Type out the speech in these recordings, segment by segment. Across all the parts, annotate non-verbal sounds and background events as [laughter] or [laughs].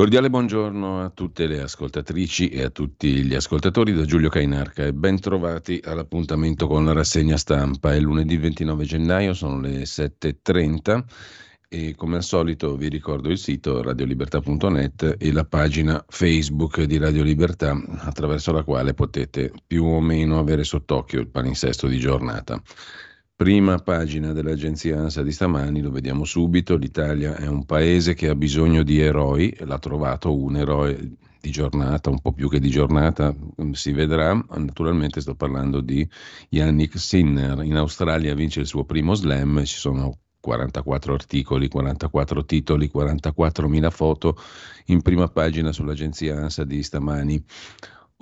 Cordiale buongiorno a tutte le ascoltatrici e a tutti gli ascoltatori da Giulio Cainarca e ben all'appuntamento con la rassegna stampa. È lunedì 29 gennaio, sono le 7.30 e come al solito vi ricordo il sito radiolibertà.net e la pagina Facebook di Radio Libertà attraverso la quale potete più o meno avere sott'occhio il palinsesto di giornata. Prima pagina dell'agenzia ANSA di stamani, lo vediamo subito, l'Italia è un paese che ha bisogno di eroi, l'ha trovato un eroe di giornata, un po' più che di giornata, mm, si vedrà. Naturalmente sto parlando di Yannick Sinner. In Australia vince il suo primo slam, ci sono 44 articoli, 44 titoli, 44.000 foto in prima pagina sull'agenzia ANSA di stamani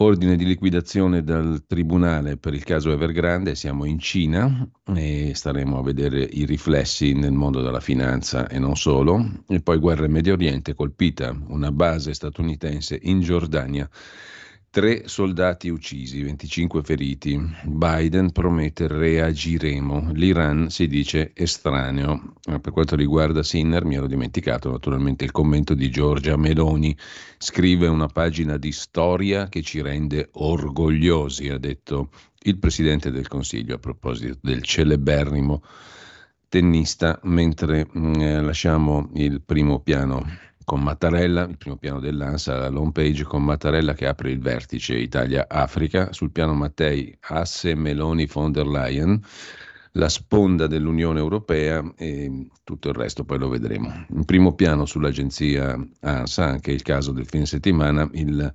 ordine di liquidazione dal Tribunale per il caso Evergrande, siamo in Cina e staremo a vedere i riflessi nel mondo della finanza e non solo, e poi guerra in Medio Oriente, colpita una base statunitense in Giordania Tre soldati uccisi, 25 feriti. Biden promette reagiremo. L'Iran si dice estraneo. Per quanto riguarda Sinner, mi ero dimenticato naturalmente il commento di Giorgia Meloni. Scrive una pagina di storia che ci rende orgogliosi, ha detto il Presidente del Consiglio a proposito del celeberrimo tennista, mentre mm, eh, lasciamo il primo piano con Mattarella, il primo piano dell'ANSA, la home page con Mattarella che apre il vertice Italia-Africa, sul piano Mattei, Asse, Meloni, von der Leyen, la sponda dell'Unione Europea e tutto il resto poi lo vedremo. In primo piano sull'agenzia ANSA, anche il caso del fine settimana, il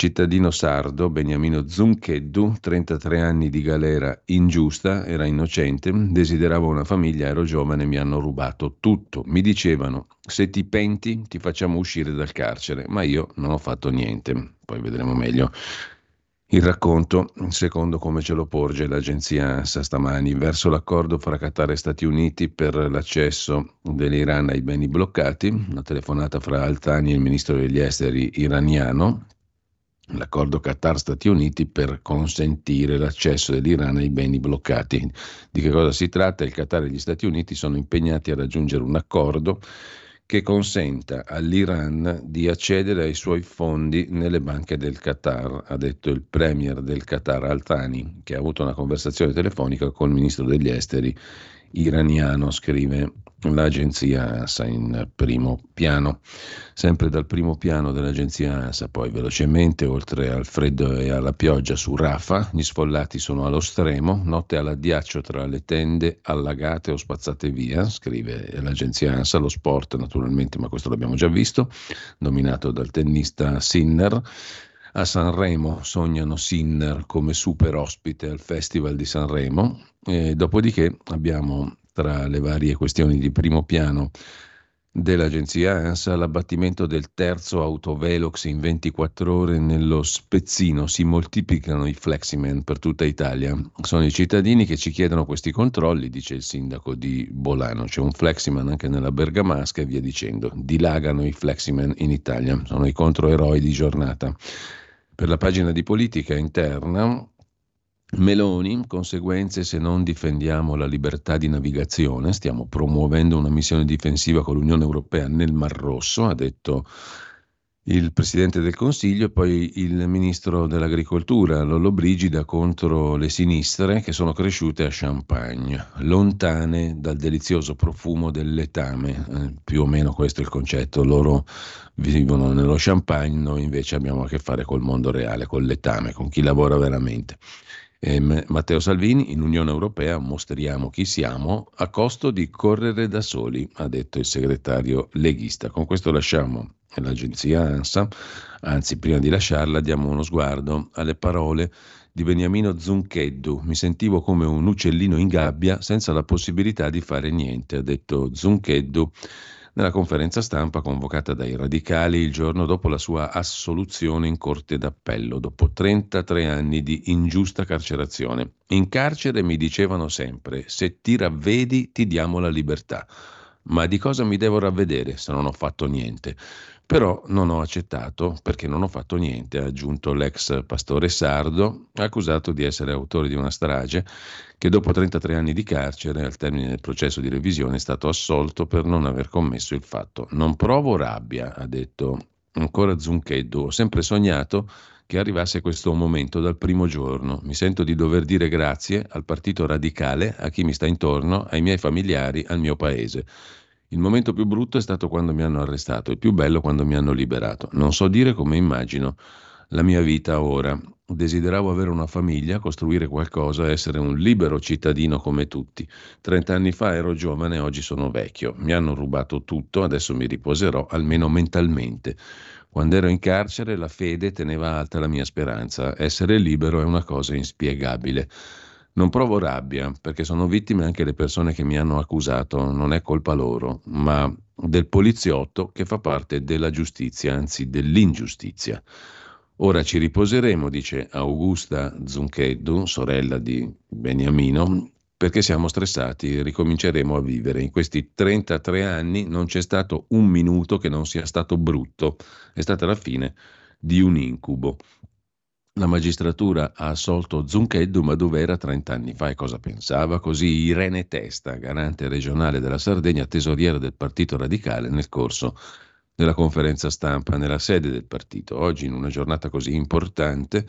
Cittadino sardo Beniamino Zuncheddu, 33 anni di galera ingiusta, era innocente, desideravo una famiglia, ero giovane, mi hanno rubato tutto. Mi dicevano, se ti penti ti facciamo uscire dal carcere, ma io non ho fatto niente. Poi vedremo meglio il racconto, secondo come ce lo porge l'agenzia ANSA stamani, verso l'accordo fra Qatar e Stati Uniti per l'accesso dell'Iran ai beni bloccati, una telefonata fra Altani e il ministro degli esteri iraniano, l'accordo Qatar-Stati Uniti per consentire l'accesso dell'Iran ai beni bloccati. Di che cosa si tratta? Il Qatar e gli Stati Uniti sono impegnati a raggiungere un accordo che consenta all'Iran di accedere ai suoi fondi nelle banche del Qatar, ha detto il premier del Qatar Al-Thani, che ha avuto una conversazione telefonica con il ministro degli esteri iraniano, scrive l'agenzia ANSA in primo piano. Sempre dal primo piano dell'agenzia ANSA, poi velocemente, oltre al freddo e alla pioggia su Rafa, gli sfollati sono allo stremo, notte all'addiaccio tra le tende allagate o spazzate via, scrive l'agenzia ANSA, lo sport naturalmente, ma questo l'abbiamo già visto, dominato dal tennista Sinner. A Sanremo sognano Sinner come super ospite al Festival di Sanremo, e dopodiché abbiamo tra le varie questioni di primo piano dell'agenzia ANSA l'abbattimento del terzo autovelox in 24 ore nello Spezzino. Si moltiplicano i fleximan per tutta Italia. Sono i cittadini che ci chiedono questi controlli, dice il sindaco di Bolano. C'è un fleximan anche nella Bergamasca e via dicendo. Dilagano i fleximan in Italia. Sono i controeroi di giornata. Per la pagina di politica interna Meloni, conseguenze se non difendiamo la libertà di navigazione, stiamo promuovendo una missione difensiva con l'Unione Europea nel Mar Rosso, ha detto il Presidente del Consiglio e poi il Ministro dell'Agricoltura, Lollo Brigida, contro le sinistre che sono cresciute a Champagne, lontane dal delizioso profumo del letame, eh, più o meno questo è il concetto, loro vivono nello Champagne, noi invece abbiamo a che fare col mondo reale, col letame, con chi lavora veramente. E Matteo Salvini, in Unione Europea mostriamo chi siamo a costo di correre da soli, ha detto il segretario leghista. Con questo lasciamo l'agenzia ANSA, anzi prima di lasciarla diamo uno sguardo alle parole di Beniamino Zuncheddu. Mi sentivo come un uccellino in gabbia senza la possibilità di fare niente, ha detto Zuncheddu nella conferenza stampa convocata dai radicali il giorno dopo la sua assoluzione in corte d'appello, dopo 33 anni di ingiusta carcerazione. In carcere mi dicevano sempre, se ti ravvedi ti diamo la libertà. Ma di cosa mi devo ravvedere se non ho fatto niente? Però non ho accettato perché non ho fatto niente, ha aggiunto l'ex pastore sardo, accusato di essere autore di una strage che dopo 33 anni di carcere, al termine del processo di revisione, è stato assolto per non aver commesso il fatto. Non provo rabbia, ha detto ancora Zuncheddu, ho sempre sognato che arrivasse questo momento dal primo giorno. Mi sento di dover dire grazie al Partito Radicale, a chi mi sta intorno, ai miei familiari, al mio paese. Il momento più brutto è stato quando mi hanno arrestato, il più bello quando mi hanno liberato. Non so dire come immagino la mia vita ora. Desideravo avere una famiglia, costruire qualcosa, essere un libero cittadino come tutti. Trent'anni fa ero giovane, oggi sono vecchio. Mi hanno rubato tutto, adesso mi riposerò, almeno mentalmente. Quando ero in carcere la fede teneva alta la mia speranza. Essere libero è una cosa inspiegabile. Non provo rabbia, perché sono vittime anche le persone che mi hanno accusato, non è colpa loro, ma del poliziotto che fa parte della giustizia, anzi dell'ingiustizia. Ora ci riposeremo, dice Augusta Zuncheddu, sorella di Beniamino, perché siamo stressati ricominceremo a vivere. In questi 33 anni non c'è stato un minuto che non sia stato brutto, è stata la fine di un incubo. La magistratura ha assolto Zuncheddu, ma dove era 30 anni fa e cosa pensava? Così Irene Testa, garante regionale della Sardegna, tesoriera del Partito Radicale, nel corso della conferenza stampa nella sede del partito. Oggi, in una giornata così importante,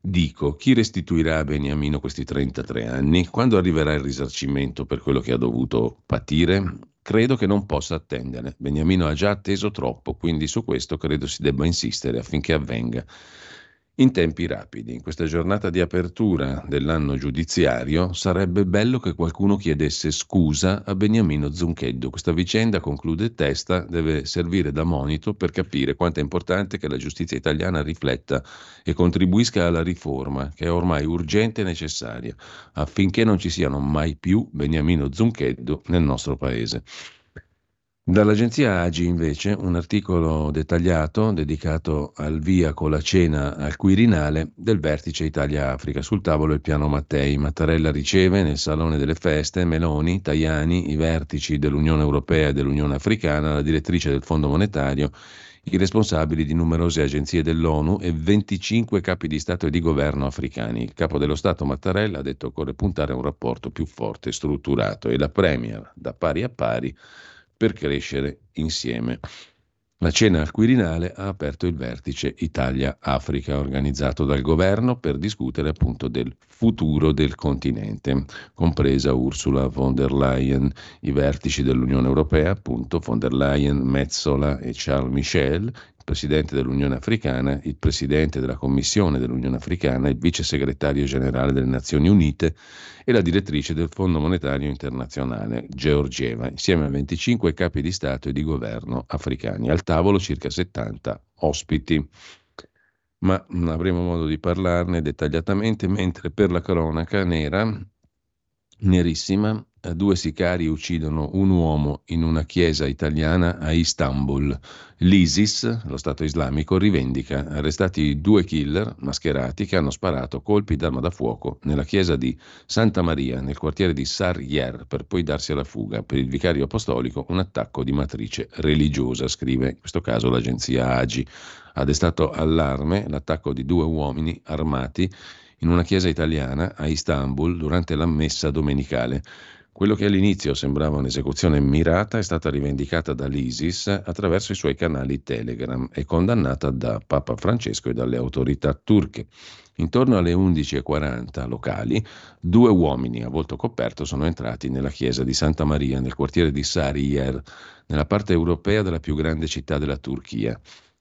dico chi restituirà a Beniamino questi 33 anni? Quando arriverà il risarcimento per quello che ha dovuto patire? Credo che non possa attendere. Beniamino ha già atteso troppo, quindi su questo credo si debba insistere affinché avvenga in tempi rapidi. In questa giornata di apertura dell'anno giudiziario sarebbe bello che qualcuno chiedesse scusa a Beniamino Zuncheddu. Questa vicenda, conclude Testa, deve servire da monito per capire quanto è importante che la giustizia italiana rifletta e contribuisca alla riforma, che è ormai urgente e necessaria, affinché non ci siano mai più Beniamino Zuncheddu nel nostro paese. Dall'agenzia Agi invece un articolo dettagliato dedicato al via con la cena al Quirinale del vertice Italia-Africa. Sul tavolo il piano Mattei. Mattarella riceve nel Salone delle Feste Meloni, Tajani, i vertici dell'Unione Europea e dell'Unione Africana, la direttrice del Fondo Monetario, i responsabili di numerose agenzie dell'ONU e 25 capi di Stato e di governo africani. Il capo dello Stato Mattarella ha detto che occorre puntare a un rapporto più forte e strutturato e la Premier da pari a pari per crescere insieme. La cena al Quirinale ha aperto il vertice Italia-Africa organizzato dal governo per discutere appunto del futuro del continente, compresa Ursula von der Leyen, i vertici dell'Unione Europea, appunto von der Leyen, Metzola e Charles Michel, Presidente dell'Unione Africana, il Presidente della Commissione dell'Unione Africana, il Vice Segretario Generale delle Nazioni Unite e la direttrice del Fondo Monetario Internazionale, Georgieva, insieme a 25 capi di Stato e di governo africani. Al tavolo circa 70 ospiti. Ma avremo modo di parlarne dettagliatamente, mentre per la cronaca nera, nerissima, due sicari uccidono un uomo in una chiesa italiana a Istanbul. L'ISIS, lo Stato islamico, rivendica arrestati due killer mascherati che hanno sparato colpi d'arma da fuoco nella chiesa di Santa Maria, nel quartiere di Sarrier, per poi darsi alla fuga. Per il vicario apostolico un attacco di matrice religiosa, scrive in questo caso l'agenzia AGI. Ha destato allarme l'attacco di due uomini armati in una chiesa italiana a Istanbul durante la messa domenicale. Quello che all'inizio sembrava un'esecuzione mirata è stata rivendicata dall'ISIS attraverso i suoi canali Telegram e condannata da Papa Francesco e dalle autorità turche. Intorno alle 11.40 locali, due uomini a volto coperto sono entrati nella chiesa di Santa Maria nel quartiere di Sarıyer, nella parte europea della più grande città della Turchia.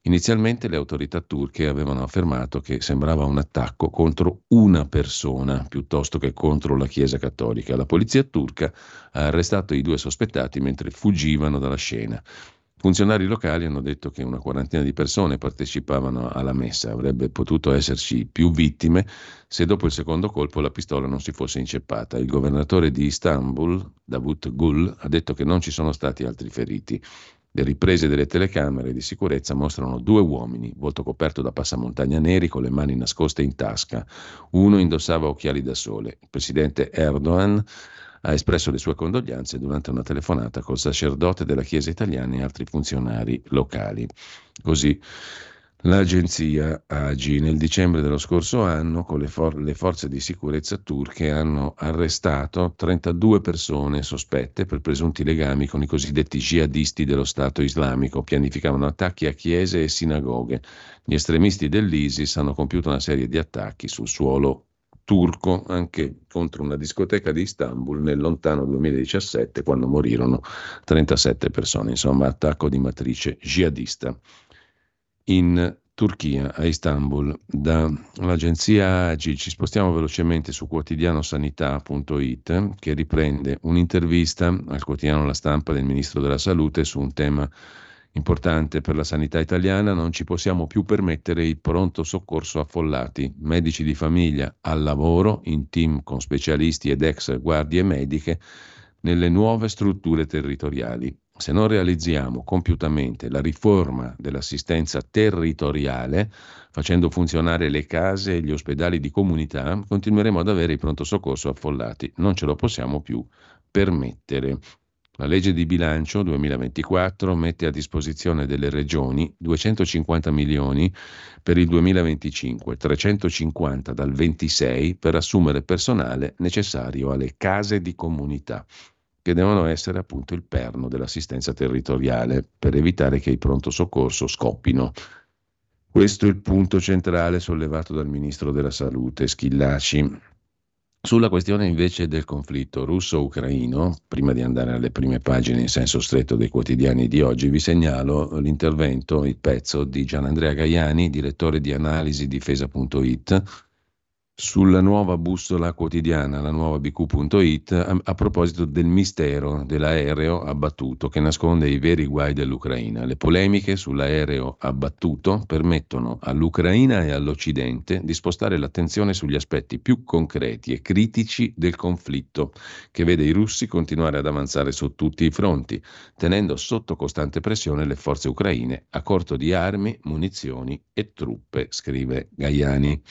Inizialmente le autorità turche avevano affermato che sembrava un attacco contro una persona piuttosto che contro la Chiesa cattolica. La polizia turca ha arrestato i due sospettati mentre fuggivano dalla scena. Funzionari locali hanno detto che una quarantina di persone partecipavano alla messa, avrebbe potuto esserci più vittime se dopo il secondo colpo la pistola non si fosse inceppata. Il governatore di Istanbul, Davut Gul, ha detto che non ci sono stati altri feriti. Le riprese delle telecamere di sicurezza mostrano due uomini, volto coperto da passamontagna neri con le mani nascoste in tasca. Uno indossava occhiali da sole. Il presidente Erdogan ha espresso le sue condoglianze durante una telefonata col sacerdote della Chiesa italiana e altri funzionari locali. Così L'agenzia AGI nel dicembre dello scorso anno con le, for- le, forze di sicurezza turche hanno arrestato 32 persone sospette per presunti legami con i cosiddetti jihadisti dello Stato islamico. Pianificavano attacchi a chiese e sinagoghe. Gli estremisti dell'ISIS hanno compiuto una serie di attacchi sul suolo turco anche contro una discoteca di Istanbul nel lontano 2017 quando morirono 37 persone. Insomma, attacco di matrice jihadista in Turchia, a Istanbul. Dall'agenzia AGI ci spostiamo velocemente su quotidianosanità.it che riprende un'intervista al quotidiano La Stampa del Ministro della Salute su un tema importante per la sanità italiana. Non ci possiamo più permettere il pronto soccorso affollati. Medici di famiglia al lavoro, in team con specialisti ed ex guardie mediche nelle nuove strutture territoriali. Se non realizziamo compiutamente la riforma dell'assistenza territoriale, facendo funzionare le case e gli ospedali di comunità, continueremo ad avere i pronto soccorso affollati. Non ce lo possiamo più permettere. La legge di bilancio 2024 mette a disposizione delle regioni 250 milioni per il 2025, 350 dal 26 per assumere personale necessario alle case di comunità che devono essere appunto il perno dell'assistenza territoriale per evitare che i pronto soccorso scoppino. Questo è il punto centrale sollevato dal ministro della Salute Schillaci. Sulla questione invece del conflitto russo-ucraino, prima di andare alle prime pagine in senso stretto dei quotidiani di oggi, vi segnalo l'intervento, il pezzo di Gianandrea Gaiani, direttore di analisi difesa.it, sulla nuova bussola quotidiana, la nuova bq.it, a, a, proposito del mistero dell'aereo abbattuto che nasconde i veri guai dell'Ucraina. Le polemiche sull'aereo abbattuto permettono all'Ucraina e all'Occidente di spostare l'attenzione sugli aspetti più concreti e critici del conflitto, che vede i russi continuare ad avanzare su tutti i fronti, tenendo sotto costante pressione le forze ucraine a corto di armi, munizioni e truppe, scrive Gaiani.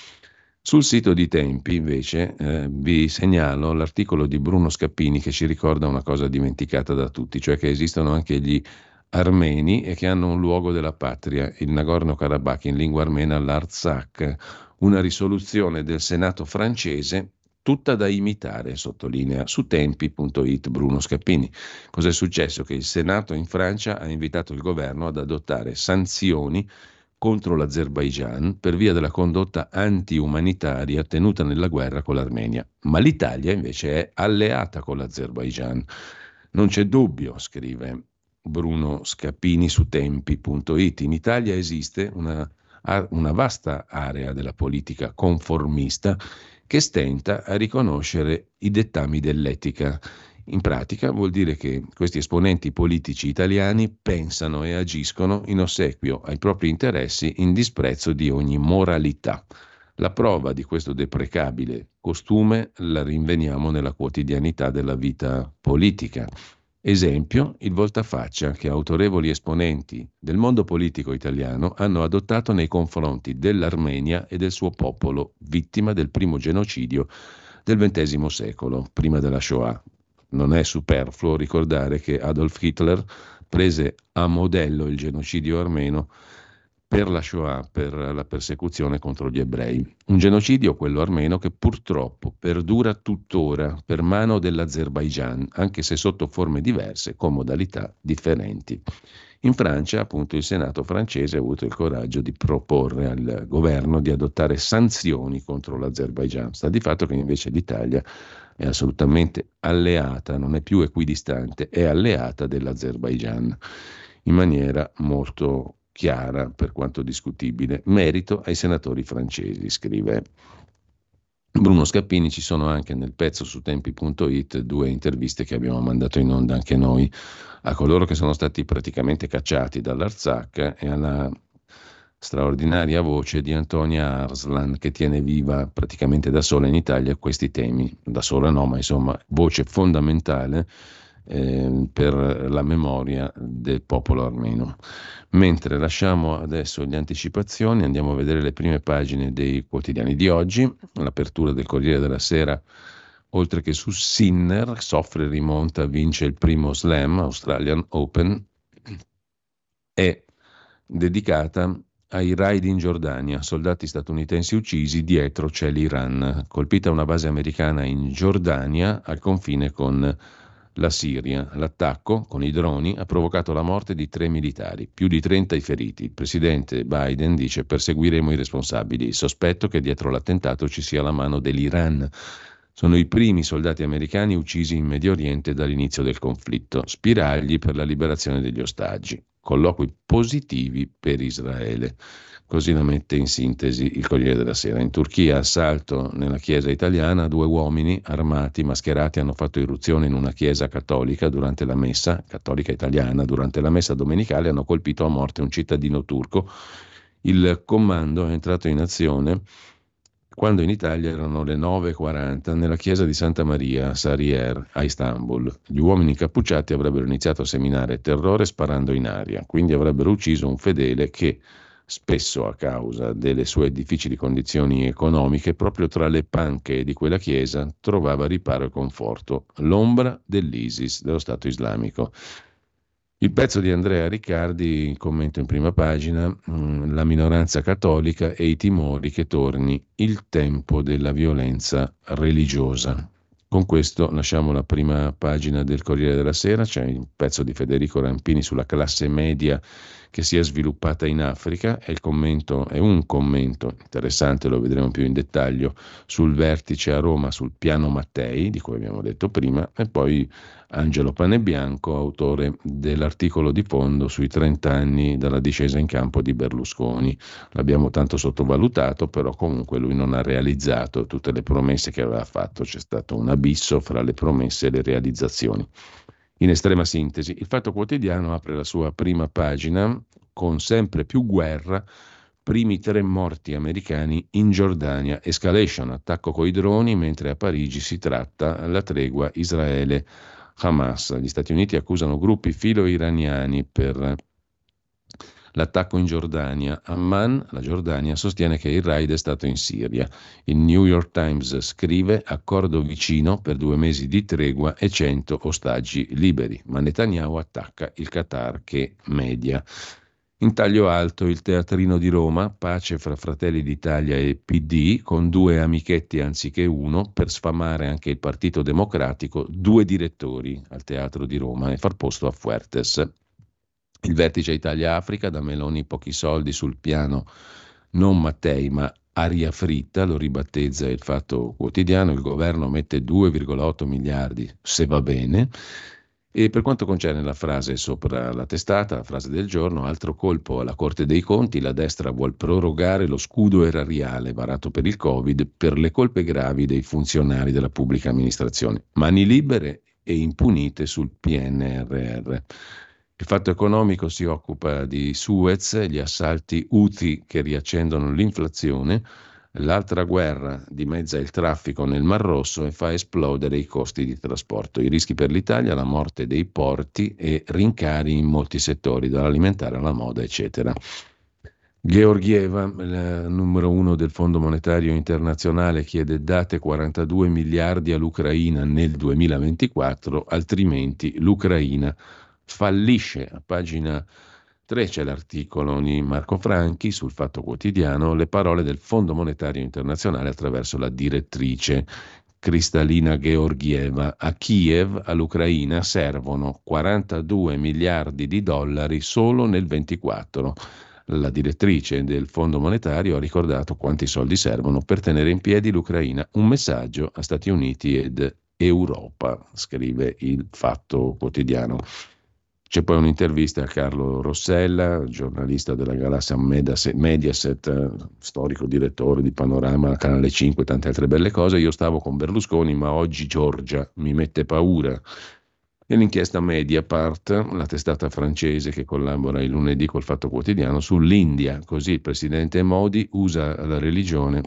Sul sito di Tempi, invece, eh, vi segnalo l'articolo di Bruno Scappini che ci ricorda una cosa dimenticata da tutti, cioè che esistono anche gli armeni e che hanno un luogo della patria, il Nagorno-Karabakh in lingua armena, l'Artsakh, una risoluzione del Senato francese tutta da imitare, sottolinea su tempi.it Bruno Scappini. Cos'è successo? Che il Senato in Francia ha invitato il governo ad adottare sanzioni contro l'Azerbaigian per via della condotta anti-umanitaria tenuta nella guerra con l'Armenia. Ma l'Italia invece è alleata con l'Azerbaigian. Non c'è dubbio, scrive Bruno Scappini su tempi.it. In Italia esiste una, una vasta area della politica conformista che stenta a riconoscere i dettami dell'etica in pratica vuol dire che questi esponenti politici italiani pensano e agiscono in ossequio ai propri interessi in disprezzo di ogni moralità. La prova di questo deprecabile costume la rinveniamo nella quotidianità della vita politica. Esempio, il voltafaccia che autorevoli esponenti del mondo politico italiano hanno adottato nei confronti dell'Armenia e del suo popolo, vittima del primo genocidio del XX secolo, prima della Shoah, non è superfluo ricordare che Adolf Hitler prese a modello il genocidio armeno per la Shoah, per la persecuzione contro gli ebrei. Un genocidio, quello armeno, che purtroppo perdura tuttora per mano dell'Azerbaigian, anche se sotto forme diverse, con modalità differenti. In Francia, appunto, il Senato francese ha avuto il coraggio di proporre al governo di adottare sanzioni contro l'Azerbaigian. Sta di fatto che invece l'Italia è assolutamente alleata, non è più equidistante, è alleata dell'Azerbaigian in maniera molto chiara per quanto discutibile. Merito ai senatori francesi, scrive Bruno Scappini. Ci sono anche nel pezzo su tempi.it due interviste che abbiamo mandato in onda anche noi a coloro che sono stati praticamente cacciati dall'Arzak e alla straordinaria voce di Antonia Arslan che tiene viva praticamente da sola in Italia questi temi, da sola no, ma insomma voce fondamentale eh, per la memoria del popolo armeno. Mentre lasciamo adesso le anticipazioni, andiamo a vedere le prime pagine dei quotidiani di oggi, l'apertura del Corriere della Sera oltre che su Sinner, soffre rimonta, vince il primo slam, Australian Open, è dedicata ai raid in Giordania, soldati statunitensi uccisi, dietro c'è l'Iran, colpita una base americana in Giordania al confine con la Siria. L'attacco con i droni ha provocato la morte di tre militari, più di 30 i feriti. Il presidente Biden dice perseguiremo i responsabili. Sospetto che dietro l'attentato ci sia la mano dell'Iran. Sono i primi soldati americani uccisi in Medio Oriente dall'inizio del conflitto. Spiragli per la liberazione degli ostaggi. Colloqui positivi per Israele. Così la mette in sintesi il Corriere della Sera. In Turchia, assalto nella chiesa italiana, due uomini armati, mascherati, hanno fatto irruzione in una chiesa cattolica durante la messa, cattolica italiana, durante la messa domenicale, hanno colpito a morte un cittadino turco. Il comando è entrato in azione quando in Italia erano le 9.40 nella chiesa di Santa Maria Sarier a Istanbul. Gli uomini incappucciati avrebbero iniziato a seminare terrore sparando in aria, quindi avrebbero ucciso un fedele che, spesso a causa delle sue difficili condizioni economiche, proprio tra le panche di quella chiesa trovava riparo e conforto, l'ombra dell'ISIS, dello Stato islamico. Il pezzo di Andrea Riccardi, commento in prima pagina, mm, la minoranza cattolica e i timori che torni il tempo della violenza religiosa. Con questo lasciamo la prima pagina del Corriere della Sera, c'è il pezzo di Federico Rampini sulla classe media che si è sviluppata in Africa il commento è un commento interessante, lo vedremo più in dettaglio, sul vertice a Roma, sul piano Mattei, di cui abbiamo detto prima, e poi Angelo Panebianco, autore dell'articolo di fondo sui 30 anni dalla discesa in campo di Berlusconi. L'abbiamo tanto sottovalutato, però comunque lui non ha realizzato tutte le promesse che aveva fatto, c'è stato un abisso fra le promesse e le realizzazioni. In estrema sintesi, il Fatto Quotidiano apre la sua prima pagina con sempre più guerra, primi tre morti americani in Giordania, escalation, attacco coi droni, mentre a Parigi si tratta la tregua Israele-Hamas. Gli Stati Uniti accusano gruppi filo-iraniani per l'attacco in Giordania. Amman, la Giordania, sostiene che il raid è stato in Siria. Il New York Times scrive accordo vicino per due mesi di tregua e 100 ostaggi liberi, ma Netanyahu attacca il Qatar che media. In taglio alto il teatrino di Roma, pace fra Fratelli d'Italia e PD, con due amichetti anziché uno, per sfamare anche il Partito Democratico, due direttori al teatro di Roma e far posto a Fuertes. Il vertice Italia-Africa, da Meloni pochi soldi sul piano non Mattei ma aria fritta, lo ribattezza il fatto quotidiano, il governo mette 2,8 miliardi se va bene. E per quanto concerne la frase sopra la testata, la frase del giorno, altro colpo alla Corte dei Conti, la destra vuole prorogare lo scudo erariale varato per il Covid per le colpe gravi dei funzionari della pubblica amministrazione. Mani libere e impunite sul PNRR. Il fatto economico si occupa di Suez, gli assalti Houthi che riaccendono l'inflazione, l'altra guerra dimezza il traffico nel Mar Rosso e fa esplodere i costi di trasporto, i rischi per l'Italia, la morte dei porti e rincari in molti settori, dall'alimentare alla moda, eccetera. Georgieva, numero uno del Fondo Monetario Internazionale, chiede date 42 miliardi all'Ucraina nel 2024, altrimenti l'Ucraina fallisce. A pagina 3 c'è l'articolo di Marco Franchi sul Fatto Quotidiano, le parole del Fondo Monetario Internazionale attraverso la direttrice Cristalina Georgieva. A Kiev, all'Ucraina, servono 42 miliardi di dollari solo nel 24. La direttrice del Fondo Monetario ha ricordato quanti soldi servono per tenere in piedi l'Ucraina. Un messaggio a Stati Uniti ed Europa, scrive il Fatto Quotidiano. C'è poi un'intervista a Carlo Rossella, giornalista della galassia Mediaset, storico direttore di Panorama, Canale 5, tante altre belle cose. Io stavo con Berlusconi, ma oggi Giorgia mi mette paura. E l'inchiesta Mediapart, la testata francese che collabora il lunedì col Fatto Quotidiano, sull'India, così il presidente Modi usa la religione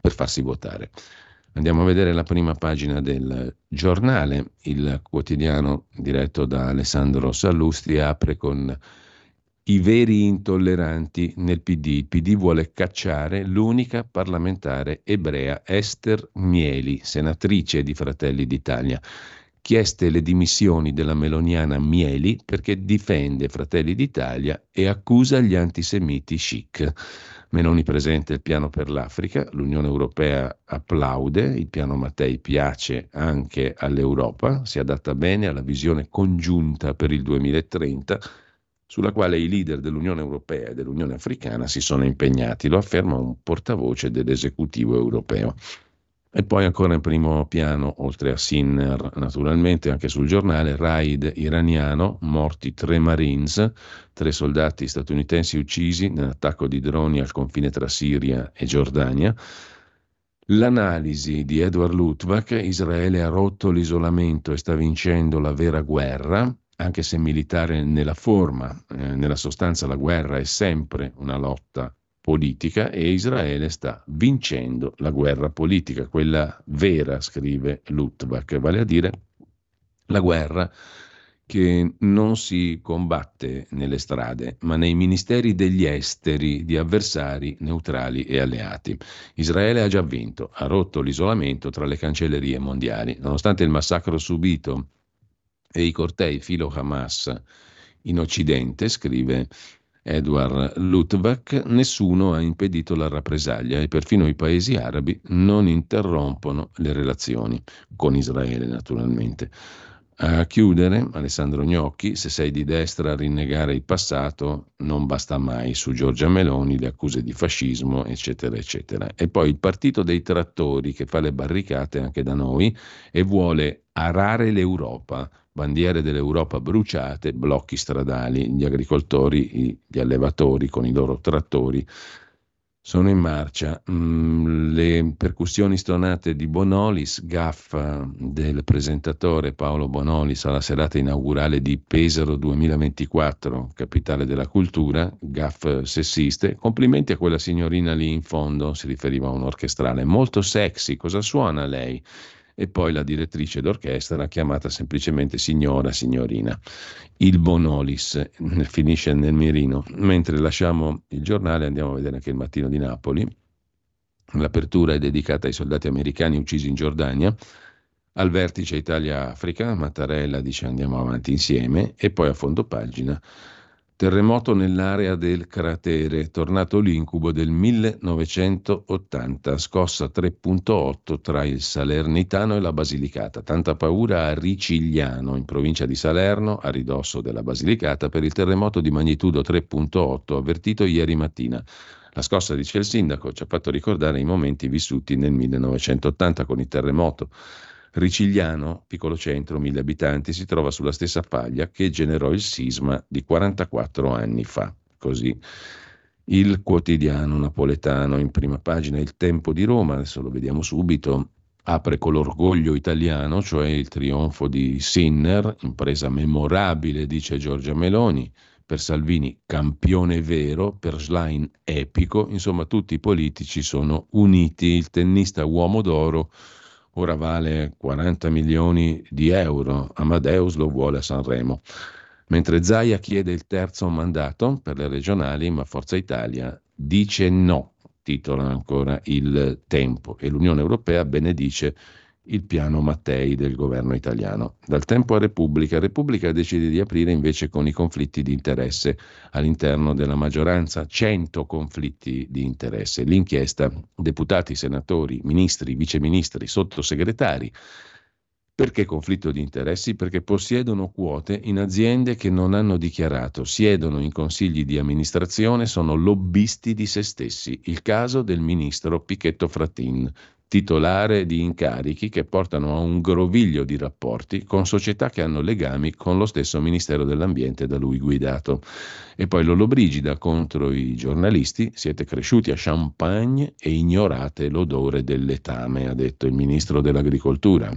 per farsi votare. Andiamo a vedere la prima pagina del giornale, il quotidiano diretto da Alessandro Sallustri apre con i veri intolleranti nel PD. Il PD vuole cacciare l'unica parlamentare ebrea Esther Mieli, senatrice di Fratelli d'Italia. Chieste le dimissioni della meloniana Mieli perché difende Fratelli d'Italia e accusa gli antisemiti chic. Meloni presenta il piano per l'Africa, l'Unione Europea applaude, il piano Mattei piace anche all'Europa, si adatta bene alla visione congiunta per il 2030 sulla quale i leader dell'Unione Europea e dell'Unione Africana si sono impegnati, lo afferma un portavoce dell'esecutivo europeo. E poi ancora in primo piano, oltre a Sinner, naturalmente anche sul giornale, raid iraniano, morti tre Marines, tre soldati statunitensi uccisi nell'attacco di droni al confine tra Siria e Giordania. L'analisi di Edward Lutvak, Israele ha rotto l'isolamento e sta vincendo la vera guerra, anche se militare nella forma, eh, nella sostanza la guerra è sempre una lotta politica e Israele sta vincendo la guerra politica, quella vera, scrive Lutvak, vale a dire la guerra che non si combatte nelle strade, ma nei ministeri degli esteri di avversari neutrali e alleati. Israele ha già vinto, ha rotto l'isolamento tra le cancellerie mondiali. Nonostante il massacro subito e i cortei filo Hamas in Occidente, scrive Edward Lutvak, nessuno ha impedito la rappresaglia e perfino i paesi arabi non interrompono le relazioni, con Israele naturalmente. A chiudere, Alessandro Gnocchi, se sei di destra a rinnegare il passato non basta mai, su Giorgia Meloni le accuse di fascismo, eccetera, eccetera. E poi il partito dei trattori che fa le barricate anche da noi e vuole arare l'Europa, bandiere dell'Europa bruciate, blocchi stradali, gli agricoltori, gli allevatori con i loro trattori sono in marcia. Mm, le percussioni stonate di Bonolis, gaffa del presentatore Paolo Bonolis alla serata inaugurale di Pesaro 2024, capitale della cultura, gaff sessiste. Complimenti a quella signorina lì in fondo, si riferiva a un orchestrale, molto sexy. Cosa suona lei? E poi la direttrice d'orchestra chiamata semplicemente signora, signorina. Il Bonolis finisce nel mirino. Mentre lasciamo il giornale andiamo a vedere anche il mattino di Napoli. L'apertura è dedicata ai soldati americani uccisi in Giordania. Al vertice Italia-Africa, Mattarella dice andiamo avanti insieme e poi a fondo pagina Terremoto nell'area del cratere, tornato l'incubo del 1980, scossa 3.8 tra il Salernitano e la Basilicata. Tanta paura a Ricigliano, in provincia di Salerno, a ridosso della Basilicata, per il terremoto di magnitudo 3.8 avvertito ieri mattina. La scossa, dice il sindaco, ci ha fatto ricordare i momenti vissuti nel 1980 con il terremoto. Ricigliano, piccolo centro, mille abitanti, si trova sulla stessa faglia che generò il sisma di 44 anni fa. Così il quotidiano napoletano in prima pagina, il Tempo di Roma, adesso lo vediamo subito, apre con l'orgoglio italiano, cioè il trionfo di Sinner, impresa memorabile, dice Giorgia Meloni, per Salvini campione vero, per Schlein epico, insomma tutti i politici sono uniti, il tennista uomo d'oro ora vale 40 milioni di euro, Amadeus lo vuole a Sanremo. Mentre Zaia chiede il terzo mandato per le regionali, ma Forza Italia dice no, titola ancora il tempo e l'Unione Europea benedice il piano Mattei del governo italiano. Dal tempo a Repubblica, Repubblica decide di aprire invece con i conflitti di interesse all'interno della maggioranza, 100 conflitti di interesse. L'inchiesta, deputati, senatori, ministri, viceministri, sottosegretari. Perché conflitto di interessi? Perché possiedono quote in aziende che non hanno dichiarato, siedono in consigli di amministrazione, sono lobbisti di se stessi. Il caso del ministro Pichetto Frattin, titolare di incarichi che portano a un groviglio di rapporti con società che hanno legami con lo stesso Ministero dell'Ambiente da lui guidato. E poi Lollobrigida contro i giornalisti, siete cresciuti a Champagne e ignorate l'odore del letame, ha detto il Ministro dell'Agricoltura.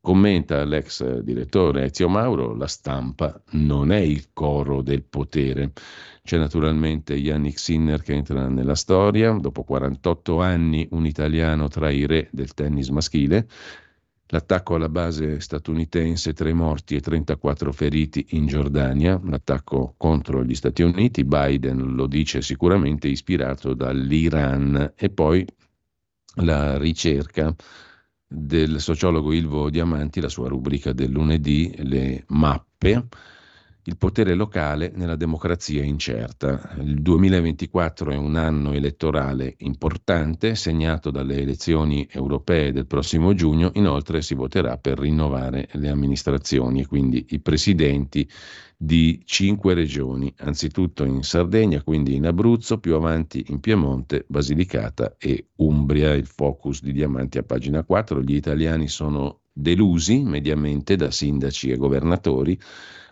Commenta l'ex direttore Ezio Mauro, la stampa non è il coro del potere. C'è naturalmente Yannick Sinner che entra nella storia, dopo 48 anni un italiano tra i re del tennis maschile, l'attacco alla base statunitense, tre morti e 34 feriti in Giordania, l'attacco contro gli Stati Uniti, Biden lo dice sicuramente ispirato dall'Iran. E poi la ricerca del sociologo Ilvo Diamanti, la sua rubrica del lunedì, le mappe, il potere locale nella democrazia incerta. Il 2024 è un anno elettorale importante, segnato dalle elezioni europee del prossimo giugno, inoltre si voterà per rinnovare le amministrazioni e quindi i presidenti di cinque regioni, anzitutto in Sardegna, quindi in Abruzzo, più avanti in Piemonte, Basilicata e Umbria. Il focus di Diamanti a pagina 4. Gli italiani sono delusi mediamente da sindaci e governatori.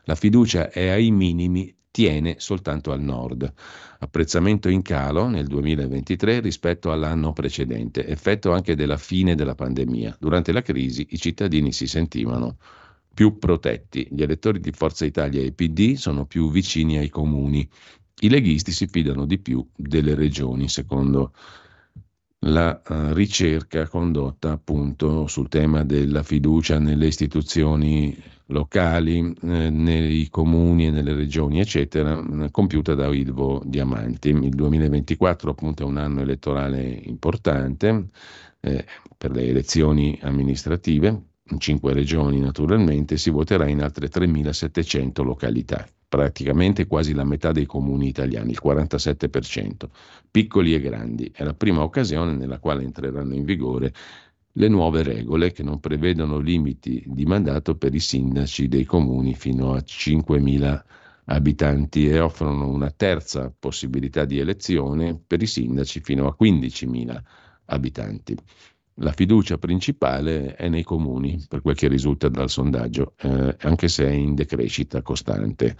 La fiducia è ai minimi, tiene soltanto al nord. Apprezzamento in calo nel 2023 rispetto all'anno precedente, effetto anche della fine della pandemia. Durante la crisi i cittadini si sentivano più protetti. Gli elettori di Forza Italia e PD sono più vicini ai comuni. I leghisti si fidano di più delle regioni, secondo la uh, ricerca condotta appunto sul tema della fiducia nelle istituzioni locali, eh, nei comuni e nelle regioni, eccetera, eh, compiuta da Ilvo Diamanti. Il 2024 appunto è un anno elettorale importante eh, per le elezioni amministrative, in cinque regioni naturalmente, si voterà in altre 3.700 località, praticamente quasi la metà dei comuni italiani, il 47%, piccoli e grandi. È la prima occasione nella quale entreranno in vigore le nuove regole che non prevedono limiti di mandato per i sindaci dei comuni fino a 5.000 abitanti e offrono una terza possibilità di elezione per i sindaci fino a 15.000 abitanti. La fiducia principale è nei comuni, per quel che risulta dal sondaggio, eh, anche se è in decrescita costante.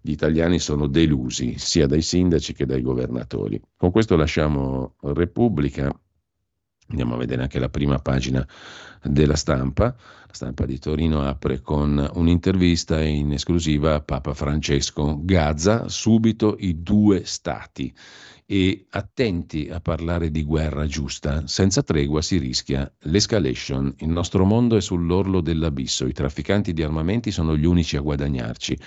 Gli italiani sono delusi sia dai sindaci che dai governatori. Con questo lasciamo Repubblica, andiamo a vedere anche la prima pagina della stampa. La stampa di Torino apre con un'intervista in esclusiva a Papa Francesco. Gaza, subito i due stati e attenti a parlare di guerra giusta. Senza tregua si rischia l'escalation. Il nostro mondo è sull'orlo dell'abisso. I trafficanti di armamenti sono gli unici a guadagnarci.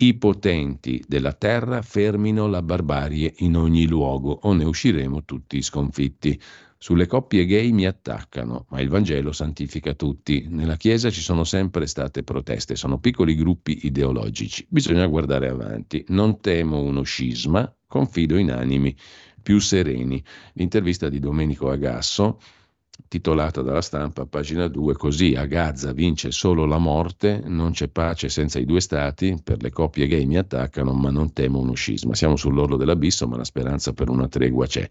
I potenti della terra fermino la barbarie in ogni luogo o ne usciremo tutti sconfitti. Sulle coppie gay mi attaccano, ma il Vangelo santifica tutti. Nella Chiesa ci sono sempre state proteste, sono piccoli gruppi ideologici. Bisogna guardare avanti. Non temo uno scisma, Confido in animi più sereni. L'intervista di Domenico Agasso, titolata dalla stampa, pagina 2, così a Gaza vince solo la morte, non c'è pace senza i due stati, per le coppie gay mi attaccano, ma non temo uno scisma. Siamo sull'orlo dell'abisso, ma la speranza per una tregua c'è.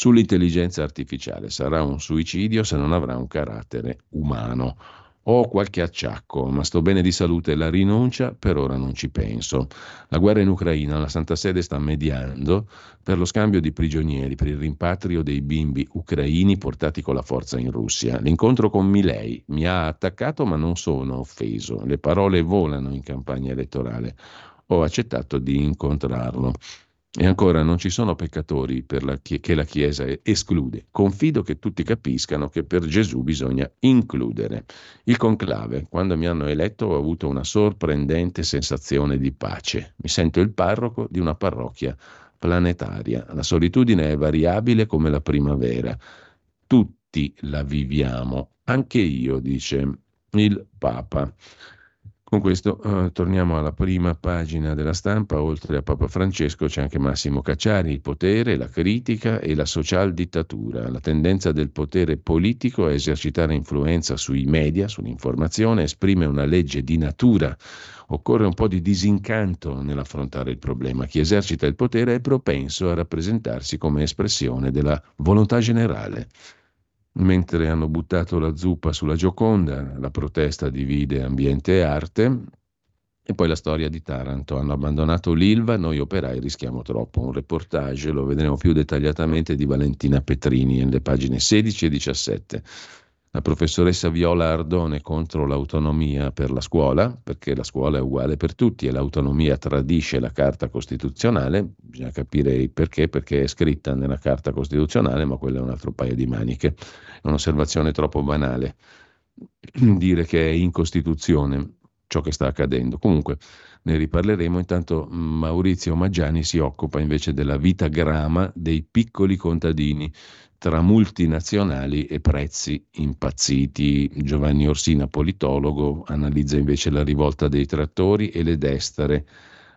Sull'intelligenza artificiale sarà un suicidio se non avrà un carattere umano. Ho qualche acciacco, ma sto bene di salute. La rinuncia per ora non ci penso. La guerra in Ucraina, la Santa Sede sta mediando per lo scambio di prigionieri, per il rimpatrio dei bimbi ucraini portati con la forza in Russia. L'incontro con Milei mi ha attaccato, ma non sono offeso. Le parole volano in campagna elettorale. Ho accettato di incontrarlo. E ancora non ci sono peccatori la, che la Chiesa esclude. Confido che tutti capiscano che per Gesù bisogna includere. Il conclave, quando mi hanno eletto ho avuto una sorprendente sensazione di pace. Mi sento il parroco di una parrocchia planetaria. La solitudine è variabile come la primavera. Tutti la viviamo, anche io, dice il Papa. Con questo eh, torniamo alla prima pagina della stampa, oltre a Papa Francesco c'è anche Massimo Cacciari, il potere, la critica e la social dittatura, la tendenza del potere politico a esercitare influenza sui media, sull'informazione, esprime una legge di natura. Occorre un po' di disincanto nell'affrontare il problema. Chi esercita il potere è propenso a rappresentarsi come espressione della volontà generale. Mentre hanno buttato la zuppa sulla Gioconda, la protesta divide ambiente e arte, e poi la storia di Taranto. Hanno abbandonato l'Ilva, noi operai rischiamo troppo. Un reportage, lo vedremo più dettagliatamente, di Valentina Petrini nelle pagine 16 e 17 la professoressa Viola Ardone contro l'autonomia per la scuola, perché la scuola è uguale per tutti e l'autonomia tradisce la Carta Costituzionale, bisogna capire il perché, perché è scritta nella Carta Costituzionale, ma quello è un altro paio di maniche, è un'osservazione troppo banale. [clears throat] Dire che è in Costituzione ciò che sta accadendo. Comunque ne riparleremo, intanto Maurizio Maggiani si occupa invece della vita grama dei piccoli contadini tra multinazionali e prezzi impazziti. Giovanni Orsina, politologo, analizza invece la rivolta dei trattori e le destere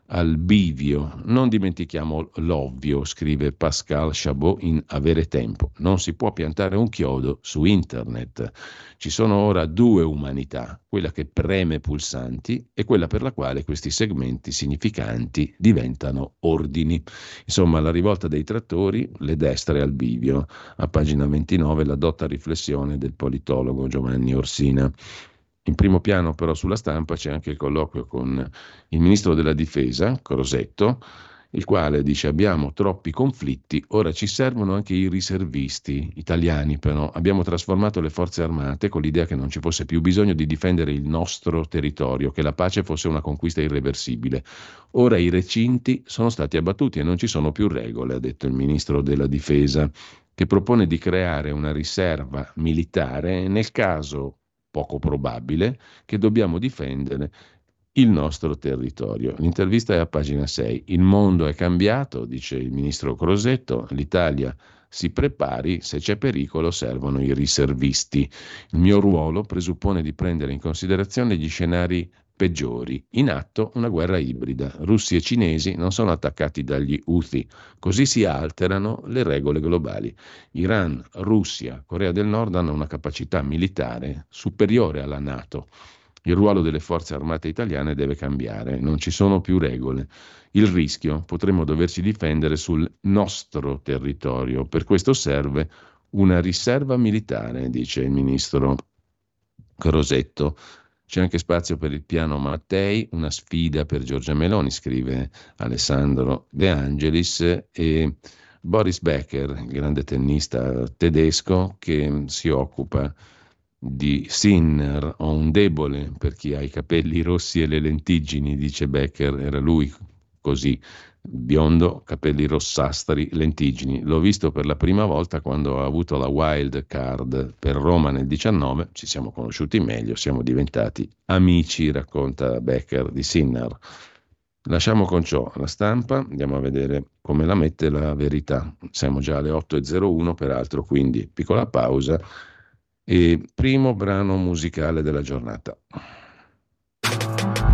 al bivio. Non dimentichiamo l'ovvio, scrive Pascal Chabot in Avere Tempo. Non si può piantare un chiodo su internet. Ci sono ora due umanità, quella che preme pulsanti e quella per la quale questi segmenti significanti diventano ordini. Insomma, la rivolta dei trattori, le destre al bivio. A pagina 29 la dotta riflessione del politologo Giovanni Orsina. In primo piano però sulla stampa c'è anche il colloquio con il ministro della difesa, Crosetto, il quale dice abbiamo troppi conflitti, ora ci servono anche i riservisti italiani però, abbiamo trasformato le forze armate con l'idea che non ci fosse più bisogno di difendere il nostro territorio, che la pace fosse una conquista irreversibile. Ora i recinti sono stati abbattuti e non ci sono più regole, ha detto il ministro della difesa, che propone di creare una riserva militare nel caso poco probabile, che dobbiamo difendere il nostro territorio. L'intervista è a pagina 6. Il mondo è cambiato, dice il ministro Crosetto, l'Italia si prepari, se c'è pericolo servono i riservisti. Il mio ruolo presuppone di prendere in considerazione gli scenari peggiori. In atto una guerra ibrida. Russi e cinesi non sono attaccati dagli Houthi, così si alterano le regole globali. Iran, Russia, Corea del Nord hanno una capacità militare superiore alla Nato. Il ruolo delle forze armate italiane deve cambiare, non ci sono più regole. Il rischio, potremmo doverci difendere sul nostro territorio. Per questo serve una riserva militare, dice il ministro Crosetto. C'è anche spazio per il piano Mattei, una sfida per Giorgia Meloni, scrive Alessandro De Angelis e Boris Becker, il grande tennista tedesco che si occupa di Sinner. Ho un debole per chi ha i capelli rossi e le lentiggini, dice Becker, era lui così biondo, capelli rossastri, lentiggini. L'ho visto per la prima volta quando ho avuto la wild card per Roma nel 19, ci siamo conosciuti meglio, siamo diventati amici, racconta Becker di Sinner. Lasciamo con ciò la stampa, andiamo a vedere come la mette la verità. Siamo già alle 8.01, peraltro, quindi piccola pausa e primo brano musicale della giornata.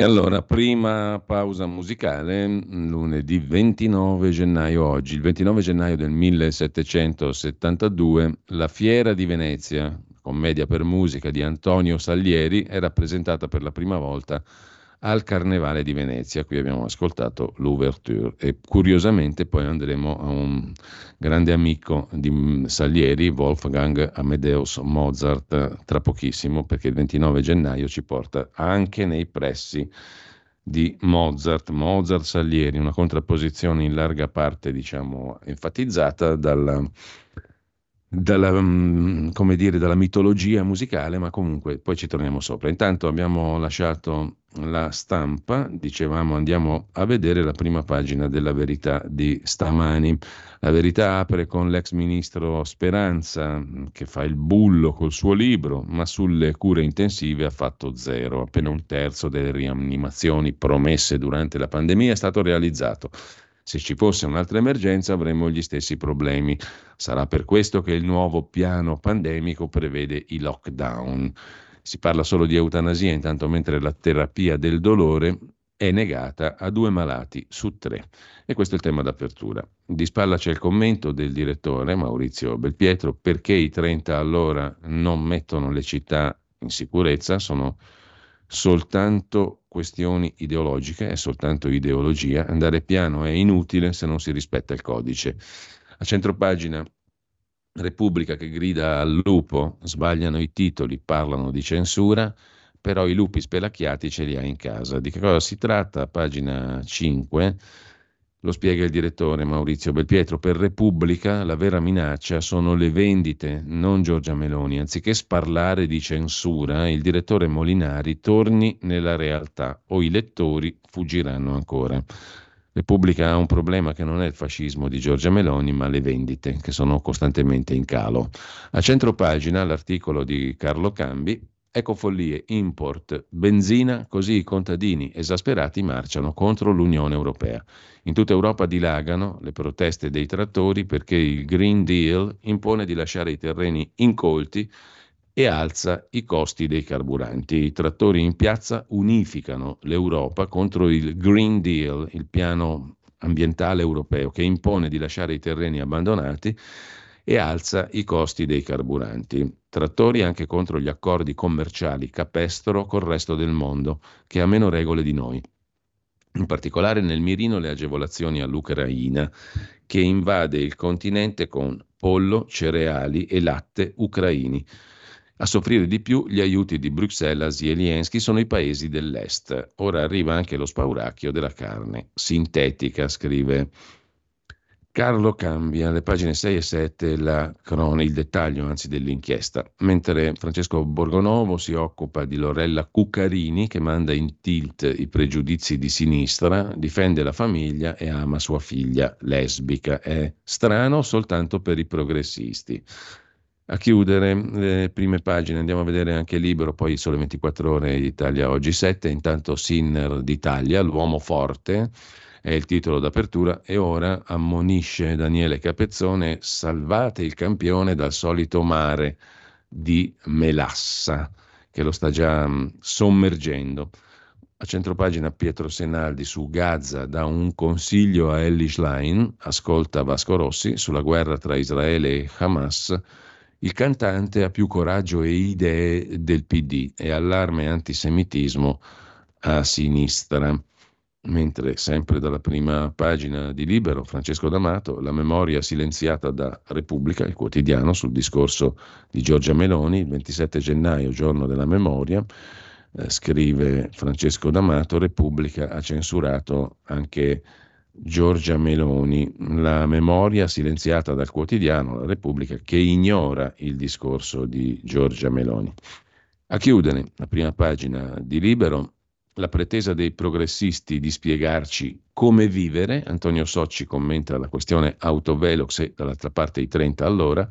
E allora, prima pausa musicale, lunedì 29 gennaio oggi, il 29 gennaio del 1772, la Fiera di Venezia, commedia per musica di Antonio Salieri, è rappresentata per la prima volta al Carnevale di Venezia. Qui abbiamo ascoltato l'ouverture e curiosamente poi andremo a un grande amico di Salieri, Wolfgang Amadeus Mozart, tra pochissimo perché il 29 gennaio ci porta anche nei pressi di Mozart, Mozart Salieri, una contrapposizione in larga parte diciamo enfatizzata dalla dalla, come dire, dalla mitologia musicale, ma comunque poi ci torniamo sopra. Intanto abbiamo lasciato la stampa, dicevamo andiamo a vedere la prima pagina della verità di stamani. La verità apre con l'ex ministro Speranza mm, che fa il bullo col suo libro, ma sulle cure intensive ha fatto zero, appena un terzo delle rianimazioni promesse durante la pandemia è stato realizzato. Se ci fosse un'altra emergenza avremmo gli stessi problemi. Sarà per questo che il nuovo piano pandemico prevede i lockdown. Si parla solo di eutanasia, intanto mentre la terapia del dolore è negata a due malati su tre. E questo è il tema d'apertura. Di spalla c'è il commento del direttore Maurizio Belpietro perché i 30 all'ora non mettono le città in sicurezza, sono soltanto questioni ideologiche, è soltanto ideologia, andare piano è inutile se non si rispetta il codice. A centropagina Repubblica che grida al lupo, sbagliano i titoli, parlano di censura, però i lupi spelacchiati ce li ha in casa. Di che cosa si tratta? Pagina 5 lo spiega il direttore Maurizio Belpietro. Per Repubblica la vera minaccia sono le vendite, non Giorgia Meloni. Anziché sparlare di censura, il direttore Molinari torni nella realtà o i lettori fuggiranno ancora. Repubblica ha un problema che non è il fascismo di Giorgia Meloni, ma le vendite, che sono costantemente in calo. A centro pagina l'articolo di Carlo Cambi Ecofollie, import, benzina, così i contadini esasperati marciano contro l'Unione Europea. In tutta Europa dilagano le proteste dei trattori perché il Green Deal impone di lasciare i terreni incolti e alza i costi dei carburanti. I trattori in piazza unificano l'Europa contro il Green Deal, il piano ambientale europeo che impone di lasciare i terreni abbandonati e alza i costi dei carburanti. Trattori anche contro gli accordi commerciali capestro col resto del mondo, che ha meno regole di noi. In particolare nel mirino le agevolazioni all'Ucraina, che invade il continente con pollo, cereali e latte ucraini. A soffrire di più gli aiuti di Bruxelles a Zelensky sono i paesi dell'Est. Ora arriva anche lo spauracchio della carne sintetica, scrive Carlo cambia, le pagine 6 e 7, la crona, il dettaglio anzi dell'inchiesta, mentre Francesco Borgonovo si occupa di Lorella Cuccarini che manda in tilt i pregiudizi di sinistra, difende la famiglia e ama sua figlia lesbica. È strano soltanto per i progressisti. A chiudere le prime pagine andiamo a vedere anche libero, poi sole 24 ore Italia oggi 7, intanto Sinner d'Italia, l'uomo forte è il titolo d'apertura, e ora ammonisce Daniele Capezzone, salvate il campione dal solito mare di Melassa, che lo sta già mm, sommergendo. A centropagina Pietro Senaldi su Gaza dà un consiglio a Ellie Schlein, ascolta Vasco Rossi sulla guerra tra Israele e Hamas. Il cantante ha più coraggio e idee del PD e allarme antisemitismo a sinistra. Mentre sempre dalla prima pagina di Libero, Francesco D'Amato, la memoria silenziata da Repubblica, il quotidiano, sul discorso di Giorgia Meloni, il 27 gennaio, giorno della memoria, eh, scrive Francesco D'Amato, Repubblica ha censurato anche Giorgia Meloni, la memoria silenziata dal quotidiano La Repubblica che ignora il discorso di Giorgia Meloni. A chiudere la prima pagina di Libero, la pretesa dei progressisti di spiegarci come vivere, Antonio Socci commenta la questione autovelox e dall'altra parte i 30 all'ora,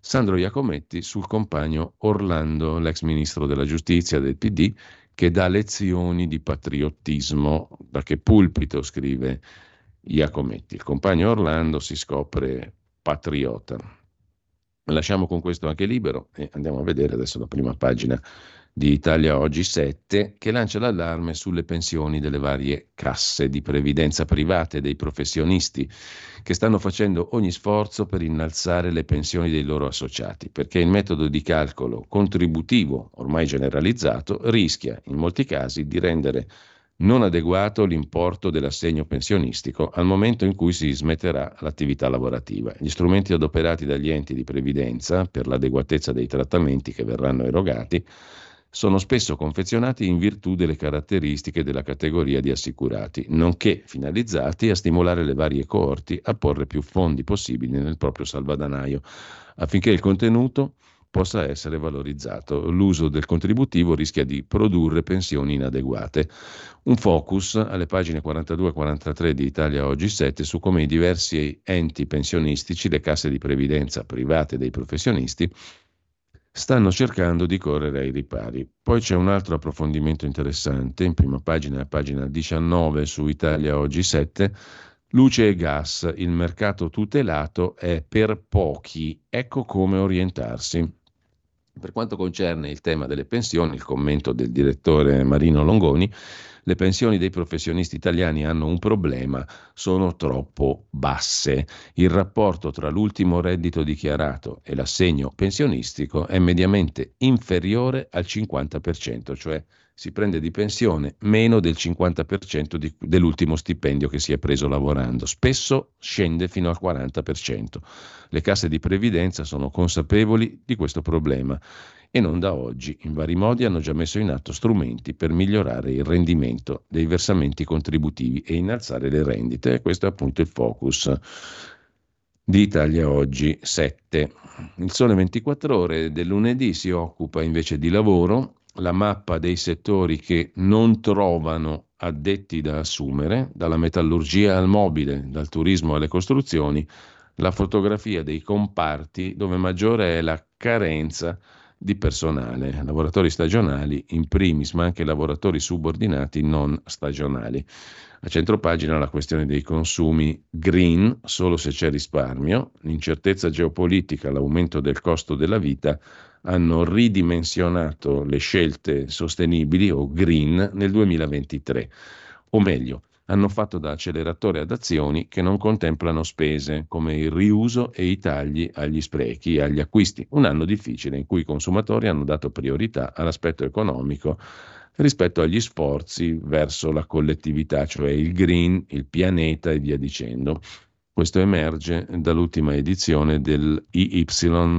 Sandro Iacometti sul compagno Orlando, l'ex ministro della giustizia del PD, che dà lezioni di patriottismo. Da che pulpito scrive Iacometti? Il compagno Orlando si scopre patriota. Lasciamo con questo anche libero e andiamo a vedere adesso la prima pagina di Italia Oggi 7 che lancia l'allarme sulle pensioni delle varie casse di previdenza private dei professionisti che stanno facendo ogni sforzo per innalzare le pensioni dei loro associati, perché il metodo di calcolo contributivo ormai generalizzato rischia in molti casi di rendere non adeguato l'importo dell'assegno pensionistico al momento in cui si smetterà l'attività lavorativa. Gli strumenti adoperati dagli enti di previdenza per l'adeguatezza dei trattamenti che verranno erogati sono spesso confezionati in virtù delle caratteristiche della categoria di assicurati, nonché finalizzati a stimolare le varie coorti a porre più fondi possibili nel proprio salvadanaio, affinché il contenuto possa essere valorizzato. L'uso del contributivo rischia di produrre pensioni inadeguate. Un focus alle pagine 42 e 43 di Italia Oggi 7 su come i diversi enti pensionistici, le casse di previdenza private dei professionisti, stanno cercando di correre ai ripari. Poi c'è un altro approfondimento interessante, in prima pagina, pagina 19 su Italia Oggi 7, Luce e gas, il mercato tutelato è per pochi, ecco come orientarsi. Per quanto concerne il tema delle pensioni, il commento del direttore Marino Longoni, le pensioni dei professionisti italiani hanno un problema, sono troppo basse. Il rapporto tra l'ultimo reddito dichiarato e l'assegno pensionistico è mediamente inferiore al 50%, cioè si prende di pensione meno del 50% di, dell'ultimo stipendio che si è preso lavorando, spesso scende fino al 40%. Le casse di previdenza sono consapevoli di questo problema e non da oggi. In vari modi hanno già messo in atto strumenti per migliorare il rendimento dei versamenti contributivi e innalzare le rendite. Questo è appunto il focus di Italia Oggi 7. Il Sole 24 ore del lunedì si occupa invece di lavoro la mappa dei settori che non trovano addetti da assumere, dalla metallurgia al mobile, dal turismo alle costruzioni, la fotografia dei comparti dove maggiore è la carenza di personale, lavoratori stagionali in primis, ma anche lavoratori subordinati non stagionali. A centro pagina la questione dei consumi green, solo se c'è risparmio, l'incertezza geopolitica, l'aumento del costo della vita hanno ridimensionato le scelte sostenibili o green nel 2023, o meglio, hanno fatto da acceleratore ad azioni che non contemplano spese come il riuso e i tagli agli sprechi e agli acquisti. Un anno difficile in cui i consumatori hanno dato priorità all'aspetto economico rispetto agli sforzi verso la collettività, cioè il green, il pianeta e via dicendo. Questo emerge dall'ultima edizione del EY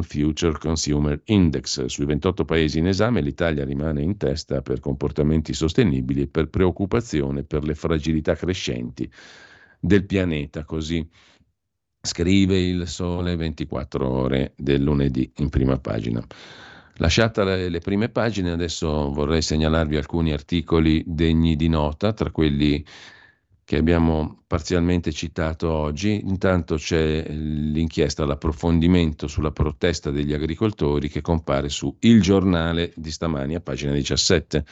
Future Consumer Index. Sui 28 paesi in esame l'Italia rimane in testa per comportamenti sostenibili e per preoccupazione per le fragilità crescenti del pianeta, così scrive il Sole 24 ore del lunedì in prima pagina. Lasciate le prime pagine, adesso vorrei segnalarvi alcuni articoli degni di nota, tra quelli che abbiamo parzialmente citato oggi. Intanto c'è l'inchiesta, l'approfondimento sulla protesta degli agricoltori che compare su Il Giornale di stamani a pagina 17.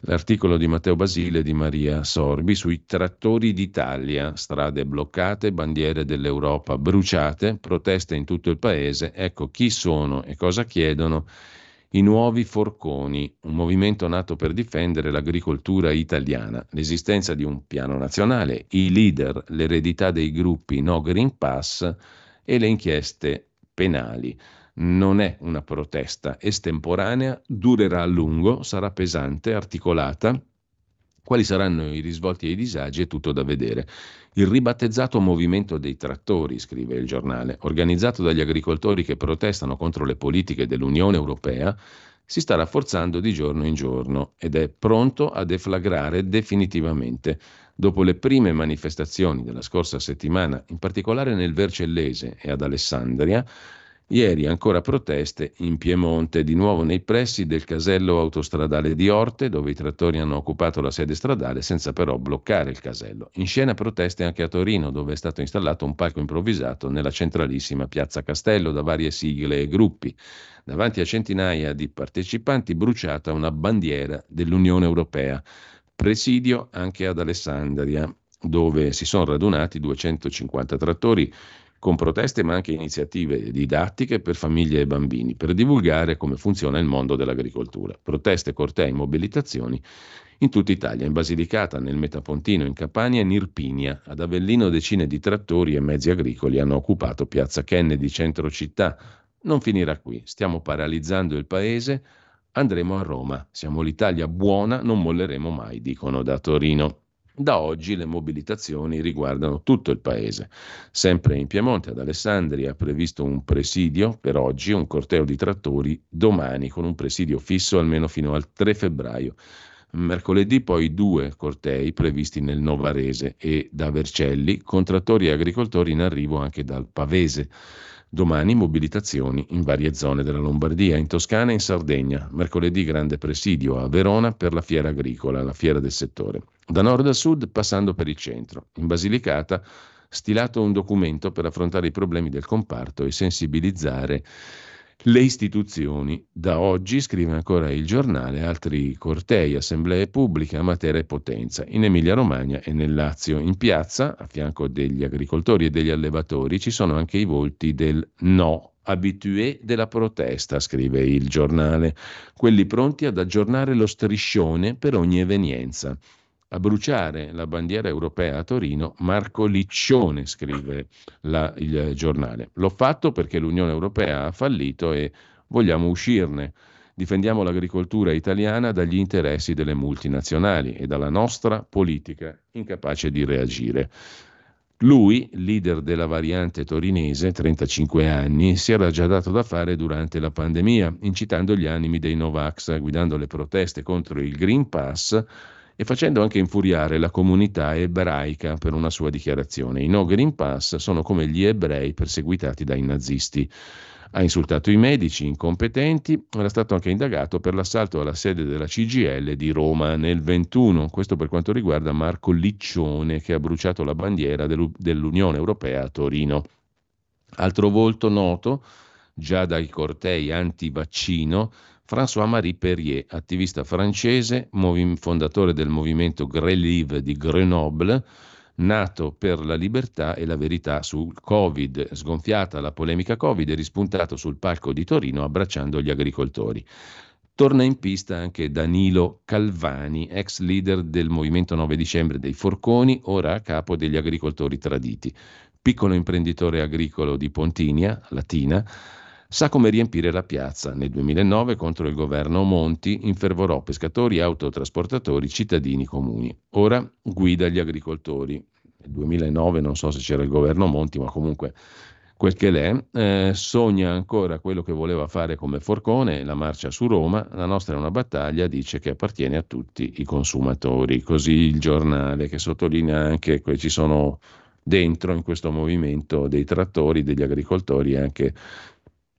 L'articolo di Matteo Basile e di Maria Sorbi sui trattori d'Italia, strade bloccate, bandiere dell'Europa bruciate, proteste in tutto il paese. Ecco chi sono e cosa chiedono i nuovi forconi, un movimento nato per difendere l'agricoltura italiana, l'esistenza di un piano nazionale, i leader, l'eredità dei gruppi No Green Pass e le inchieste penali. Non è una protesta estemporanea, durerà a lungo, sarà pesante, articolata, quali saranno i risvolti e i disagi è tutto da vedere. Il ribattezzato movimento dei trattori, scrive il giornale, organizzato dagli agricoltori che protestano contro le politiche dell'Unione Europea, si sta rafforzando di giorno in giorno ed è pronto a deflagrare definitivamente. Dopo le prime manifestazioni della scorsa settimana, in particolare nel Vercellese e ad Alessandria, Ieri ancora proteste in Piemonte, di nuovo nei pressi del casello autostradale di Orte, dove i trattori hanno occupato la sede stradale senza però bloccare il casello. In scena proteste anche a Torino, dove è stato installato un palco improvvisato nella centralissima piazza Castello da varie sigle e gruppi. Davanti a centinaia di partecipanti bruciata una bandiera dell'Unione Europea. Presidio anche ad Alessandria, dove si sono radunati 250 trattori con proteste ma anche iniziative didattiche per famiglie e bambini, per divulgare come funziona il mondo dell'agricoltura. Proteste, cortei, mobilitazioni in tutta Italia, in Basilicata, nel Metapontino, in Campania e in Irpinia. Ad Avellino decine di trattori e mezzi agricoli hanno occupato piazza Kennedy, centro città. Non finirà qui, stiamo paralizzando il paese, andremo a Roma. Siamo l'Italia buona, non molleremo mai, dicono da Torino. Da oggi le mobilitazioni riguardano tutto il paese. Sempre in Piemonte, ad Alessandria, è previsto un presidio per oggi, un corteo di trattori domani con un presidio fisso almeno fino al 3 febbraio. Mercoledì poi due cortei previsti nel Novarese e da Vercelli, con trattori e agricoltori in arrivo anche dal Pavese. Domani mobilitazioni in varie zone della Lombardia, in Toscana e in Sardegna. Mercoledì grande presidio a Verona per la fiera agricola, la fiera del settore. Da nord a sud passando per il centro. In Basilicata stilato un documento per affrontare i problemi del comparto e sensibilizzare le istituzioni. Da oggi, scrive ancora il giornale, altri cortei, assemblee pubbliche a Matera e Potenza, in Emilia-Romagna e nel Lazio. In piazza, a fianco degli agricoltori e degli allevatori, ci sono anche i volti del no abitué della protesta, scrive il giornale, quelli pronti ad aggiornare lo striscione per ogni evenienza. A bruciare la bandiera europea a Torino, Marco Liccione, scrive la, il giornale. L'ho fatto perché l'Unione Europea ha fallito e vogliamo uscirne. Difendiamo l'agricoltura italiana dagli interessi delle multinazionali e dalla nostra politica incapace di reagire. Lui, leader della variante torinese, 35 anni, si era già dato da fare durante la pandemia, incitando gli animi dei Novax, guidando le proteste contro il Green Pass e facendo anche infuriare la comunità ebraica per una sua dichiarazione. I no Green Pass sono come gli ebrei perseguitati dai nazisti. Ha insultato i medici incompetenti, era stato anche indagato per l'assalto alla sede della CGL di Roma nel 21, questo per quanto riguarda Marco Liccione che ha bruciato la bandiera dell'Unione Europea a Torino. Altro volto noto, già dai cortei anti-vaccino, François-Marie Perrier, attivista francese, fondatore del movimento Grelive di Grenoble, nato per la libertà e la verità sul Covid, sgonfiata la polemica Covid e rispuntato sul palco di Torino abbracciando gli agricoltori. Torna in pista anche Danilo Calvani, ex leader del movimento 9 dicembre dei Forconi, ora a capo degli agricoltori traditi. Piccolo imprenditore agricolo di Pontinia, Latina, sa come riempire la piazza. Nel 2009 contro il governo Monti infervorò pescatori, autotrasportatori, cittadini comuni. Ora guida gli agricoltori. Nel 2009 non so se c'era il governo Monti, ma comunque quel che l'è, eh, sogna ancora quello che voleva fare come Forcone, la marcia su Roma, la nostra è una battaglia, dice che appartiene a tutti i consumatori, così il giornale che sottolinea anche che ci sono dentro in questo movimento dei trattori, degli agricoltori anche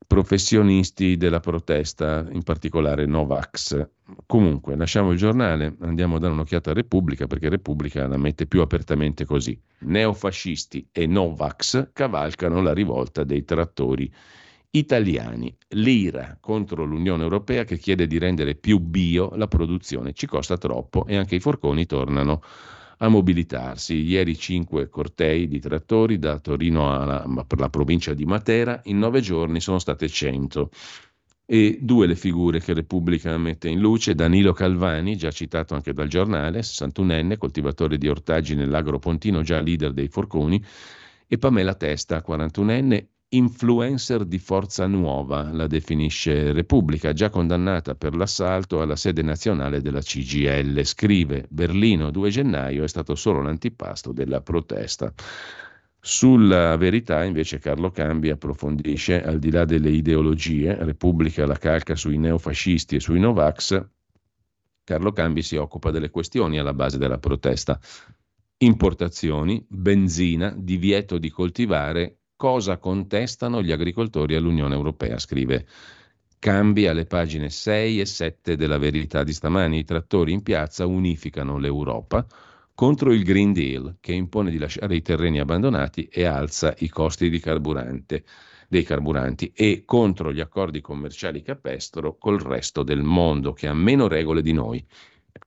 professionisti della protesta, in particolare Novax. Comunque, lasciamo il giornale, andiamo a dare un'occhiata a Repubblica, perché Repubblica la mette più apertamente così. Neofascisti e Novax cavalcano la rivolta dei trattori italiani. L'IRA contro l'Unione Europea che chiede di rendere più bio la produzione. Ci costa troppo e anche i forconi tornano a mobilitarsi. Ieri cinque cortei di trattori da Torino alla, per la provincia di Matera, in nove giorni sono state 100. E due le figure che Repubblica mette in luce, Danilo Calvani, già citato anche dal giornale, 61enne, coltivatore di ortaggi nell'agro pontino, già leader dei forconi, e Pamela Testa, 41enne, influencer di forza nuova, la definisce Repubblica, già condannata per l'assalto alla sede nazionale della CGL. Scrive Berlino 2 gennaio è stato solo l'antipasto della protesta. Sulla verità invece Carlo Cambi approfondisce, al di là delle ideologie, Repubblica la calca sui neofascisti e sui Novax, Carlo Cambi si occupa delle questioni alla base della protesta. Importazioni, benzina, divieto di coltivare cosa contestano gli agricoltori all'Unione Europea, scrive Cambi alle pagine 6 e 7 della verità di stamani. I trattori in piazza unificano l'Europa contro il Green Deal che impone di lasciare i terreni abbandonati e alza i costi carburante, dei carburanti e contro gli accordi commerciali capestro col resto del mondo che ha meno regole di noi.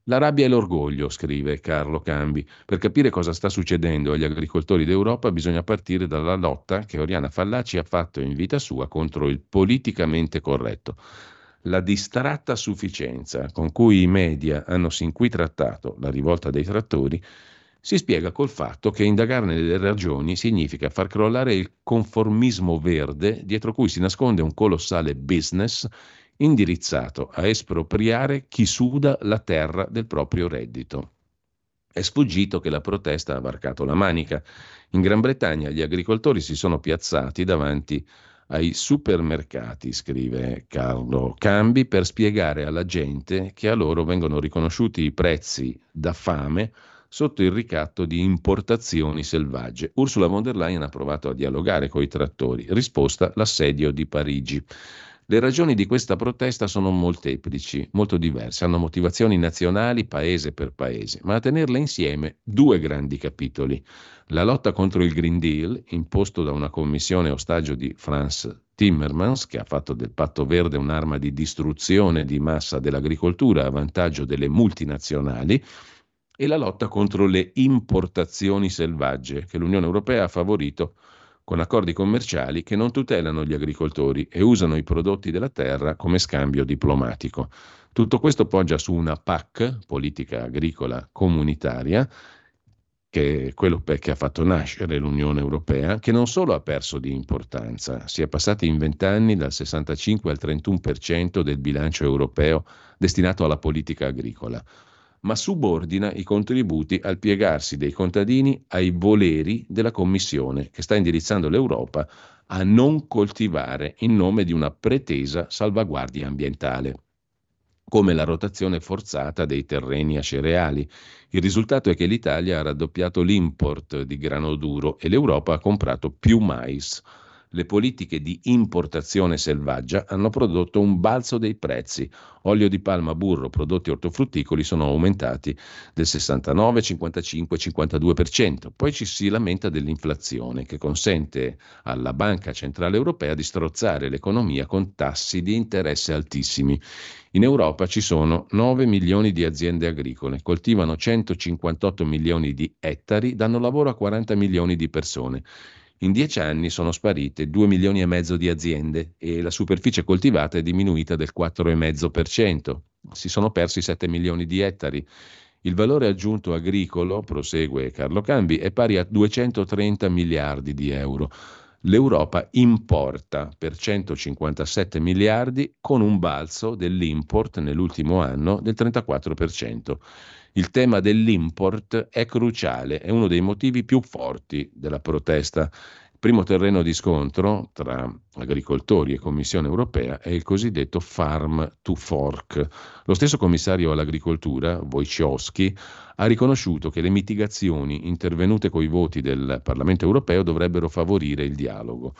La rabbia e l'orgoglio, scrive Carlo Cambi. Per capire cosa sta succedendo agli agricoltori d'Europa bisogna partire dalla lotta che Oriana Fallaci ha fatto in vita sua contro il politicamente corretto. La distratta sufficienza con cui i media hanno sin qui trattato la rivolta dei trattori si spiega col fatto che indagarne le ragioni significa far crollare il conformismo verde dietro cui si nasconde un colossale business indirizzato a espropriare chi suda la terra del proprio reddito. È sfuggito che la protesta ha varcato la manica. In Gran Bretagna gli agricoltori si sono piazzati davanti ai supermercati, scrive Carlo Cambi, per spiegare alla gente che a loro vengono riconosciuti i prezzi da fame sotto il ricatto di importazioni selvagge. Ursula von der Leyen ha provato a dialogare con i trattori. Risposta l'assedio di Parigi. Le ragioni di questa protesta sono molteplici, molto diverse, hanno motivazioni nazionali paese per paese, ma a tenerle insieme due grandi capitoli. La lotta contro il Green Deal, imposto da una commissione ostaggio di Franz Timmermans, che ha fatto del patto verde un'arma di distruzione di massa dell'agricoltura a vantaggio delle multinazionali, e la lotta contro le importazioni selvagge, che l'Unione Europea ha favorito con accordi commerciali che non tutelano gli agricoltori e usano i prodotti della terra come scambio diplomatico. Tutto questo poggia su una PAC, politica agricola comunitaria, che è quello che ha fatto nascere l'Unione Europea, che non solo ha perso di importanza, si è passati in vent'anni dal 65 al 31% del bilancio europeo destinato alla politica agricola ma subordina i contributi al piegarsi dei contadini ai voleri della Commissione, che sta indirizzando l'Europa a non coltivare in nome di una pretesa salvaguardia ambientale come la rotazione forzata dei terreni a cereali. Il risultato è che l'Italia ha raddoppiato l'import di grano duro e l'Europa ha comprato più mais le politiche di importazione selvaggia hanno prodotto un balzo dei prezzi. Olio di palma, burro, prodotti ortofrutticoli sono aumentati del 69, 55, 52%. Poi ci si lamenta dell'inflazione che consente alla Banca Centrale Europea di strozzare l'economia con tassi di interesse altissimi. In Europa ci sono 9 milioni di aziende agricole, coltivano 158 milioni di ettari, danno lavoro a 40 milioni di persone. In dieci anni sono sparite 2 milioni e mezzo di aziende e la superficie coltivata è diminuita del 4,5%. Si sono persi 7 milioni di ettari. Il valore aggiunto agricolo, prosegue Carlo Cambi, è pari a 230 miliardi di euro. L'Europa importa per 157 miliardi con un balzo dell'import nell'ultimo anno del 34%. Il tema dell'import è cruciale, è uno dei motivi più forti della protesta. Il primo terreno di scontro tra agricoltori e Commissione europea è il cosiddetto Farm to Fork. Lo stesso commissario all'agricoltura, Wojciechowski, ha riconosciuto che le mitigazioni intervenute coi voti del Parlamento europeo dovrebbero favorire il dialogo.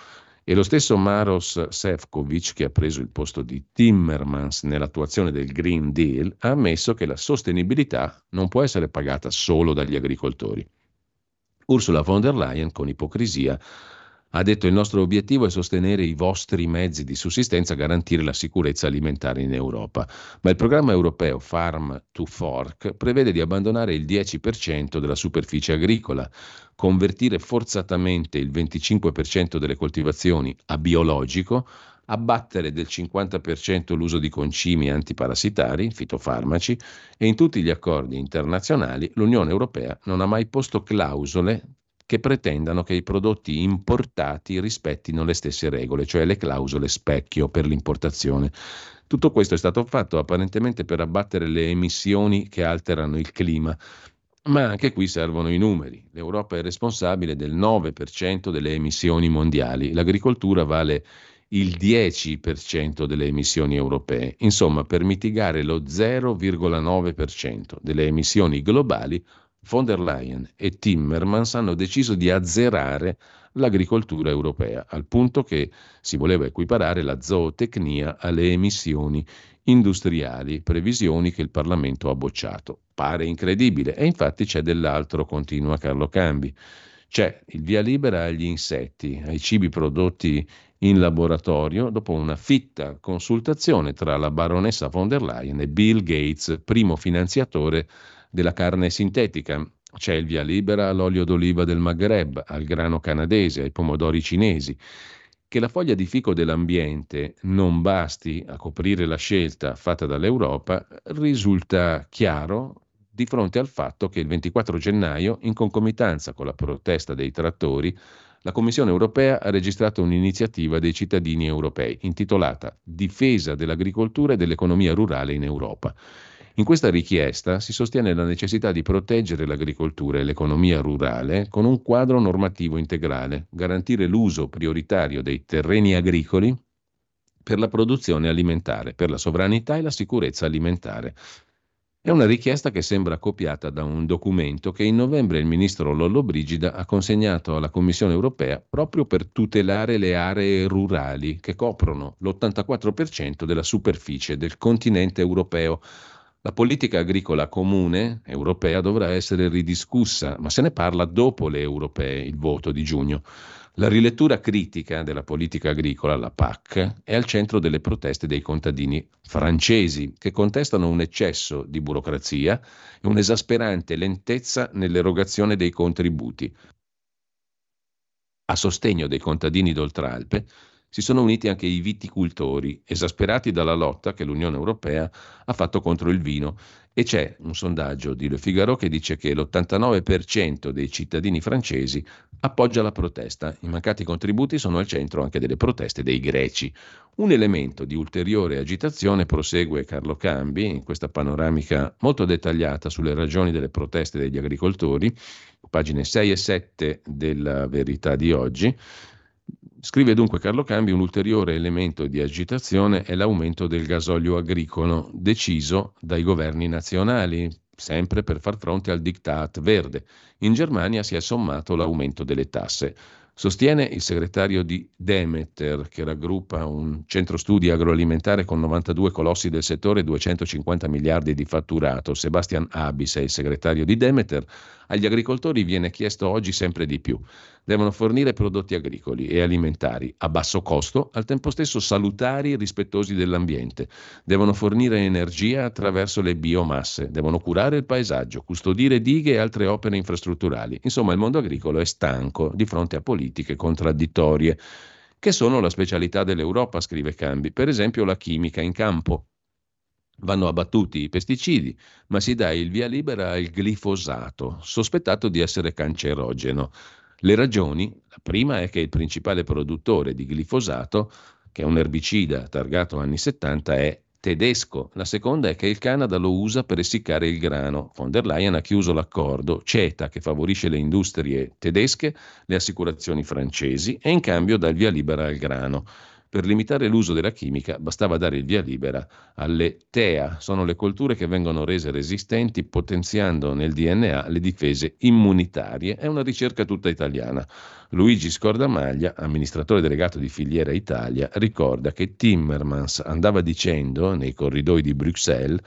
E lo stesso Maros Sefcovic, che ha preso il posto di Timmermans nell'attuazione del Green Deal, ha ammesso che la sostenibilità non può essere pagata solo dagli agricoltori. Ursula von der Leyen, con ipocrisia, ha detto il nostro obiettivo è sostenere i vostri mezzi di sussistenza, garantire la sicurezza alimentare in Europa. Ma il programma europeo Farm to Fork prevede di abbandonare il 10% della superficie agricola, convertire forzatamente il 25% delle coltivazioni a biologico, abbattere del 50% l'uso di concimi antiparassitari, fitofarmaci, e in tutti gli accordi internazionali l'Unione Europea non ha mai posto clausole che pretendano che i prodotti importati rispettino le stesse regole, cioè le clausole specchio per l'importazione. Tutto questo è stato fatto apparentemente per abbattere le emissioni che alterano il clima, ma anche qui servono i numeri. L'Europa è responsabile del 9% delle emissioni mondiali, l'agricoltura vale il 10% delle emissioni europee. Insomma, per mitigare lo 0,9% delle emissioni globali von der Leyen e Timmermans hanno deciso di azzerare l'agricoltura europea, al punto che si voleva equiparare la zootecnia alle emissioni industriali, previsioni che il Parlamento ha bocciato. Pare incredibile, e infatti c'è dell'altro, continua Carlo Cambi. C'è il via libera agli insetti, ai cibi prodotti in laboratorio dopo una fitta consultazione tra la baronessa von der Leyen e Bill Gates, primo finanziatore della carne sintetica. C'è il via libera all'olio d'oliva del Maghreb, al grano canadese, ai pomodori cinesi. Che la foglia di fico dell'ambiente non basti a coprire la scelta fatta dall'Europa risulta chiaro di fronte al fatto che il 24 gennaio, in concomitanza con la protesta dei trattori, la Commissione europea ha registrato un'iniziativa dei cittadini europei intitolata Difesa dell'agricoltura e dell'economia rurale in Europa. In questa richiesta si sostiene la necessità di proteggere l'agricoltura e l'economia rurale con un quadro normativo integrale, garantire l'uso prioritario dei terreni agricoli per la produzione alimentare, per la sovranità e la sicurezza alimentare, è una richiesta che sembra copiata da un documento che in novembre il ministro Lollobrigida ha consegnato alla Commissione europea proprio per tutelare le aree rurali che coprono l'84% della superficie del continente europeo. La politica agricola comune europea dovrà essere ridiscussa, ma se ne parla dopo le europee, il voto di giugno. La rilettura critica della politica agricola, la PAC, è al centro delle proteste dei contadini francesi che contestano un eccesso di burocrazia e un'esasperante lentezza nell'erogazione dei contributi. A sostegno dei contadini d'Oltralpe si sono uniti anche i viticultori, esasperati dalla lotta che l'Unione Europea ha fatto contro il vino e c'è un sondaggio di Le Figaro che dice che l'89% dei cittadini francesi appoggia la protesta. I mancati contributi sono al centro anche delle proteste dei greci. Un elemento di ulteriore agitazione prosegue Carlo Cambi in questa panoramica molto dettagliata sulle ragioni delle proteste degli agricoltori, pagine 6 e 7 della verità di oggi. Scrive dunque Carlo Cambi, un ulteriore elemento di agitazione è l'aumento del gasolio agricolo deciso dai governi nazionali, sempre per far fronte al diktat verde. In Germania si è sommato l'aumento delle tasse. Sostiene il segretario di Demeter, che raggruppa un centro studi agroalimentare con 92 colossi del settore e 250 miliardi di fatturato. Sebastian Abis è il segretario di Demeter. Agli agricoltori viene chiesto oggi sempre di più devono fornire prodotti agricoli e alimentari a basso costo, al tempo stesso salutari e rispettosi dell'ambiente. Devono fornire energia attraverso le biomasse, devono curare il paesaggio, custodire dighe e altre opere infrastrutturali. Insomma, il mondo agricolo è stanco di fronte a politiche contraddittorie che sono la specialità dell'Europa, scrive Cambi, per esempio la chimica in campo. Vanno abbattuti i pesticidi, ma si dà il via libera al glifosato, sospettato di essere cancerogeno. Le ragioni, la prima è che il principale produttore di glifosato, che è un erbicida targato anni 70, è tedesco. La seconda è che il Canada lo usa per essiccare il grano. Von der Leyen ha chiuso l'accordo CETA che favorisce le industrie tedesche, le assicurazioni francesi e in cambio dà il via libera al grano. Per limitare l'uso della chimica bastava dare il via libera alle TEA, sono le colture che vengono rese resistenti potenziando nel DNA le difese immunitarie. È una ricerca tutta italiana. Luigi Scordamaglia, amministratore delegato di Filiera Italia, ricorda che Timmermans andava dicendo nei corridoi di Bruxelles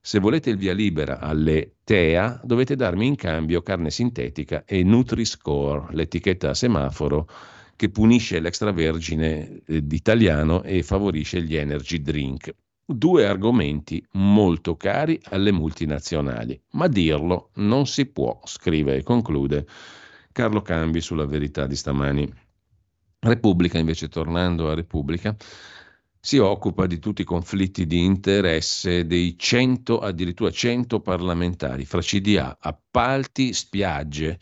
se volete il via libera alle TEA, dovete darmi in cambio carne sintetica e Nutri-Score, l'etichetta a semaforo che punisce l'extravergine eh, italiano e favorisce gli energy drink. Due argomenti molto cari alle multinazionali, ma dirlo non si può, scrive e conclude Carlo Cambi sulla verità di stamani. Repubblica, invece, tornando a Repubblica, si occupa di tutti i conflitti di interesse dei 100, addirittura 100 parlamentari, fra CDA, appalti, spiagge,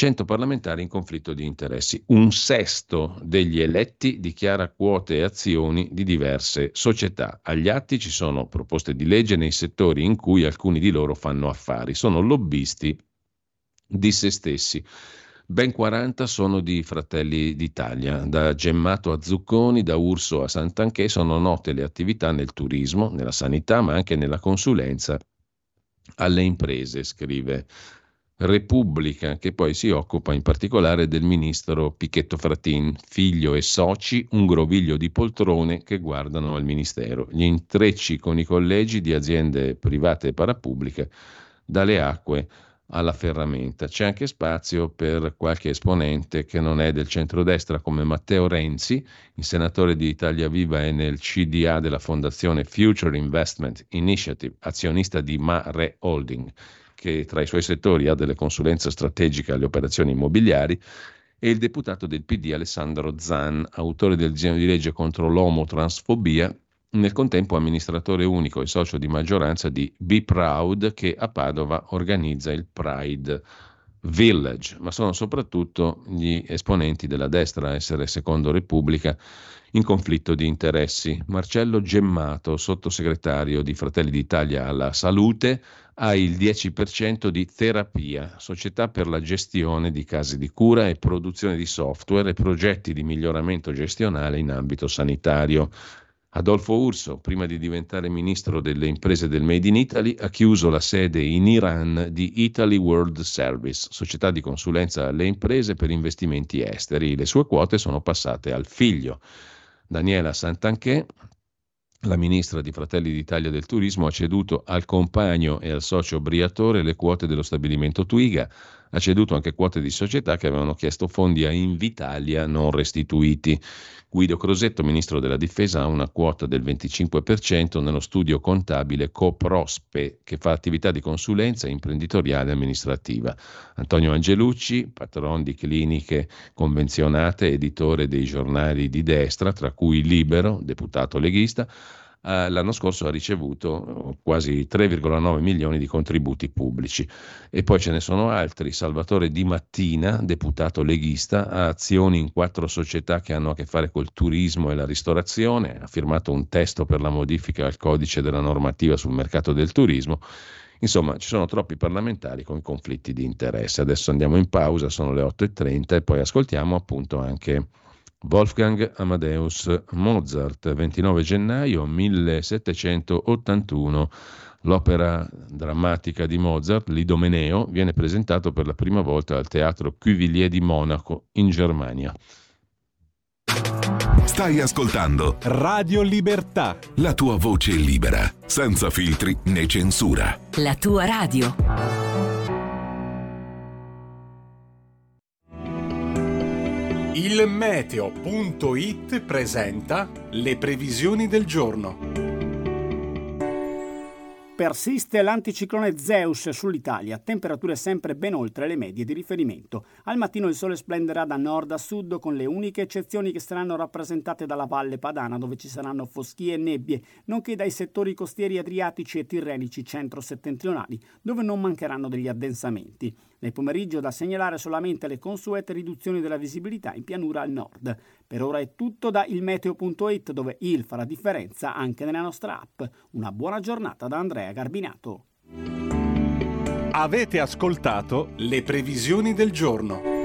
100 parlamentari in conflitto di interessi. Un sesto degli eletti dichiara quote e azioni di diverse società. Agli atti ci sono proposte di legge nei settori in cui alcuni di loro fanno affari. Sono lobbisti di se stessi. Ben 40 sono di Fratelli d'Italia, da Gemmato a Zucconi, da Urso a Sant'Anché sono note le attività nel turismo, nella sanità, ma anche nella consulenza alle imprese, scrive Repubblica, che poi si occupa in particolare del ministro Pichetto Fratin, figlio e soci, un groviglio di poltrone che guardano al ministero. Gli intrecci con i collegi di aziende private e parapubbliche dalle acque alla ferramenta. C'è anche spazio per qualche esponente che non è del centrodestra come Matteo Renzi, il senatore di Italia Viva è nel CDA della fondazione Future Investment Initiative, azionista di Mare Holding, che tra i suoi settori ha delle consulenze strategiche alle operazioni immobiliari e il deputato del PD Alessandro Zan, autore del disegno di legge contro l'omotransfobia nel contempo amministratore unico e socio di maggioranza di Be Proud che a Padova organizza il Pride Village, ma sono soprattutto gli esponenti della destra a essere secondo Repubblica in conflitto di interessi. Marcello Gemmato, sottosegretario di Fratelli d'Italia alla Salute, ha il 10% di Terapia, società per la gestione di case di cura e produzione di software e progetti di miglioramento gestionale in ambito sanitario. Adolfo Urso, prima di diventare ministro delle imprese del Made in Italy, ha chiuso la sede in Iran di Italy World Service, società di consulenza alle imprese per investimenti esteri. Le sue quote sono passate al figlio. Daniela Santanché, la ministra di Fratelli d'Italia del Turismo, ha ceduto al compagno e al socio Briatore le quote dello stabilimento Twiga ha ceduto anche quote di società che avevano chiesto fondi a Invitalia non restituiti. Guido Crosetto, ministro della Difesa, ha una quota del 25% nello studio contabile Coprospe, che fa attività di consulenza imprenditoriale e amministrativa. Antonio Angelucci, patron di cliniche convenzionate, editore dei giornali di destra, tra cui Libero, deputato leghista, eh, l'anno scorso ha ricevuto quasi 3,9 milioni di contributi pubblici. E poi ce ne sono altri. Salvatore Di Mattina, deputato leghista, ha azioni in quattro società che hanno a che fare col turismo e la ristorazione, ha firmato un testo per la modifica al codice della normativa sul mercato del turismo. Insomma, ci sono troppi parlamentari con conflitti di interesse. Adesso andiamo in pausa, sono le 8.30 e poi ascoltiamo appunto anche Wolfgang Amadeus Mozart, 29 gennaio 1781. L'opera drammatica di Mozart, L'Idomeneo, viene presentato per la prima volta al Teatro Cuvillier di Monaco, in Germania. Stai ascoltando Radio Libertà. La tua voce libera, senza filtri né censura. La tua radio. Il meteo.it presenta le previsioni del giorno. Persiste l'anticiclone Zeus sull'Italia, temperature sempre ben oltre le medie di riferimento. Al mattino il sole splenderà da nord a sud con le uniche eccezioni che saranno rappresentate dalla Valle Padana dove ci saranno foschie e nebbie, nonché dai settori costieri adriatici e tirrenici centro-settentrionali dove non mancheranno degli addensamenti. Nel pomeriggio da segnalare solamente le consuete riduzioni della visibilità in pianura al nord. Per ora è tutto da ilmeteo.it dove il fa la differenza anche nella nostra app. Una buona giornata da Andrea Garbinato. Avete ascoltato le previsioni del giorno.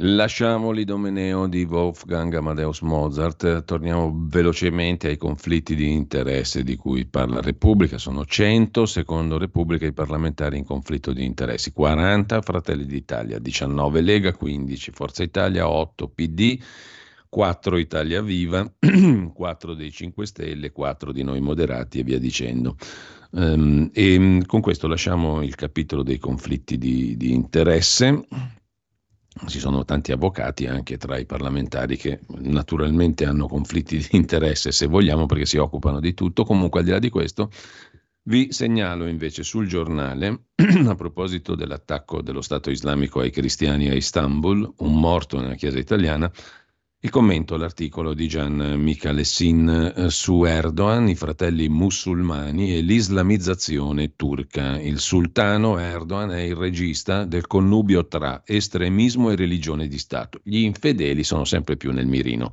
Lasciamo l'idomeneo di Wolfgang Amadeus Mozart, torniamo velocemente ai conflitti di interesse di cui parla Repubblica, sono 100 secondo Repubblica i parlamentari in conflitto di interessi, 40 Fratelli d'Italia, 19 Lega, 15 Forza Italia, 8 PD, 4 Italia Viva, [clears throat] 4 dei 5 Stelle, 4 di noi moderati e via dicendo. Um, e con questo lasciamo il capitolo dei conflitti di, di interesse ci sono tanti avvocati anche tra i parlamentari che naturalmente hanno conflitti di interesse, se vogliamo, perché si occupano di tutto. Comunque, al di là di questo, vi segnalo invece sul giornale, [clears throat] a proposito dell'attacco dello Stato islamico ai cristiani a Istanbul, un morto nella Chiesa italiana, il commento all'articolo di Gian Michalessin eh, su Erdogan, i fratelli musulmani e l'islamizzazione turca. Il sultano Erdogan è il regista del connubio tra estremismo e religione di Stato. Gli infedeli sono sempre più nel mirino.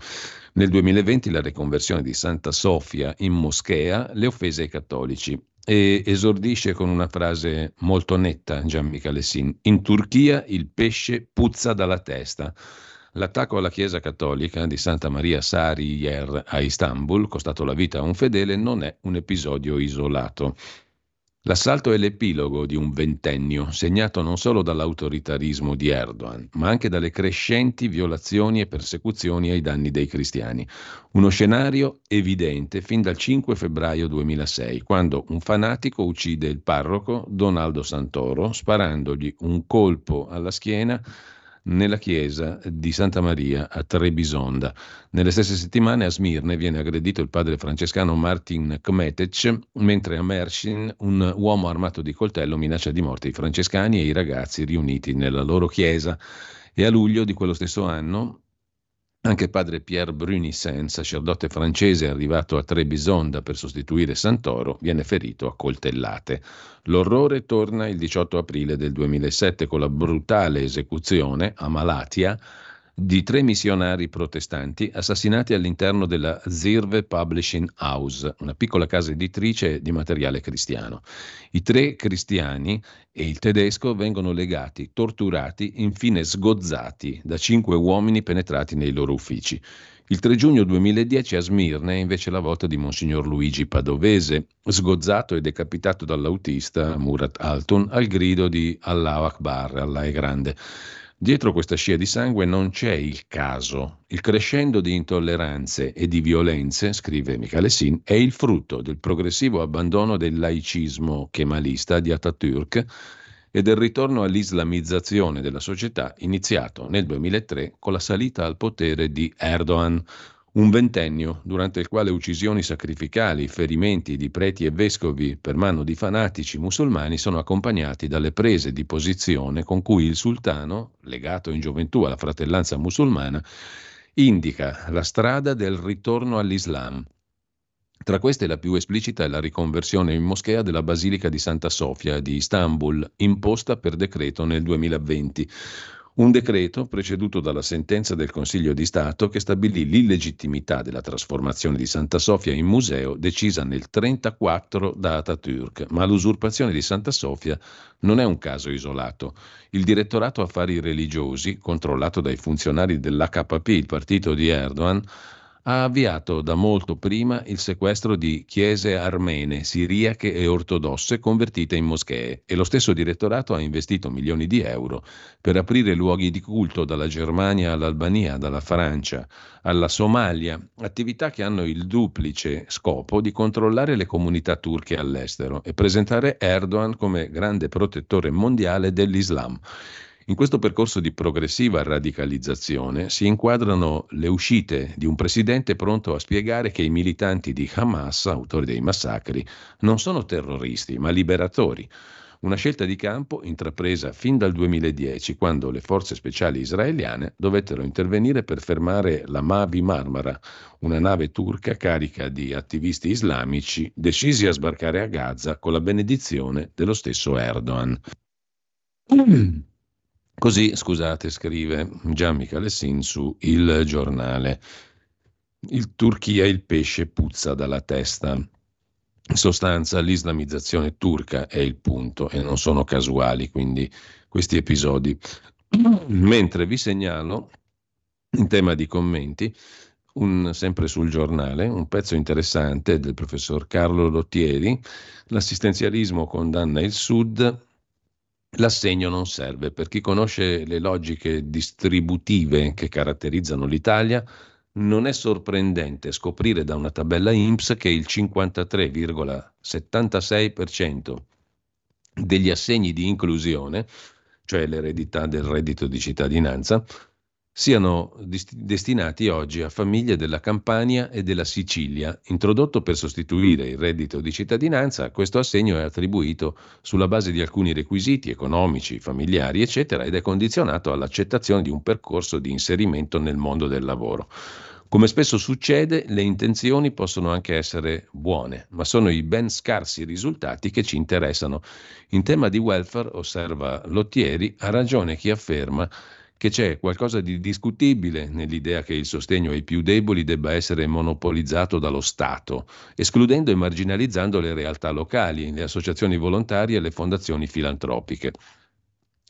Nel 2020 la riconversione di Santa Sofia in moschea, le offese ai cattolici. E esordisce con una frase molto netta Gian Michalessin. In Turchia il pesce puzza dalla testa. L'attacco alla Chiesa Cattolica di Santa Maria Sarıyer a Istanbul, costato la vita a un fedele, non è un episodio isolato. L'assalto è l'epilogo di un ventennio segnato non solo dall'autoritarismo di Erdogan, ma anche dalle crescenti violazioni e persecuzioni ai danni dei cristiani. Uno scenario evidente fin dal 5 febbraio 2006, quando un fanatico uccide il parroco Donaldo Santoro sparandogli un colpo alla schiena nella chiesa di Santa Maria a Trebisonda. Nelle stesse settimane a Smirne viene aggredito il padre francescano Martin Kmetec, mentre a Mersin un uomo armato di coltello minaccia di morte i francescani e i ragazzi riuniti nella loro chiesa. E a luglio di quello stesso anno anche padre Pierre Brunissen, sacerdote francese arrivato a Trebisonda per sostituire Santoro, viene ferito a coltellate. L'orrore torna il 18 aprile del 2007 con la brutale esecuzione a Malatia di tre missionari protestanti assassinati all'interno della Zirve Publishing House, una piccola casa editrice di materiale cristiano. I tre cristiani e il tedesco vengono legati, torturati, infine sgozzati da cinque uomini penetrati nei loro uffici. Il 3 giugno 2010 a Smirne è invece la volta di Monsignor Luigi Padovese, sgozzato e decapitato dall'autista Murat Altun al grido di Allah Akbar, Allah è grande. Dietro questa scia di sangue non c'è il caso. Il crescendo di intolleranze e di violenze, scrive Michele Sin, è il frutto del progressivo abbandono del laicismo kemalista di Atatürk e del ritorno all'islamizzazione della società iniziato nel 2003 con la salita al potere di Erdogan, un ventennio durante il quale uccisioni sacrificali, ferimenti di preti e vescovi per mano di fanatici musulmani sono accompagnati dalle prese di posizione con cui il sultano, legato in gioventù alla fratellanza musulmana, indica la strada del ritorno all'Islam. Tra queste la più esplicita è la riconversione in moschea della Basilica di Santa Sofia di Istanbul, imposta per decreto nel 2020 un decreto preceduto dalla sentenza del Consiglio di Stato che stabilì l'illegittimità della trasformazione di Santa Sofia in museo decisa nel 1934 da Atatürk, ma l'usurpazione di Santa Sofia non è un caso isolato. Il Direttorato Affari Religiosi, controllato dai funzionari dell'HPP, il partito di Erdogan, ha avviato da molto prima il sequestro di chiese armene, siriache e ortodosse convertite in moschee e lo stesso direttorato ha investito milioni di euro per aprire luoghi di culto dalla Germania all'Albania, dalla Francia alla Somalia, attività che hanno il duplice scopo di controllare le comunità turche all'estero e presentare Erdogan come grande protettore mondiale dell'Islam. In questo percorso di progressiva radicalizzazione si inquadrano le uscite di un presidente pronto a spiegare che i militanti di Hamas, autori dei massacri, non sono terroristi, ma liberatori. Una scelta di campo intrapresa fin dal 2010, quando le forze speciali israeliane dovettero intervenire per fermare la Mavi Marmara, una nave turca carica di attivisti islamici decisi a sbarcare a Gaza con la benedizione dello stesso Erdogan. [clears throat] Così, scusate, scrive Gian Michalessin su Il Giornale. Il Turchia il pesce puzza dalla testa. In sostanza l'islamizzazione turca è il punto e non sono casuali quindi questi episodi. [clears throat] Mentre vi segnalo, in tema di commenti, un, sempre sul giornale, un pezzo interessante del professor Carlo Lottieri, l'assistenzialismo condanna il Sud, L'assegno non serve. Per chi conosce le logiche distributive che caratterizzano l'Italia, non è sorprendente scoprire da una tabella INPS che il 53,76% degli assegni di inclusione, cioè l'eredità del reddito di cittadinanza, siano destinati oggi a famiglie della Campania e della Sicilia. Introdotto per sostituire il reddito di cittadinanza, questo assegno è attribuito sulla base di alcuni requisiti economici, familiari, eccetera, ed è condizionato all'accettazione di un percorso di inserimento nel mondo del lavoro. Come spesso succede, le intenzioni possono anche essere buone, ma sono i ben scarsi risultati che ci interessano. In tema di welfare, osserva Lottieri, ha ragione chi afferma che c'è qualcosa di discutibile nell'idea che il sostegno ai più deboli debba essere monopolizzato dallo Stato, escludendo e marginalizzando le realtà locali, le associazioni volontarie e le fondazioni filantropiche.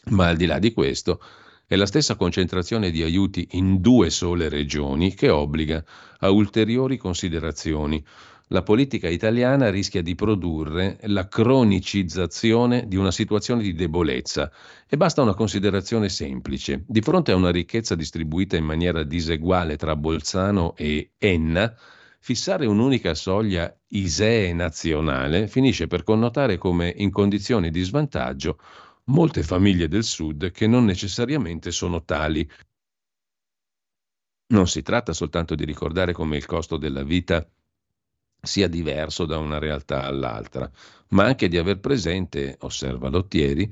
Ma al di là di questo, è la stessa concentrazione di aiuti in due sole regioni che obbliga a ulteriori considerazioni la politica italiana rischia di produrre la cronicizzazione di una situazione di debolezza e basta una considerazione semplice. Di fronte a una ricchezza distribuita in maniera diseguale tra Bolzano e Enna, fissare un'unica soglia ISEE nazionale finisce per connotare come in condizioni di svantaggio molte famiglie del Sud che non necessariamente sono tali. Non si tratta soltanto di ricordare come il costo della vita sia diverso da una realtà all'altra, ma anche di aver presente, osserva Lottieri,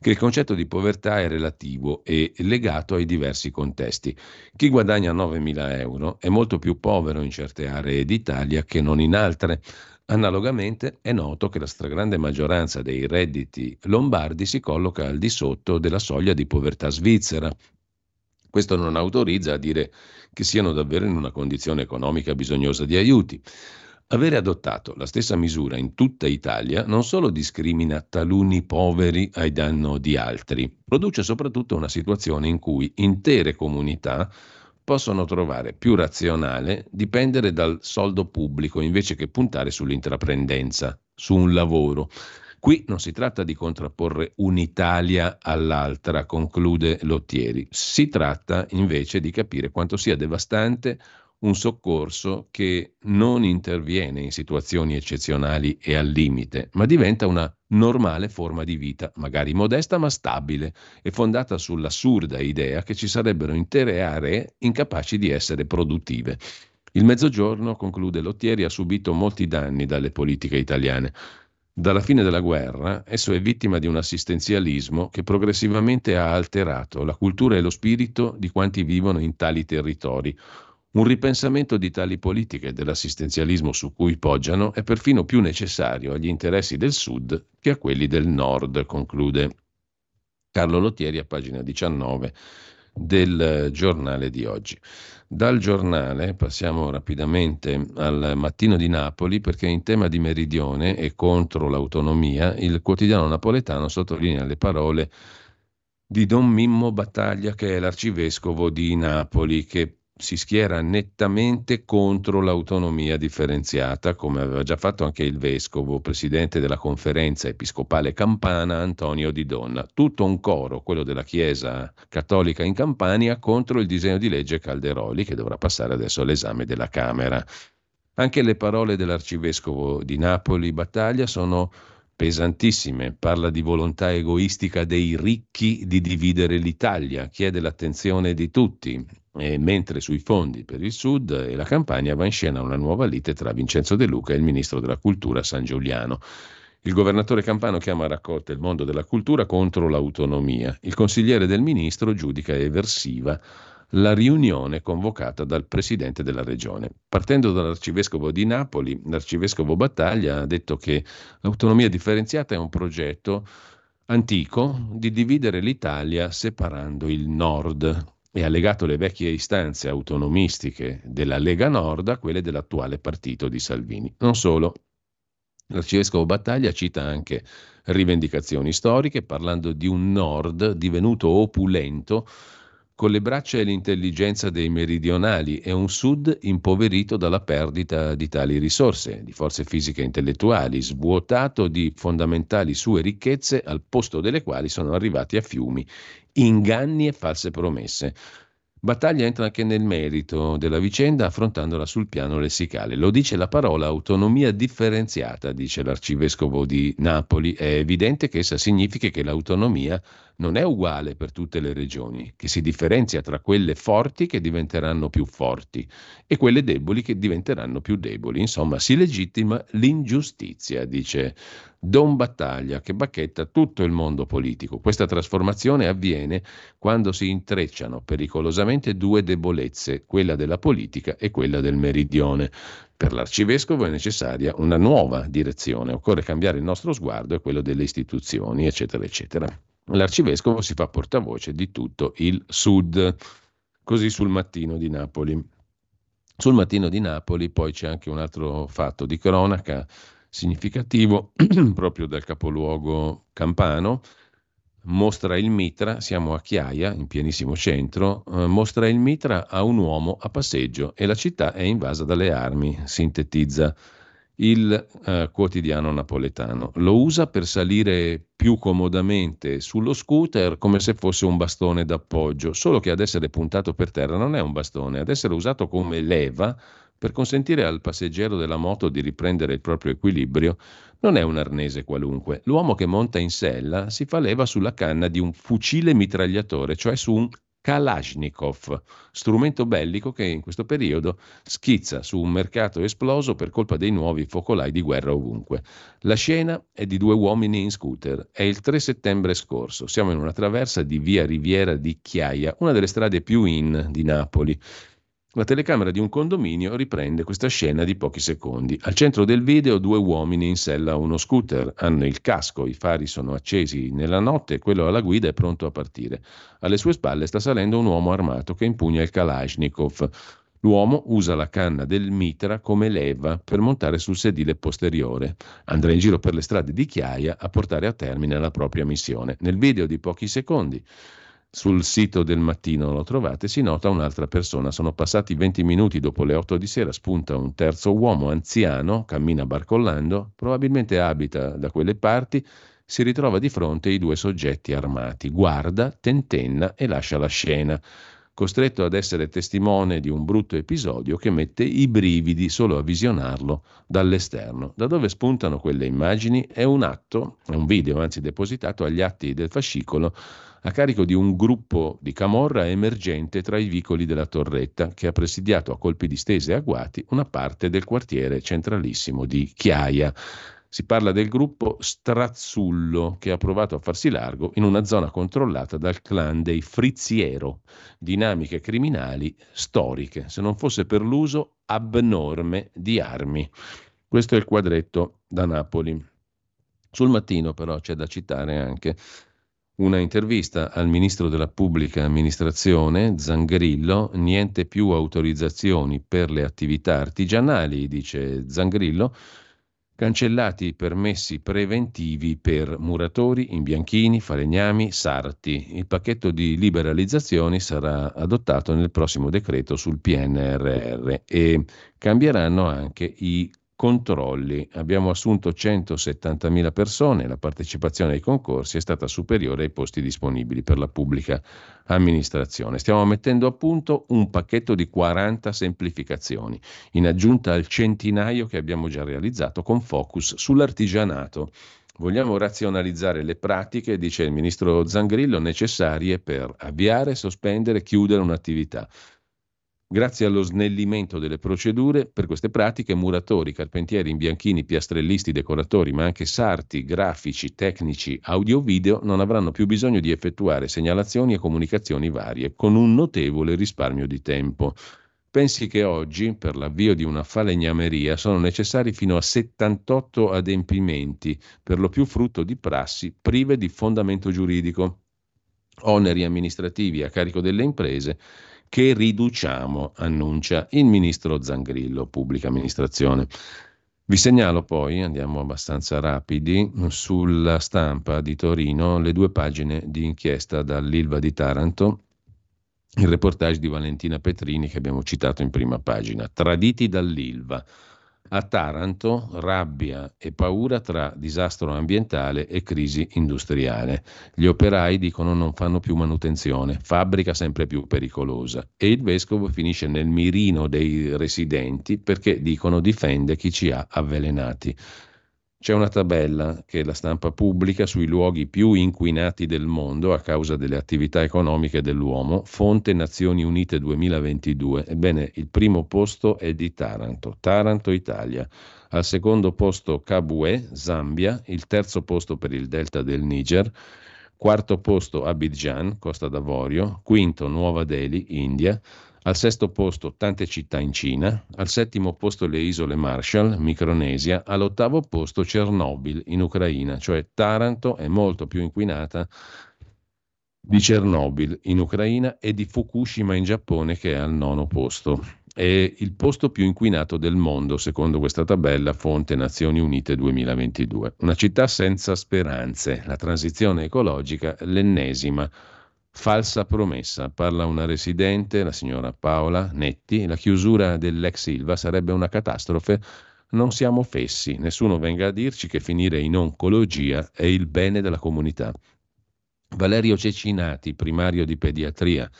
che il concetto di povertà è relativo e legato ai diversi contesti. Chi guadagna 9.000 euro è molto più povero in certe aree d'Italia che non in altre. Analogamente è noto che la stragrande maggioranza dei redditi lombardi si colloca al di sotto della soglia di povertà svizzera. Questo non autorizza a dire che siano davvero in una condizione economica bisognosa di aiuti. Avere adottato la stessa misura in tutta Italia non solo discrimina taluni poveri ai danno di altri, produce soprattutto una situazione in cui intere comunità possono trovare più razionale dipendere dal soldo pubblico invece che puntare sull'intraprendenza, su un lavoro. Qui non si tratta di contrapporre un'Italia all'altra, conclude Lottieri, si tratta invece di capire quanto sia devastante un soccorso che non interviene in situazioni eccezionali e al limite, ma diventa una normale forma di vita, magari modesta ma stabile e fondata sull'assurda idea che ci sarebbero intere aree incapaci di essere produttive. Il mezzogiorno, conclude Lottieri, ha subito molti danni dalle politiche italiane. Dalla fine della guerra esso è vittima di un assistenzialismo che progressivamente ha alterato la cultura e lo spirito di quanti vivono in tali territori, un ripensamento di tali politiche dell'assistenzialismo su cui poggiano è perfino più necessario agli interessi del Sud che a quelli del Nord, conclude Carlo Lottieri a pagina 19 del giornale di oggi. Dal giornale passiamo rapidamente al mattino di Napoli perché in tema di meridione e contro l'autonomia il quotidiano napoletano sottolinea le parole di Don Mimmo Battaglia che è l'arcivescovo di Napoli che si schiera nettamente contro l'autonomia differenziata, come aveva già fatto anche il vescovo, presidente della conferenza episcopale campana Antonio Di Donna. Tutto un coro, quello della Chiesa cattolica in Campania, contro il disegno di legge Calderoli, che dovrà passare adesso all'esame della Camera. Anche le parole dell'arcivescovo di Napoli Battaglia sono pesantissime, parla di volontà egoistica dei ricchi di dividere l'Italia, chiede l'attenzione di tutti, e mentre sui fondi per il Sud e la campagna va in scena una nuova lite tra Vincenzo De Luca e il ministro della Cultura San Giuliano. Il governatore Campano chiama a raccolta il mondo della cultura contro l'autonomia. Il consigliere del ministro giudica eversiva la riunione convocata dal presidente della regione. Partendo dall'arcivescovo di Napoli, l'arcivescovo Battaglia ha detto che l'autonomia differenziata è un progetto antico di dividere l'Italia separando il nord e ha legato le vecchie istanze autonomistiche della Lega Nord a quelle dell'attuale partito di Salvini. Non solo, L'arcivescovo Battaglia cita anche rivendicazioni storiche, parlando di un nord divenuto opulento con le braccia e l'intelligenza dei meridionali e un sud impoverito dalla perdita di tali risorse, di forze fisiche e intellettuali, svuotato di fondamentali sue ricchezze al posto delle quali sono arrivati a fiumi inganni e false promesse. Battaglia entra anche nel merito della vicenda affrontandola sul piano lessicale. Lo dice la parola autonomia differenziata, dice l'arcivescovo di Napoli. È evidente che essa significa che l'autonomia non è uguale per tutte le regioni, che si differenzia tra quelle forti che diventeranno più forti e quelle deboli che diventeranno più deboli. Insomma, si legittima l'ingiustizia, dice Don Battaglia, che bacchetta tutto il mondo politico. Questa trasformazione avviene quando si intrecciano pericolosamente due debolezze, quella della politica e quella del meridione. Per l'arcivescovo è necessaria una nuova direzione, occorre cambiare il nostro sguardo e quello delle istituzioni, eccetera, eccetera. L'arcivescovo si fa portavoce di tutto il sud, così sul mattino di Napoli. Sul mattino di Napoli poi c'è anche un altro fatto di cronaca significativo [clears throat] proprio dal capoluogo campano. Mostra il mitra, siamo a Chiaia, in pienissimo centro, eh, mostra il mitra a un uomo a passeggio e la città è invasa dalle armi, sintetizza il eh, quotidiano napoletano. Lo usa per salire più comodamente sullo scooter come se fosse un bastone d'appoggio, solo che ad essere puntato per terra non è un bastone, ad essere usato come leva per consentire al passeggero della moto di riprendere il proprio equilibrio non è un arnese qualunque. L'uomo che monta in sella si fa leva sulla canna di un fucile mitragliatore, cioè su un Kalashnikov, strumento bellico che in questo periodo schizza su un mercato esploso per colpa dei nuovi focolai di guerra ovunque. La scena è di due uomini in scooter. È il 3 settembre scorso. Siamo in una traversa di via Riviera di Chiaia, una delle strade più in di Napoli. La telecamera di un condominio riprende questa scena di pochi secondi. Al centro del video due uomini in sella a uno scooter. Hanno il casco, i fari sono accesi nella notte, quello alla guida è pronto a partire. Alle sue spalle sta salendo un uomo armato che impugna il Kalashnikov. L'uomo usa la canna del mitra come leva per montare sul sedile posteriore. Andrà in giro per le strade di Chiaia a portare a termine la propria missione. Nel video di pochi secondi sul sito del mattino lo trovate, si nota un'altra persona. Sono passati 20 minuti dopo le 8 di sera, spunta un terzo uomo anziano, cammina barcollando, probabilmente abita da quelle parti, si ritrova di fronte ai due soggetti armati, guarda, tentenna e lascia la scena, costretto ad essere testimone di un brutto episodio che mette i brividi solo a visionarlo dall'esterno. Da dove spuntano quelle immagini? È un atto, è un video anzi depositato agli atti del fascicolo a carico di un gruppo di camorra emergente tra i vicoli della torretta che ha presidiato a colpi di stese agguati una parte del quartiere centralissimo di Chiaia. Si parla del gruppo Strazzullo che ha provato a farsi largo in una zona controllata dal clan dei Frizziero, dinamiche criminali storiche, se non fosse per l'uso abnorme di armi. Questo è il quadretto da Napoli. Sul mattino però c'è da citare anche una intervista al ministro della pubblica amministrazione, Zangrillo, niente più autorizzazioni per le attività artigianali, dice Zangrillo, cancellati i permessi preventivi per muratori, imbianchini, falegnami, sarti. Il pacchetto di liberalizzazioni sarà adottato nel prossimo decreto sul PNRR e cambieranno anche i controlli. Abbiamo assunto 170.000 persone, la partecipazione ai concorsi è stata superiore ai posti disponibili per la pubblica amministrazione. Stiamo mettendo a punto un pacchetto di 40 semplificazioni, in aggiunta al centinaio che abbiamo già realizzato con focus sull'artigianato. Vogliamo razionalizzare le pratiche, dice il ministro Zangrillo, necessarie per avviare, sospendere, chiudere un'attività Grazie allo snellimento delle procedure per queste pratiche, muratori, carpentieri, imbianchini, piastrellisti, decoratori, ma anche sarti, grafici, tecnici, audio-video non avranno più bisogno di effettuare segnalazioni e comunicazioni varie, con un notevole risparmio di tempo. Pensi che oggi, per l'avvio di una falegnameria, sono necessari fino a 78 adempimenti, per lo più frutto di prassi prive di fondamento giuridico. Oneri amministrativi a carico delle imprese che riduciamo, annuncia il ministro Zangrillo, pubblica amministrazione. Vi segnalo poi, andiamo abbastanza rapidi, sulla stampa di Torino le due pagine di inchiesta dall'Ilva di Taranto, il reportage di Valentina Petrini che abbiamo citato in prima pagina, traditi dall'Ilva. A Taranto rabbia e paura tra disastro ambientale e crisi industriale. Gli operai dicono non fanno più manutenzione, fabbrica sempre più pericolosa e il vescovo finisce nel mirino dei residenti perché dicono difende chi ci ha avvelenati. C'è una tabella che la stampa pubblica sui luoghi più inquinati del mondo a causa delle attività economiche dell'uomo, fonte Nazioni Unite 2022. Ebbene, il primo posto è di Taranto, Taranto Italia. Al secondo posto Kabue, Zambia, il terzo posto per il delta del Niger, quarto posto Abidjan, Costa d'Avorio, quinto Nuova Delhi, India, al sesto posto tante città in Cina, al settimo posto le isole Marshall, Micronesia, all'ottavo posto Chernobyl in Ucraina, cioè Taranto è molto più inquinata di Chernobyl in Ucraina e di Fukushima in Giappone che è al nono posto. È il posto più inquinato del mondo, secondo questa tabella, fonte Nazioni Unite 2022. Una città senza speranze, la transizione ecologica, l'ennesima Falsa promessa, parla una residente, la signora Paola Netti, la chiusura dell'ex Silva sarebbe una catastrofe. Non siamo fessi, nessuno venga a dirci che finire in oncologia è il bene della comunità. Valerio Cecinati, primario di pediatria,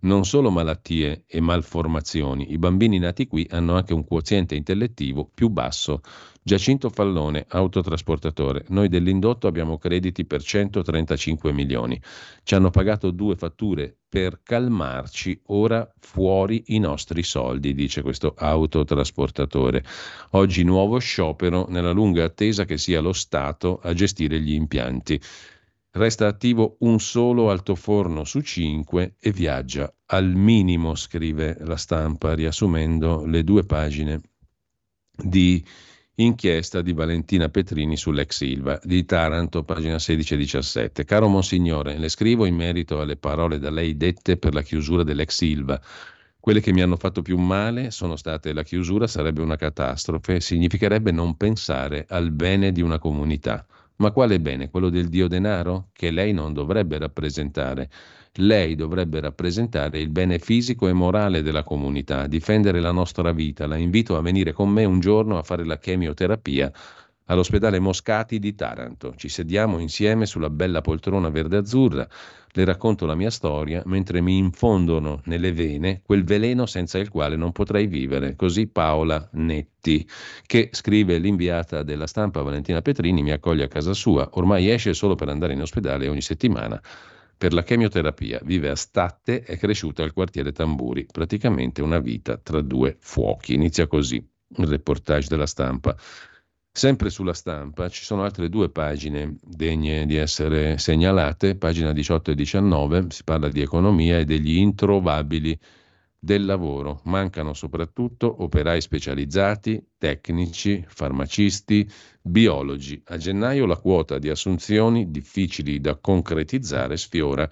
non solo malattie e malformazioni, i bambini nati qui hanno anche un quoziente intellettivo più basso. Giacinto Fallone, autotrasportatore. Noi dell'indotto abbiamo crediti per 135 milioni. Ci hanno pagato due fatture per calmarci, ora fuori i nostri soldi, dice questo autotrasportatore. Oggi nuovo sciopero nella lunga attesa che sia lo Stato a gestire gli impianti. Resta attivo un solo altoforno su cinque e viaggia al minimo, scrive la stampa, riassumendo le due pagine di inchiesta di Valentina Petrini sull'ex Silva di Taranto, pagina 16 e 17. Caro Monsignore, le scrivo in merito alle parole da lei dette per la chiusura dell'ex Silva. Quelle che mi hanno fatto più male sono state la chiusura sarebbe una catastrofe, significherebbe non pensare al bene di una comunità. Ma quale bene? Quello del dio denaro? Che lei non dovrebbe rappresentare. Lei dovrebbe rappresentare il bene fisico e morale della comunità, difendere la nostra vita. La invito a venire con me un giorno a fare la chemioterapia all'ospedale Moscati di Taranto. Ci sediamo insieme sulla bella poltrona verde-azzurra, le racconto la mia storia mentre mi infondono nelle vene quel veleno senza il quale non potrei vivere. Così Paola Netti, che scrive l'inviata della stampa Valentina Petrini, mi accoglie a casa sua. Ormai esce solo per andare in ospedale ogni settimana per la chemioterapia. Vive a Statte, è cresciuta al quartiere Tamburi, praticamente una vita tra due fuochi. Inizia così il reportage della stampa. Sempre sulla stampa ci sono altre due pagine degne di essere segnalate, pagina 18 e 19, si parla di economia e degli introvabili del lavoro. Mancano soprattutto operai specializzati, tecnici, farmacisti, biologi. A gennaio la quota di assunzioni difficili da concretizzare sfiora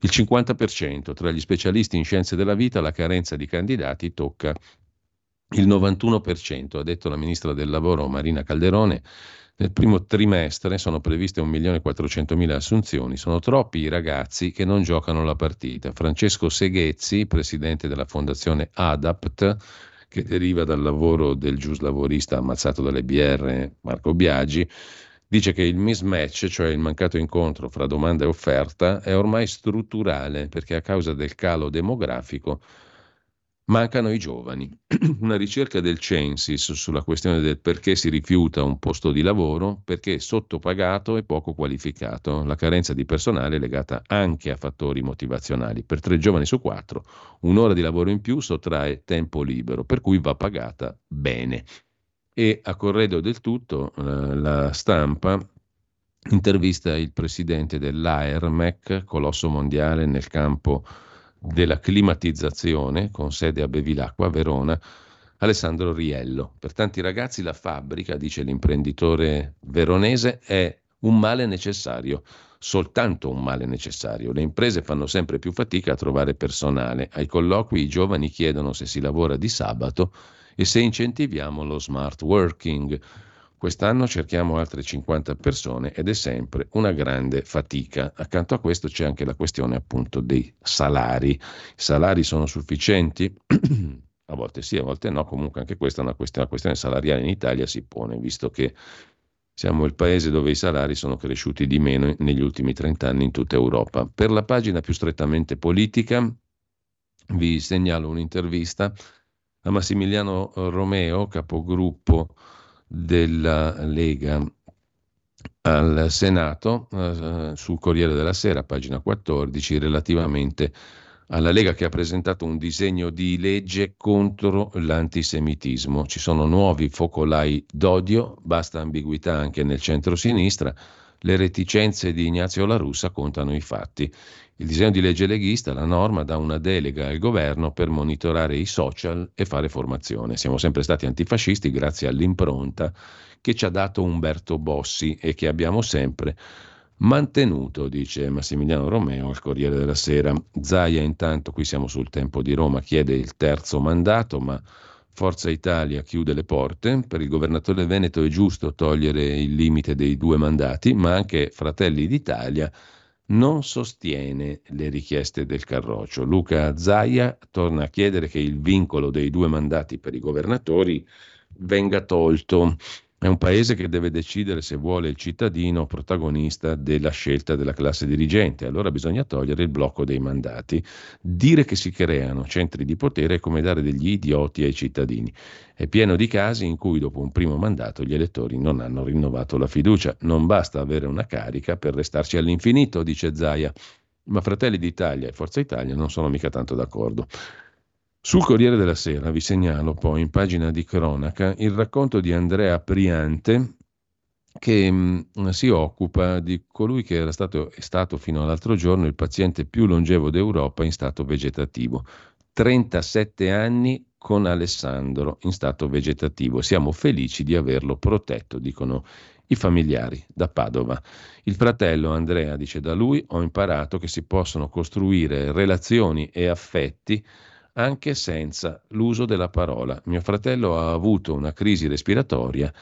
il 50%. Tra gli specialisti in scienze della vita la carenza di candidati tocca il 91%, ha detto la ministra del lavoro Marina Calderone. Nel primo trimestre sono previste 1.400.000 assunzioni, sono troppi i ragazzi che non giocano la partita. Francesco Seghezzi, presidente della fondazione ADAPT, che deriva dal lavoro del giuslavorista ammazzato dalle BR Marco Biagi, dice che il mismatch, cioè il mancato incontro fra domanda e offerta, è ormai strutturale perché a causa del calo demografico Mancano i giovani. [clears throat] Una ricerca del Censis sulla questione del perché si rifiuta un posto di lavoro, perché è sottopagato e poco qualificato. La carenza di personale è legata anche a fattori motivazionali. Per tre giovani su quattro, un'ora di lavoro in più sottrae tempo libero, per cui va pagata bene. E a corredo del tutto, eh, la stampa intervista il presidente dell'AERMEC, colosso mondiale nel campo della climatizzazione, con sede a Bevilacqua, Verona, Alessandro Riello. Per tanti ragazzi la fabbrica, dice l'imprenditore veronese, è un male necessario, soltanto un male necessario. Le imprese fanno sempre più fatica a trovare personale. Ai colloqui i giovani chiedono se si lavora di sabato e se incentiviamo lo smart working. Quest'anno cerchiamo altre 50 persone ed è sempre una grande fatica. Accanto a questo c'è anche la questione appunto dei salari. I salari sono sufficienti? [clears throat] a volte sì, a volte no, comunque anche questa è una questione, una questione salariale in Italia si pone, visto che siamo il paese dove i salari sono cresciuti di meno negli ultimi 30 anni in tutta Europa. Per la pagina più strettamente politica vi segnalo un'intervista a Massimiliano Romeo, capogruppo della Lega al Senato, eh, sul Corriere della Sera, pagina 14, relativamente alla Lega che ha presentato un disegno di legge contro l'antisemitismo. Ci sono nuovi focolai d'odio, basta ambiguità anche nel centro-sinistra. Le reticenze di Ignazio La Russa contano i fatti. Il disegno di legge leghista, la norma, dà una delega al governo per monitorare i social e fare formazione. Siamo sempre stati antifascisti grazie all'impronta che ci ha dato Umberto Bossi e che abbiamo sempre mantenuto, dice Massimiliano Romeo al Corriere della Sera. Zaia intanto, qui siamo sul tempo di Roma, chiede il terzo mandato, ma Forza Italia chiude le porte. Per il governatore Veneto è giusto togliere il limite dei due mandati, ma anche Fratelli d'Italia non sostiene le richieste del Carroccio. Luca Zaia torna a chiedere che il vincolo dei due mandati per i governatori venga tolto. È un paese che deve decidere se vuole il cittadino protagonista della scelta della classe dirigente. Allora bisogna togliere il blocco dei mandati. Dire che si creano centri di potere è come dare degli idioti ai cittadini. È pieno di casi in cui dopo un primo mandato gli elettori non hanno rinnovato la fiducia. Non basta avere una carica per restarci all'infinito, dice Zaia. Ma Fratelli d'Italia e Forza Italia non sono mica tanto d'accordo. Sul Corriere della Sera vi segnalo poi in pagina di cronaca il racconto di Andrea Priante che mh, mm, si occupa di colui che era stato, è stato fino all'altro giorno il paziente più longevo d'Europa in stato vegetativo. 37 anni con Alessandro in stato vegetativo. Siamo felici di averlo protetto, dicono i familiari da Padova. Il fratello Andrea dice da lui ho imparato che si possono costruire relazioni e affetti anche senza l'uso della parola. Mio fratello ha avuto una crisi respiratoria,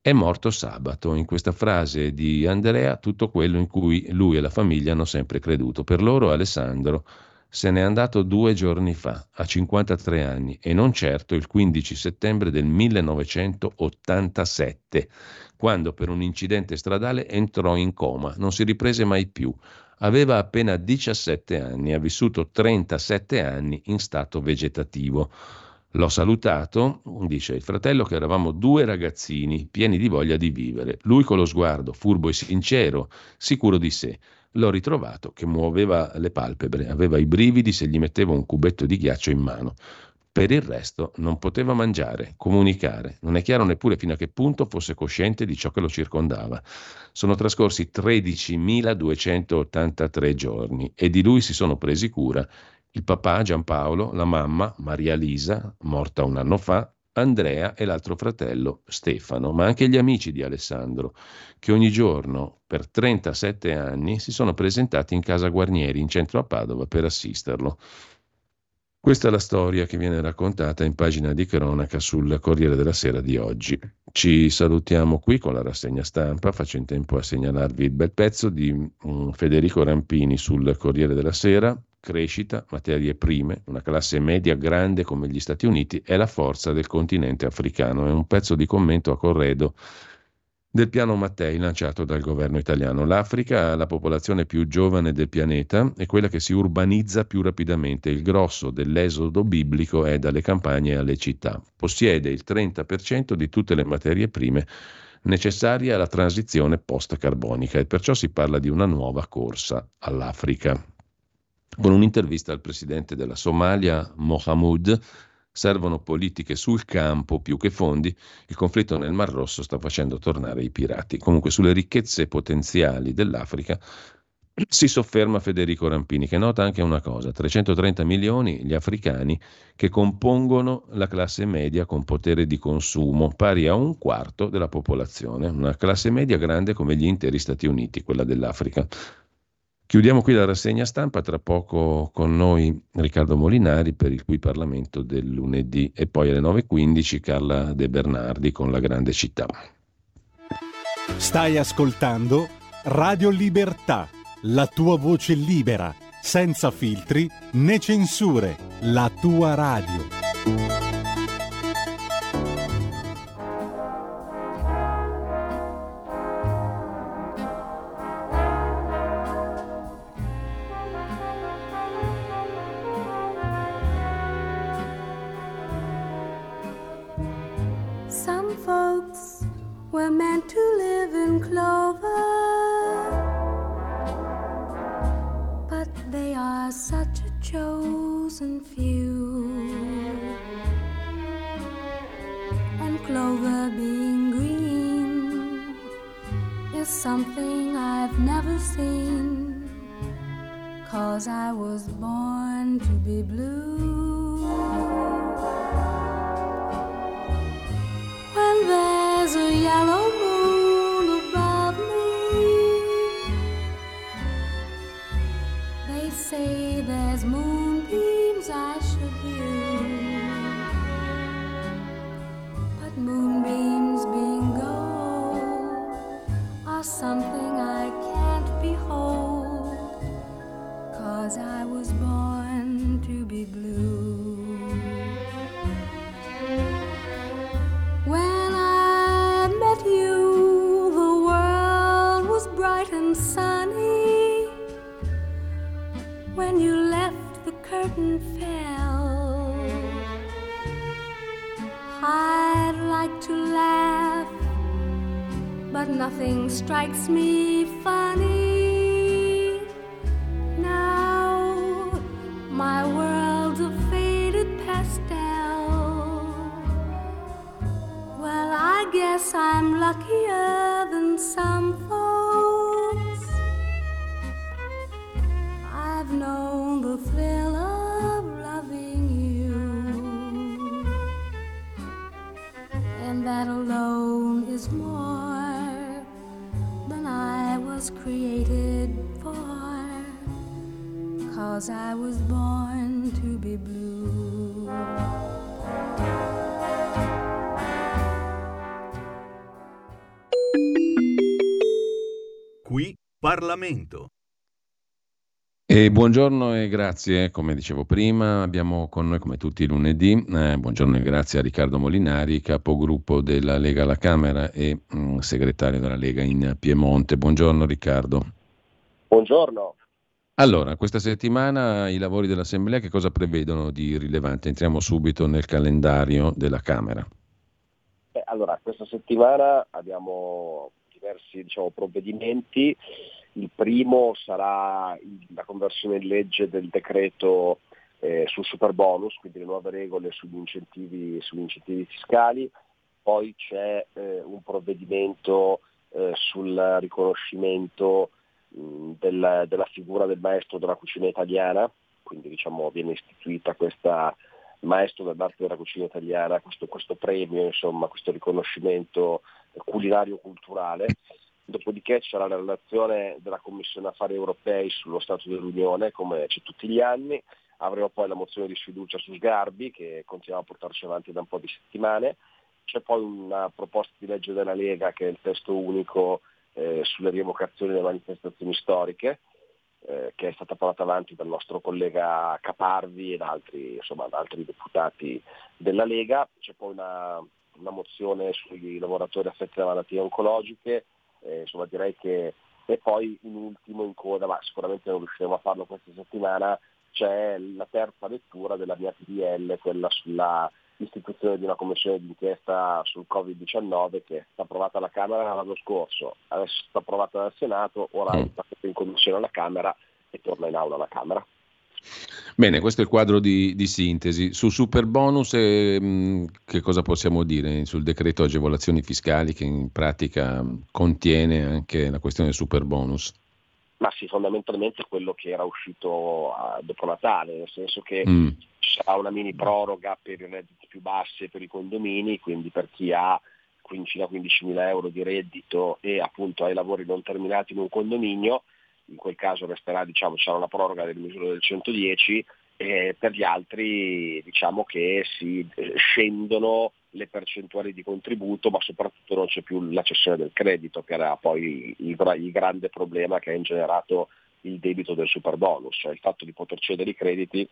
è morto sabato. In questa frase di Andrea tutto quello in cui lui e la famiglia hanno sempre creduto. Per loro Alessandro se n'è andato due giorni fa, a 53 anni, e non certo il 15 settembre del 1987, quando per un incidente stradale entrò in coma, non si riprese mai più. Aveva appena 17 anni, ha vissuto 37 anni in stato vegetativo. L'ho salutato, dice il fratello, che eravamo due ragazzini pieni di voglia di vivere. Lui con lo sguardo furbo e sincero, sicuro di sé. L'ho ritrovato che muoveva le palpebre, aveva i brividi se gli mettevo un cubetto di ghiaccio in mano. Per il resto non poteva mangiare, comunicare, non è chiaro neppure fino a che punto fosse cosciente di ciò che lo circondava. Sono trascorsi 13.283 giorni e di lui si sono presi cura il papà Giampaolo, la mamma Maria Lisa, morta un anno fa, Andrea e l'altro fratello Stefano, ma anche gli amici di Alessandro, che ogni giorno per 37 anni si sono presentati in casa Guarnieri in centro a Padova per assisterlo. Questa è la storia che viene raccontata in pagina di cronaca sul Corriere della Sera di oggi. Ci salutiamo qui con la rassegna stampa, faccio in tempo a segnalarvi il bel pezzo di um, Federico Rampini sul Corriere della Sera, crescita, materie prime, una classe media grande come gli Stati Uniti è la forza del continente africano. È un pezzo di commento a corredo del piano Mattei lanciato dal governo italiano. L'Africa ha la popolazione più giovane del pianeta e quella che si urbanizza più rapidamente. Il grosso dell'esodo biblico è dalle campagne alle città. Possiede il 30% di tutte le materie prime necessarie alla transizione post-carbonica e perciò si parla di una nuova corsa all'Africa. Con un'intervista al presidente della Somalia, Mohamud, Servono politiche sul campo più che fondi. Il conflitto nel Mar Rosso sta facendo tornare i pirati. Comunque sulle ricchezze potenziali dell'Africa si sofferma Federico Rampini, che nota anche una cosa: 330 milioni gli africani che compongono la classe media con potere di consumo, pari a un quarto della popolazione, una classe media grande come gli interi Stati Uniti, quella dell'Africa Chiudiamo qui la rassegna stampa, tra poco con noi Riccardo Molinari per il cui Parlamento del lunedì e poi alle 9.15 Carla De Bernardi con la grande città. Stai ascoltando Radio Libertà, la tua voce libera, senza filtri né censure, la tua radio. We're meant to live in clover, but they are such a chosen few. And clover being green is something I've never seen, cause I was born to be blue. yellow moon above me. They say. nothing strikes me funny now. My world's a faded pastel. Well, I guess I'm lucky. Parlamento. E buongiorno e grazie, come dicevo prima, abbiamo con noi come tutti i lunedì, eh, buongiorno e grazie a Riccardo Molinari, capogruppo della Lega alla Camera e mh, mm, segretario della Lega in Piemonte. Buongiorno Riccardo. Buongiorno. Allora, questa settimana i lavori dell'Assemblea che cosa prevedono di rilevante? Entriamo subito nel calendario della Camera. Beh, allora, questa settimana abbiamo diversi diciamo, provvedimenti il primo sarà la conversione in legge del decreto eh, sul super bonus, quindi le nuove regole sugli incentivi, sugli incentivi fiscali, poi c'è eh, un provvedimento eh, sul riconoscimento mh, del, della figura del maestro della cucina italiana, quindi diciamo, viene istituita questa maestro dell'arte della cucina italiana, questo, questo premio, insomma, questo riconoscimento culinario culturale Dopodiché sarà la relazione della Commissione Affari Europei sullo Stato dell'Unione, come c'è tutti gli anni. Avremo poi la mozione di sfiducia su Sgarbi, che continuiamo a portarci avanti da un po' di settimane. C'è poi una proposta di legge della Lega, che è il testo unico eh, sulle rievocazioni delle manifestazioni storiche, eh, che è stata portata avanti dal nostro collega Caparvi e da altri, insomma, altri deputati della Lega. C'è poi una, una mozione sui lavoratori affetti da malattie oncologiche, eh, insomma direi che e poi in ultimo in coda, ma sicuramente non riusciremo a farlo questa settimana, c'è la terza lettura della mia PDL, quella sulla istituzione di una commissione d'inchiesta sul Covid-19 che è stata approvata alla Camera l'anno scorso, adesso è stata approvata dal Senato, ora mm. è stata in commissione alla Camera e torna in aula alla Camera. Bene, questo è il quadro di, di sintesi. Su super bonus eh, mh, che cosa possiamo dire sul decreto agevolazioni fiscali che in pratica contiene anche la questione del super bonus? Ma sì, fondamentalmente quello che era uscito uh, dopo Natale, nel senso che mm. ci sarà una mini proroga per i redditi più bassi e per i condomini, quindi per chi ha 15 15 mila euro di reddito e appunto ha i lavori non terminati in un condominio, in quel caso resterà, diciamo, sarà una proroga delle misure del 110, e per gli altri diciamo che si eh, scendono le percentuali di contributo, ma soprattutto non c'è più la cessione del credito, che era poi il, il grande problema che ha ingenerato il debito del super bonus, cioè il fatto di poter cedere i crediti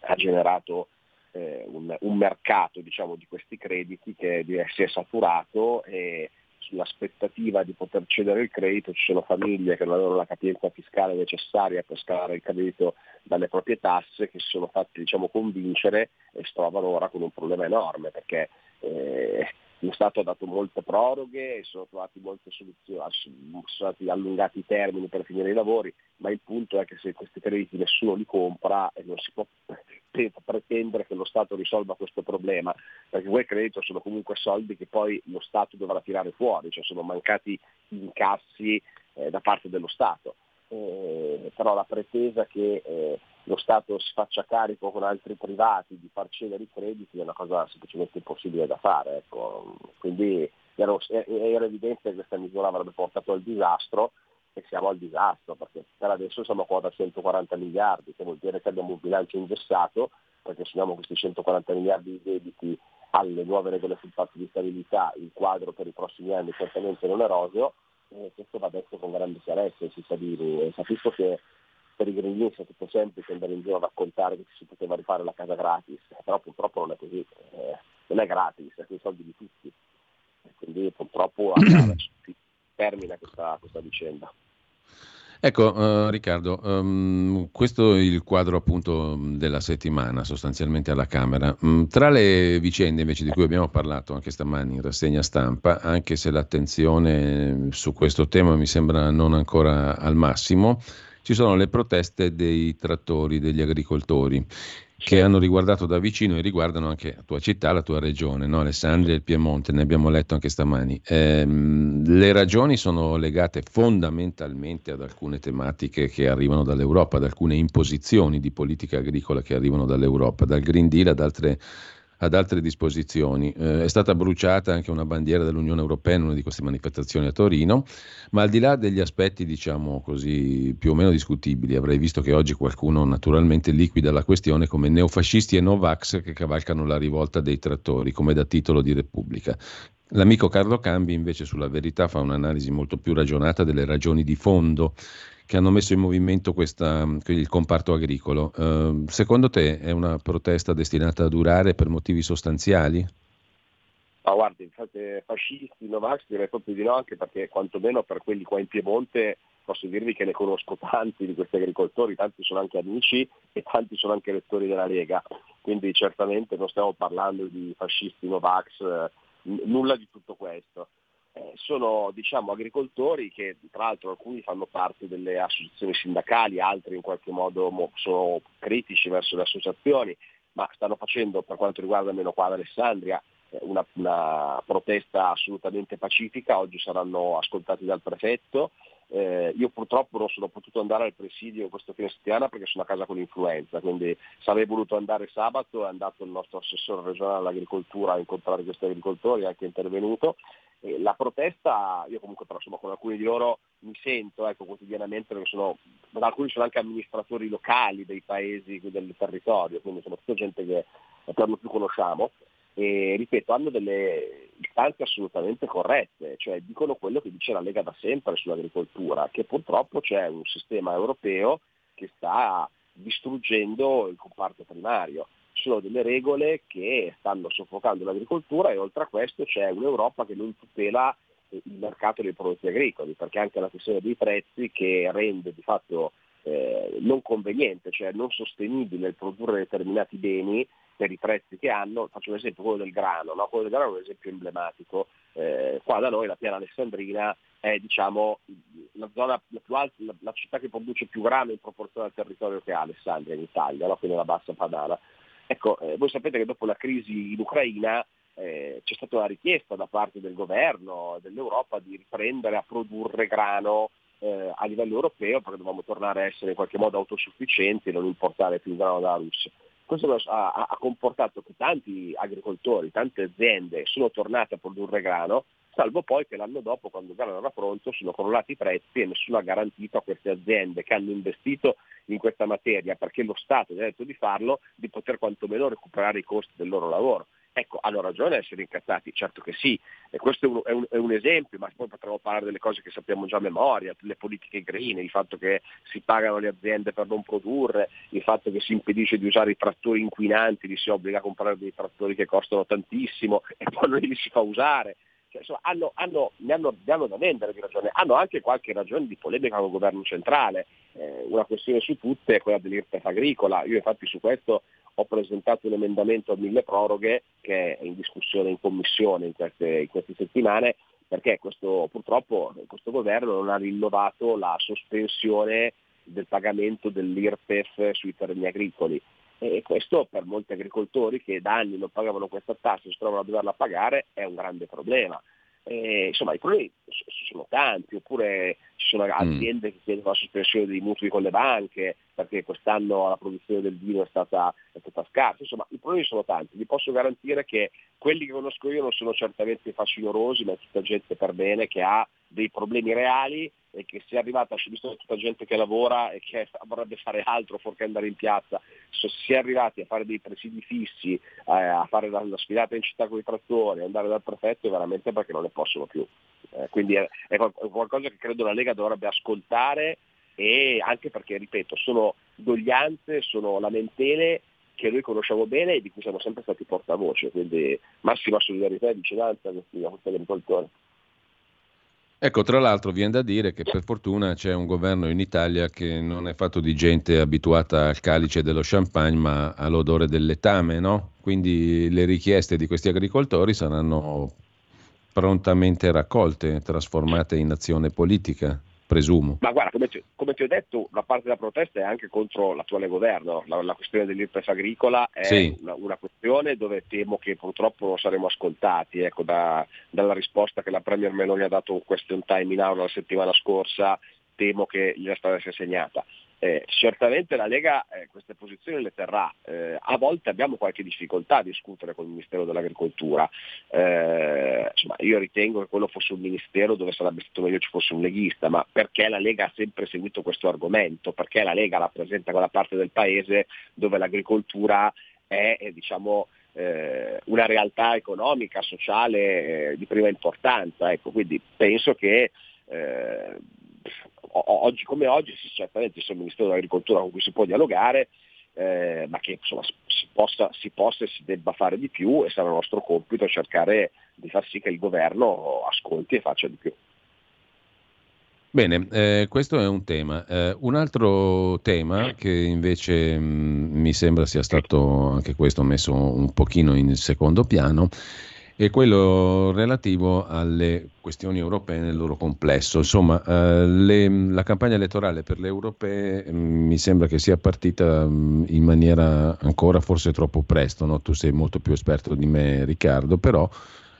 ha generato eh, un, un, mercato diciamo, di questi crediti che si è saturato e sull'aspettativa di poter cedere il credito ci sono famiglie che non avevano la capienza fiscale necessaria per scalare il credito dalle proprie tasse che si sono fatti diciamo, convincere e si trovano ora con un problema enorme perché eh, lo Stato ha dato molte proroghe, sono trovati molte soluzioni, sono stati allungati i termini per finire i lavori, ma il punto è che se questi crediti nessuno li compra e non si può [laughs] pretendere che lo Stato risolva questo problema, perché quel credito sono comunque soldi che poi lo Stato dovrà tirare fuori, cioè sono mancati incassi eh, da parte dello Stato. Eh, però la pretesa che eh, lo Stato si faccia carico con altri privati di far cedere i crediti è una cosa semplicemente impossibile da fare. Ecco. Quindi era, era evidente che questa misura avrebbe portato al disastro e siamo al disastro perché per adesso siamo a quota 140 miliardi, che vuol dire che abbiamo un bilancio ingessato perché se abbiamo questi 140 miliardi di debiti alle nuove regole sul patto di stabilità, il quadro per i prossimi anni certamente non è roseo, e questo va detto con grande chiarezza ai cittadini. Capisco che per i grillini è tutto semplice andare in giro a raccontare che si poteva rifare la casa gratis, però purtroppo non è così, eh, non è gratis, è i soldi di tutti. Quindi purtroppo [clears throat] termina questa, questa vicenda. Ecco uh, Riccardo, um, questo è il quadro appunto della settimana sostanzialmente alla Camera. Um, tra le vicende invece di cui abbiamo parlato anche stamani in rassegna stampa, anche se l'attenzione su questo tema mi sembra non ancora al massimo, ci sono le proteste dei trattori, degli agricoltori che hanno riguardato da vicino e riguardano anche la tua città, la tua regione, no? Alessandria e il Piemonte, ne abbiamo letto anche stamani. Ehm, le ragioni sono legate fondamentalmente ad alcune tematiche che arrivano dall'Europa, ad alcune imposizioni di politica agricola che arrivano dall'Europa, dal Green Deal ad altre ad altre disposizioni. Eh, è stata bruciata anche una bandiera dell'Unione Europea in una di queste manifestazioni a Torino, ma al di là degli aspetti, diciamo così, più o meno discutibili, avrei visto che oggi qualcuno naturalmente liquida la questione come neofascisti e Novax che cavalcano la rivolta dei trattori, come da titolo di Repubblica. L'amico Carlo Cambi invece sulla verità fa un'analisi molto più ragionata delle ragioni di fondo che hanno messo in movimento questa, il comparto agricolo. Uh, secondo te è una protesta destinata a durare per motivi sostanziali? Ma guardi, infatti fascisti, Novax direi proprio di no, anche perché quantomeno per quelli qua in Piemonte posso dirvi che ne conosco tanti di questi agricoltori, tanti sono anche amici e tanti sono anche elettori della Lega, quindi certamente non stiamo parlando di fascisti, Novax, eh, n- nulla di tutto questo. Eh, sono diciamo, agricoltori che tra l'altro alcuni fanno parte delle associazioni sindacali, altri in qualche modo sono critici verso le associazioni, ma stanno facendo per quanto riguarda almeno qua ad Alessandria eh, una, una protesta assolutamente pacifica, oggi saranno ascoltati dal prefetto. Eh, io purtroppo non sono potuto andare al presidio questo fine settimana perché sono a casa con l'influenza, quindi sarei voluto andare sabato, è andato il nostro assessore regionale all'agricoltura a incontrare questi agricoltori, è anche intervenuto. E la protesta, io comunque però insomma, con alcuni di loro mi sento ecco, quotidianamente perché sono, alcuni sono anche amministratori locali dei paesi del territorio, quindi sono tutta gente che per lo più conosciamo e ripeto hanno delle istanze assolutamente corrette, cioè dicono quello che dice la Lega da sempre sull'agricoltura, che purtroppo c'è un sistema europeo che sta distruggendo il comparto primario. Sono delle regole che stanno soffocando l'agricoltura e oltre a questo c'è un'Europa che non tutela il mercato dei prodotti agricoli, perché anche la questione dei prezzi che rende di fatto eh, non conveniente, cioè non sostenibile il produrre determinati beni per i prezzi che hanno, faccio un esempio quello del grano, no? quello del grano è un esempio emblematico, eh, qua da noi la piana alessandrina è diciamo, la, zona, la, alta, la, la, città che produce più grano in proporzione al territorio che ha Alessandria in Italia, no? quindi la bassa padana. Ecco, eh, voi sapete che dopo la crisi in Ucraina eh, c'è stata una richiesta da parte del governo e dell'Europa di riprendere a produrre grano eh, a livello europeo perché dobbiamo tornare a essere in qualche modo autosufficienti e non importare più grano dalla Russia. Questo ha, ha, comportato che tanti agricoltori, tante aziende sono tornate a produrre grano, salvo poi che l'anno dopo, quando governo era pronto, sono crollati i prezzi e nessuno ha garantito a queste aziende che hanno investito in questa materia, perché lo Stato ha detto di farlo, di poter quantomeno recuperare i costi del loro lavoro. Ecco, hanno ragione a essere incazzati, certo che sì, e questo è un, è, un, è un, esempio, ma poi potremmo parlare delle cose che sappiamo già a memoria, le politiche green, il fatto che si pagano le aziende per non produrre, il fatto che si impedisce di usare i trattori inquinanti, li si obbliga a comprare dei trattori che costano tantissimo e poi non li si fa usare. Cioè, insomma, hanno, hanno, ne, hanno, ne, hanno, da vendere di ragione, hanno anche qualche ragione di polemica con il governo centrale, eh, una questione su tutte è quella dell'IRPEF agricola, io infatti su questo ho presentato un emendamento a mille proroghe che è in discussione in commissione in queste, in queste settimane perché questo, purtroppo questo governo non ha rinnovato la sospensione del pagamento dell'IRPEF sui terreni agricoli e questo per molti agricoltori che da anni non pagavano questa tassa e si trovano a doverla pagare è un grande problema. E, insomma i problemi sono tanti, oppure ci sono mm. aziende che chiedono la sospensione dei mutui con le banche perché quest'anno la produzione del vino è stata, è stata scarsa, insomma i problemi sono tanti, vi posso garantire che quelli che conosco io non sono certamente facinorosi, ma è tutta gente per bene che ha dei problemi reali e che si è arrivata, visto tutta gente che lavora e che vorrebbe fare altro fuorché andare in piazza, se si è arrivati a fare dei presidi fissi, eh, a fare la, la, sfilata in città con i trattori, andare dal prefetto è veramente perché non ne possono più. Eh, quindi è, è, qualcosa che credo la Lega dovrebbe ascoltare e anche perché, ripeto, sono doglianze, sono lamentele che noi conosciamo bene e di cui siamo sempre stati portavoce, quindi massima solidarietà e vicinanza a questi agricoltori. Ecco, tra l'altro viene da dire che per fortuna c'è un governo in Italia che non è fatto di gente abituata al calice dello champagne ma all'odore del letame, no? Quindi le richieste di questi agricoltori saranno prontamente raccolte, trasformate in azione politica presumo. Ma guarda, come ti, come ti, ho detto, una parte della protesta è anche contro l'attuale governo. La, la questione dell'IRPEF agricola è sì. una, una, questione dove temo che purtroppo non saremo ascoltati. Ecco, da, dalla risposta che la Premier Meloni ha dato un question time in aula la settimana scorsa, temo che gliela stata essere segnata. Eh, certamente la Lega eh, queste posizioni le terrà, eh, a volte abbiamo qualche difficoltà a discutere con il Ministero dell'Agricoltura, eh, insomma, io ritengo che quello fosse un Ministero dove sarebbe stato meglio ci fosse un leghista, ma perché la Lega ha sempre seguito questo argomento, perché la Lega rappresenta quella parte del Paese dove l'agricoltura è, è diciamo, eh, una realtà economica, sociale eh, di prima importanza, ecco, quindi penso che oggi come oggi sì, certamente c'è il Ministero dell'Agricoltura con cui si può dialogare, eh, ma che insomma, si, possa, si, possa, e si debba fare di più e sarà nostro compito cercare di far sì che il governo ascolti e faccia di più. Bene, eh, questo è un tema. Eh, un altro tema che invece mh, mm, mi sembra sia stato anche questo messo un pochino in secondo piano e quello relativo alle questioni europee nel loro complesso. Insomma, eh, le, la campagna elettorale per le europee mh, mm, mi sembra che sia partita mh, mm, in maniera ancora forse troppo presto, no? tu sei molto più esperto di me Riccardo, però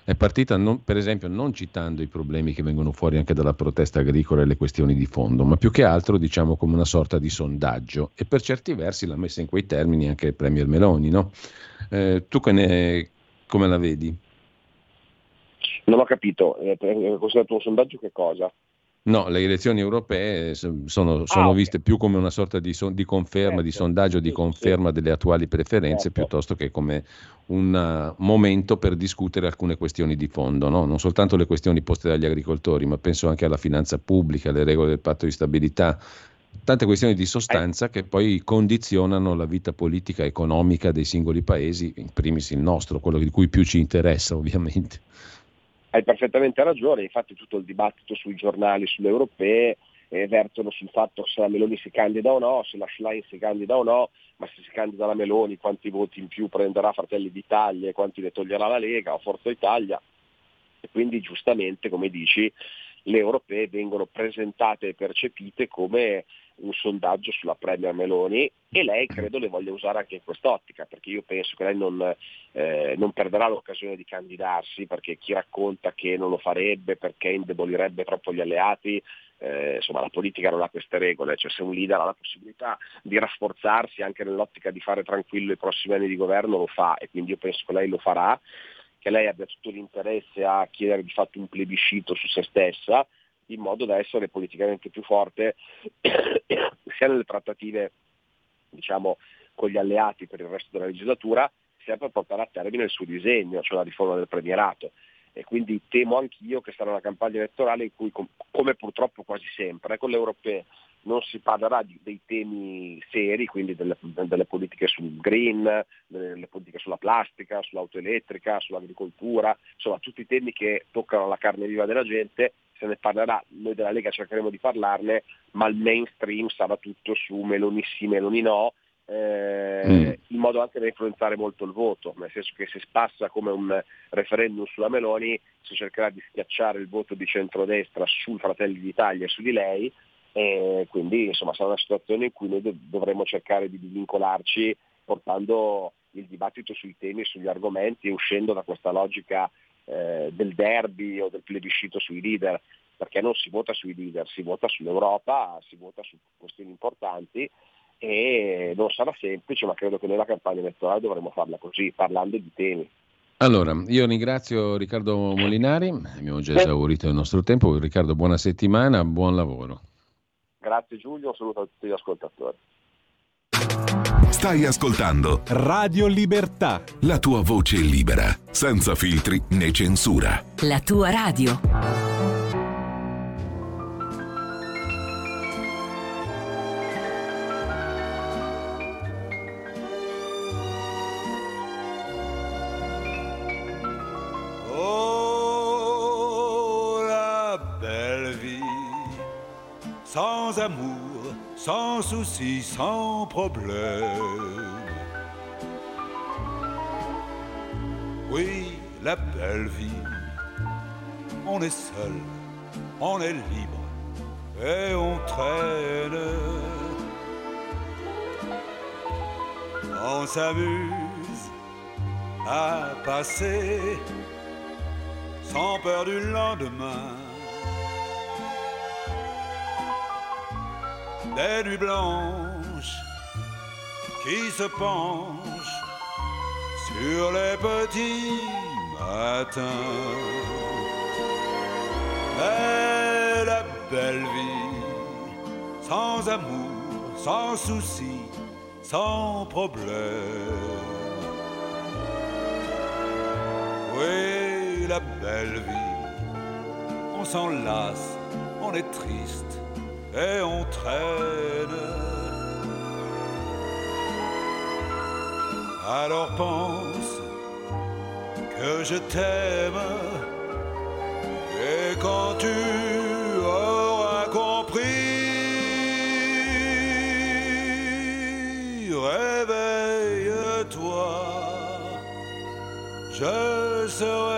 è partita non, per esempio non citando i problemi che vengono fuori anche dalla protesta agricola e le questioni di fondo, ma più che altro diciamo come una sorta di sondaggio e per certi versi l'ha messa in quei termini anche il Premier Meloni. No? Eh, tu ne, come la vedi? Non ho capito, eh, è considerato un sondaggio che cosa? No, le elezioni europee sono, sono ah, viste okay. più come una sorta di, di conferma, certo. di sondaggio di conferma delle attuali preferenze, certo. piuttosto che come un uh, momento per discutere alcune questioni di fondo, no? non soltanto le questioni poste dagli agricoltori, ma penso anche alla finanza pubblica, alle regole del patto di stabilità, tante questioni di sostanza eh. che poi condizionano la vita politica e economica dei singoli paesi, in primis il nostro, quello di cui più ci interessa ovviamente. Hai perfettamente ragione, infatti tutto il dibattito sui giornali, sulle europee, eh, vertono sul fatto se la Meloni si candida o no, se la Schlein si candida o no, ma se si candida la Meloni quanti voti in più prenderà Fratelli d'Italia e quanti ne toglierà la Lega o Forza Italia. E quindi giustamente, come dici, le europee vengono presentate e percepite come un sondaggio sulla Premier Meloni e lei credo le voglia usare anche in quest'ottica, perché io penso che lei non, eh, non, perderà l'occasione di candidarsi, perché chi racconta che non lo farebbe perché indebolirebbe troppo gli alleati, eh, insomma la politica non ha queste regole, cioè se un leader ha la possibilità di rafforzarsi anche nell'ottica di fare tranquillo i prossimi anni di governo lo fa e quindi io penso che lei lo farà che lei abbia tutto l'interesse a chiedere di fatto un plebiscito su se stessa, in modo da essere politicamente più forte [coughs] sia nelle trattative diciamo, con gli alleati per il resto della legislatura, sia per portare a termine il suo disegno, cioè la riforma del premierato. E quindi temo anch'io che sarà una campagna elettorale in cui, come purtroppo quasi sempre, con le europee non si parlerà dei temi seri, quindi delle, delle, politiche sul green, delle politiche sulla plastica, sull'auto elettrica, sull'agricoltura, insomma tutti i temi che toccano la carne viva della gente, se ne parlerà, noi della Lega cercheremo di parlarne, ma il mainstream sarà tutto su meloni sì, meloni no, eh, mm. in modo anche da influenzare molto il voto, nel senso che se spassa come un referendum sulla Meloni si cercherà di schiacciare il voto di centrodestra sul Fratelli d'Italia e su di lei, e quindi insomma sarà una situazione in cui noi dovremo cercare di vincolarci portando il dibattito sui temi e sugli argomenti e uscendo da questa logica eh, del derby o del plebiscito sui leader, perché non si vota sui leader, si vota sull'Europa, si vota su questioni importanti e non sarà semplice, ma credo che nella campagna elettorale dovremo farla così, parlando di temi. Allora, io ringrazio Riccardo Molinari, abbiamo già esaurito il nostro tempo. Riccardo, buona settimana, buon lavoro. Grazie Giulio, un saluto a tutti gli ascoltatori. Stai ascoltando Radio Libertà. La tua voce libera, senza filtri né censura. La tua radio. Oh, la belle vie, sans amour sans souci, sans problème. Oui, la belle vie, on est seul, on est libre et on traîne. On s'amuse à passer sans peur du lendemain des nuits blanches qui se penchent sur les petits matins. Mais la belle vie, sans amour, sans souci, sans problème. Oui, la belle vie, on s'enlace, on est triste et on traîne. Alors pense que je t'aime et quand tu auras compris, réveille-toi, je serai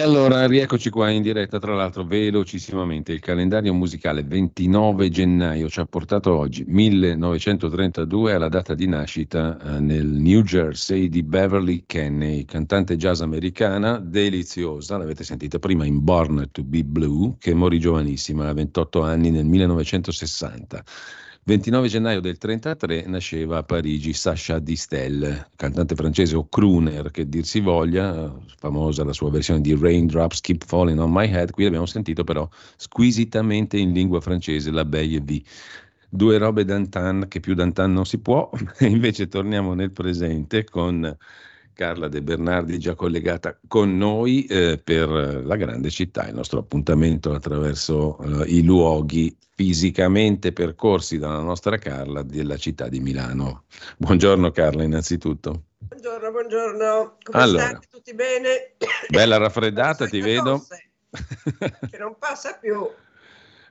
Allora rieccoci qua in diretta, tra l'altro velocissimamente, il calendario musicale 29 gennaio ci ha portato oggi 1932 alla data di nascita eh, nel New Jersey di Beverly Kenney, cantante jazz americana deliziosa, l'avete sentita prima in Born to be Blue, che morì giovanissima, a 28 anni nel 1960. 29 gennaio del 1933 nasceva a Parigi Sacha Distel, cantante francese o crooner che dir si voglia, famosa la sua versione di Raindrops Keep Falling on My Head, qui abbiamo sentito però squisitamente in lingua francese la Belle Vie. Due robe d'antan che più d'antan non si può, [laughs] e invece torniamo nel presente con Carla De Bernardi già collegata con noi eh, per la grande città, il nostro appuntamento attraverso eh, i luoghi fisicamente percorsi dalla nostra Carla della città di Milano. Buongiorno Carla innanzitutto. Buongiorno, buongiorno. Come allora, state? Tutti bene? Bella raffreddata, ti vedo. Che non passa più.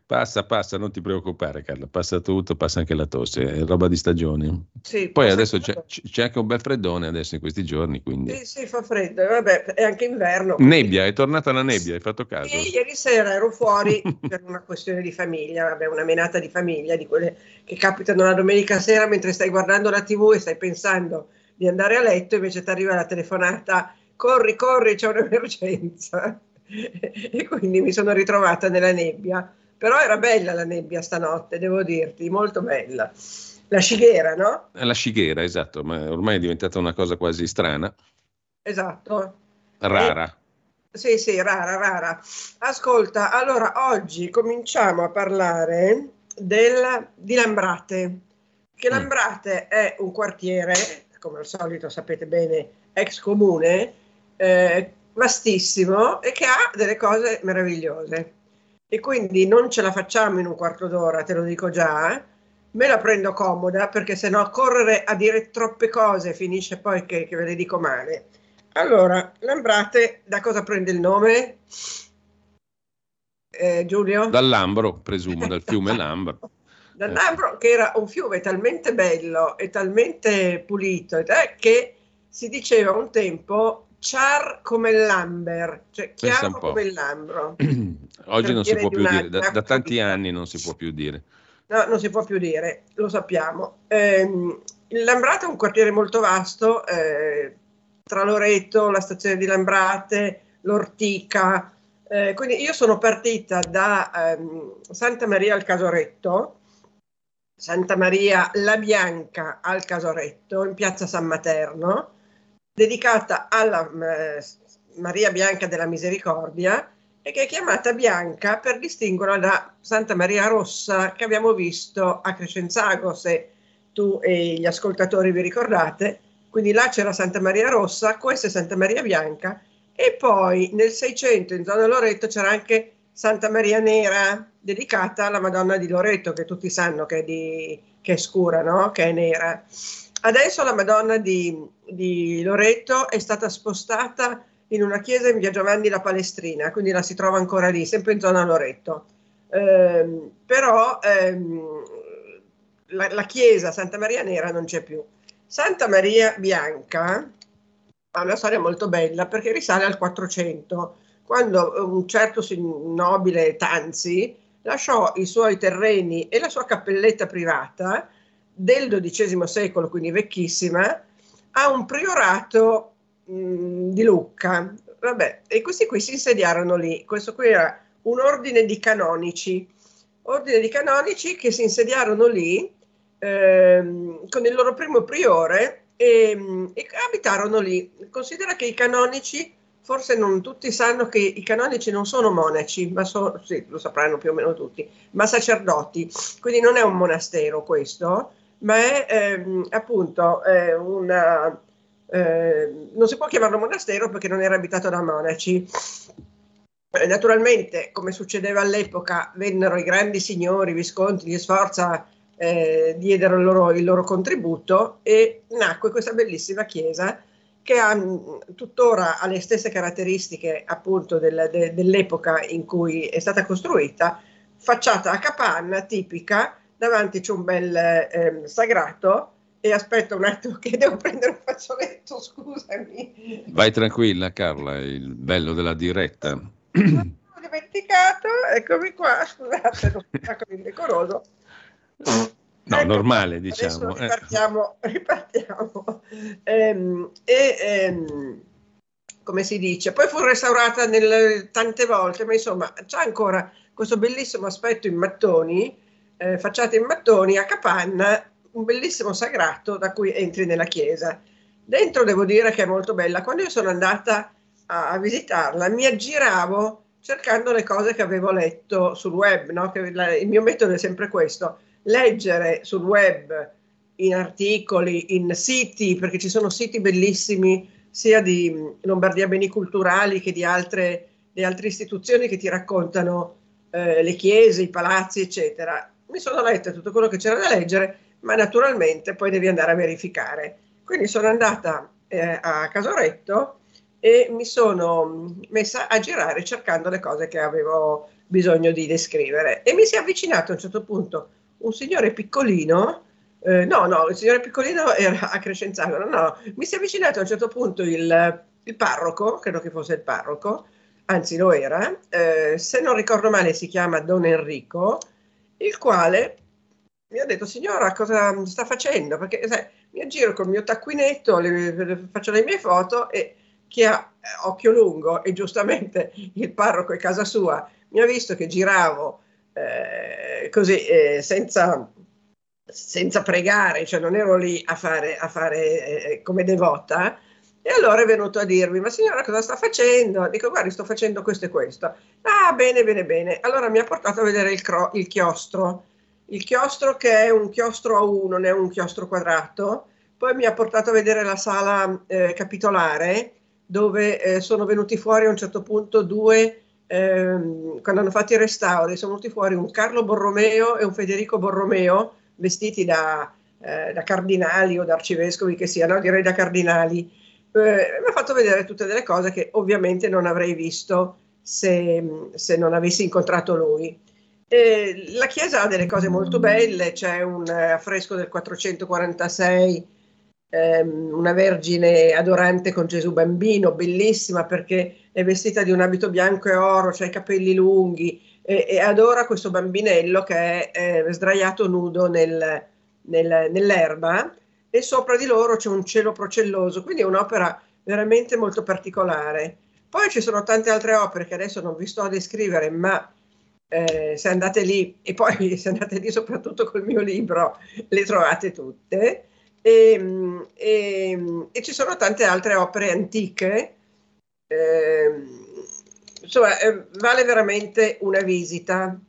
Passa, passa, non ti preoccupare Carla, passa tutto, passa anche la tosse, è roba di stagione. Sì, Poi adesso c'è, c'è, anche un bel freddone adesso in questi giorni, quindi... Sì, sì, fa freddo, vabbè, è anche inverno. Nebbia, è tornata la nebbia, hai fatto caso? Sì, ieri sera ero fuori [laughs] per una questione di famiglia, vabbè, una menata di famiglia, di quelle che capitano la domenica sera mentre stai guardando la tv e stai pensando di andare a letto, invece ti arriva la telefonata, corri, corri, c'è un'emergenza. [laughs] e quindi mi sono ritrovata nella nebbia però era bella la nebbia stanotte, devo dirti, molto bella. La scighera, no? La scighera, esatto, ma ormai è diventata una cosa quasi strana. Esatto. Rara. E, sì, sì, rara, rara. Ascolta, allora oggi cominciamo a parlare del, di Lambrate, che mm. Lambrate mm. è un quartiere, come al solito sapete bene, ex comune, eh, vastissimo e che ha delle cose meravigliose e quindi non ce la facciamo in un quarto d'ora, te lo dico già, eh? me la prendo comoda perché se no correre a dire troppe cose finisce poi che, che ve le dico male. Allora, Lambrate da cosa prende il nome? Eh, Giulio? Dall'Ambro, presumo, dal fiume [laughs] Lambro. Dall'Ambro, che era un fiume talmente bello e talmente pulito eh, che si diceva un tempo char come l'amber, cioè chiaro come il lambro. [clears throat] Oggi non si può più dire, da, da, tanti anni non si può più dire. No, non si può più dire, lo sappiamo. Eh, il Lambrate è un quartiere molto vasto, eh, tra Loreto, la stazione di Lambrate, l'Ortica. Eh, quindi io sono partita da ehm, Santa Maria al Casoretto, Santa Maria La Bianca al Casoretto, in piazza San Materno, dedicata alla eh, Maria Bianca della Misericordia e che è chiamata Bianca per distinguerla da Santa Maria Rossa che abbiamo visto a Crescenzago, se tu e gli ascoltatori vi ricordate. Quindi là c'era Santa Maria Rossa, questa è Santa Maria Bianca e poi nel 600 in zona Loreto c'era anche Santa Maria Nera dedicata alla Madonna di Loreto che tutti sanno che è, di, che è scura, no? che è nera. Adesso la Madonna di, di Loreto è stata spostata in una chiesa in via Giovanni la Palestrina, quindi la si trova ancora lì, sempre in zona Loreto. Eh, però ehm, la, la, chiesa Santa Maria Nera non c'è più. Santa Maria Bianca ha una storia molto bella perché risale al 400, quando un certo nobile Tanzi lasciò i suoi terreni e la sua cappelletta privata del XII secolo, quindi vecchissima, a un priorato mh, di Lucca. Vabbè, e questi qui si insediarono lì. Questo qui era un ordine di canonici, ordine di canonici che si insediarono lì ehm, con il loro primo priore e, e, abitarono lì. Considera che i canonici, forse non tutti sanno che i canonici non sono monaci, ma sono, sì, lo sapranno più o meno tutti, ma sacerdoti. Quindi non è un monastero questo, ma è ehm, appunto eh, una, eh, non si può chiamarlo monastero perché non era abitato da monaci. Eh, naturalmente, come succedeva all'epoca, vennero i grandi signori, visconti di Sforza, eh, diedero il loro, il loro, contributo e nacque questa bellissima chiesa che ha, tuttora ha le stesse caratteristiche appunto del, de, dell'epoca in cui è stata costruita, facciata a capanna tipica, davanti c'è un bel eh, sagrato e aspetta un attimo che devo prendere un fazzoletto, scusami. Vai tranquilla Carla, il bello della diretta. Ho dimenticato, eccomi qua, scusate, non sono indecoroso. No, ecco, normale diciamo. Eh. Ripartiamo, ripartiamo. Ehm, e ehm, come si dice, poi fu restaurata nel, tante volte, ma insomma c'è ancora questo bellissimo aspetto in mattoni, eh, facciate in mattoni a capanna un bellissimo sagrato da cui entri nella chiesa. Dentro devo dire che è molto bella. Quando io sono andata a, a visitarla mi aggiravo cercando le cose che avevo letto sul web, no? la, il mio metodo è sempre questo, leggere sul web in articoli, in siti, perché ci sono siti bellissimi sia di Lombardia Beni Culturali che di altre, di altre istituzioni che ti raccontano eh, le chiese, i palazzi, eccetera. Mi sono letta tutto quello che c'era da leggere, ma naturalmente poi devi andare a verificare. Quindi sono andata eh, a Casoretto e mi sono messa a girare cercando le cose che avevo bisogno di descrivere. E mi si è avvicinato a un certo punto un signore piccolino, eh, no, no, il signore piccolino era a Crescenzano, no, no, mi si è avvicinato a un certo punto il, il parroco, credo che fosse il parroco, anzi lo era, eh, se non ricordo male si chiama Don Enrico, il quale mi ha detto signora cosa sta facendo? Perché sai, mi aggiro col mio taccuinetto, le, le, faccio le mie foto e chi ha eh, occhio lungo e giustamente il parroco è casa sua mi ha visto che giravo eh, così eh, senza, senza, pregare, cioè non ero lì a fare, a fare eh, come devota. E allora è venuto a dirmi, ma signora cosa sta facendo? Dico, guardi, sto facendo questo e questo. Ah, bene, bene, bene. Allora mi ha portato a vedere il, cro- il chiostro. Il chiostro che è un chiostro a uno, non è un chiostro quadrato. Poi mi ha portato a vedere la sala eh, capitolare, dove eh, sono venuti fuori a un certo punto due ehm, quando hanno fatto i restauri, sono venuti fuori un Carlo Borromeo e un Federico Borromeo vestiti da, eh, da cardinali o da arcivescovi che siano, direi da cardinali. Eh, mi ha fatto vedere tutte delle cose che ovviamente non avrei visto se, se non avessi incontrato lui. Eh, la chiesa ha delle cose molto belle, c'è un affresco del 446 ehm, una vergine adorante con Gesù bambino, bellissima perché è vestita di un abito bianco e oro, ha i capelli lunghi e, e, adora questo bambinello che è eh, sdraiato nudo nel, nel, nell'erba e sopra di loro c'è un cielo procelloso, quindi è un'opera veramente molto particolare. Poi ci sono tante altre opere che adesso non vi sto a descrivere, ma eh, se andate lì e poi [laughs] se andate lì soprattutto col mio libro le trovate tutte. E, ehm, e, ehm, e ci sono tante altre opere antiche. Eh, insomma, eh, vale veramente una visita.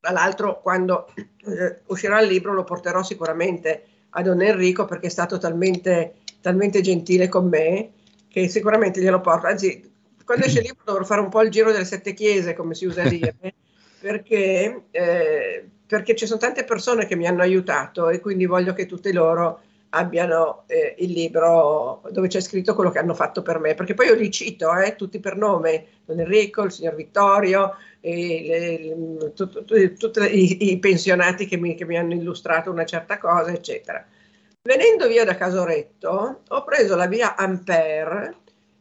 Tra l'altro, quando eh, uscirà il libro, lo porterò sicuramente a Don Enrico perché è stato talmente, talmente gentile con me che sicuramente glielo porto. Anzi, quando esce il libro dovrò fare un po' il giro delle sette chiese, come si usa a dire, [laughs] perché, eh, perché ci sono tante persone che mi hanno aiutato e quindi voglio che tutte loro abbiano eh, il libro dove c'è scritto quello che hanno fatto per me, perché poi io li cito eh, tutti per nome, Don Enrico, il signor Vittorio, tutti i, i, pensionati che mi, che mi, hanno illustrato una certa cosa, eccetera. Venendo via da Casoretto, ho preso la via Ampere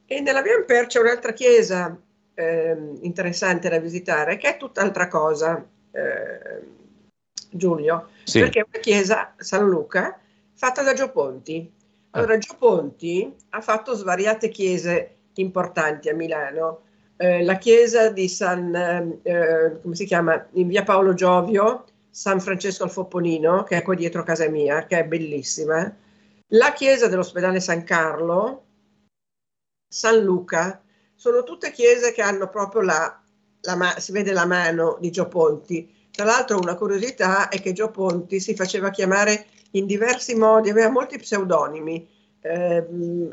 e nella via Ampere c'è un'altra chiesa eh, interessante da visitare, che è tutt'altra cosa, eh, Giulio, sì. perché è una chiesa, San Luca, fatta da Gio Ponti. Ah. Allora, Gio Ponti ha fatto svariate chiese importanti a Milano. Eh, la chiesa di San, eh, come si chiama, in via Paolo Giovio, San Francesco al Fopponino, che è qua dietro casa mia, che è bellissima. La chiesa dell'ospedale San Carlo, San Luca, sono tutte chiese che hanno proprio la, la si vede la mano di Gio Ponti. Tra l'altro una curiosità è che Gio Ponti si faceva chiamare in diversi modi, aveva molti pseudonimi, eh,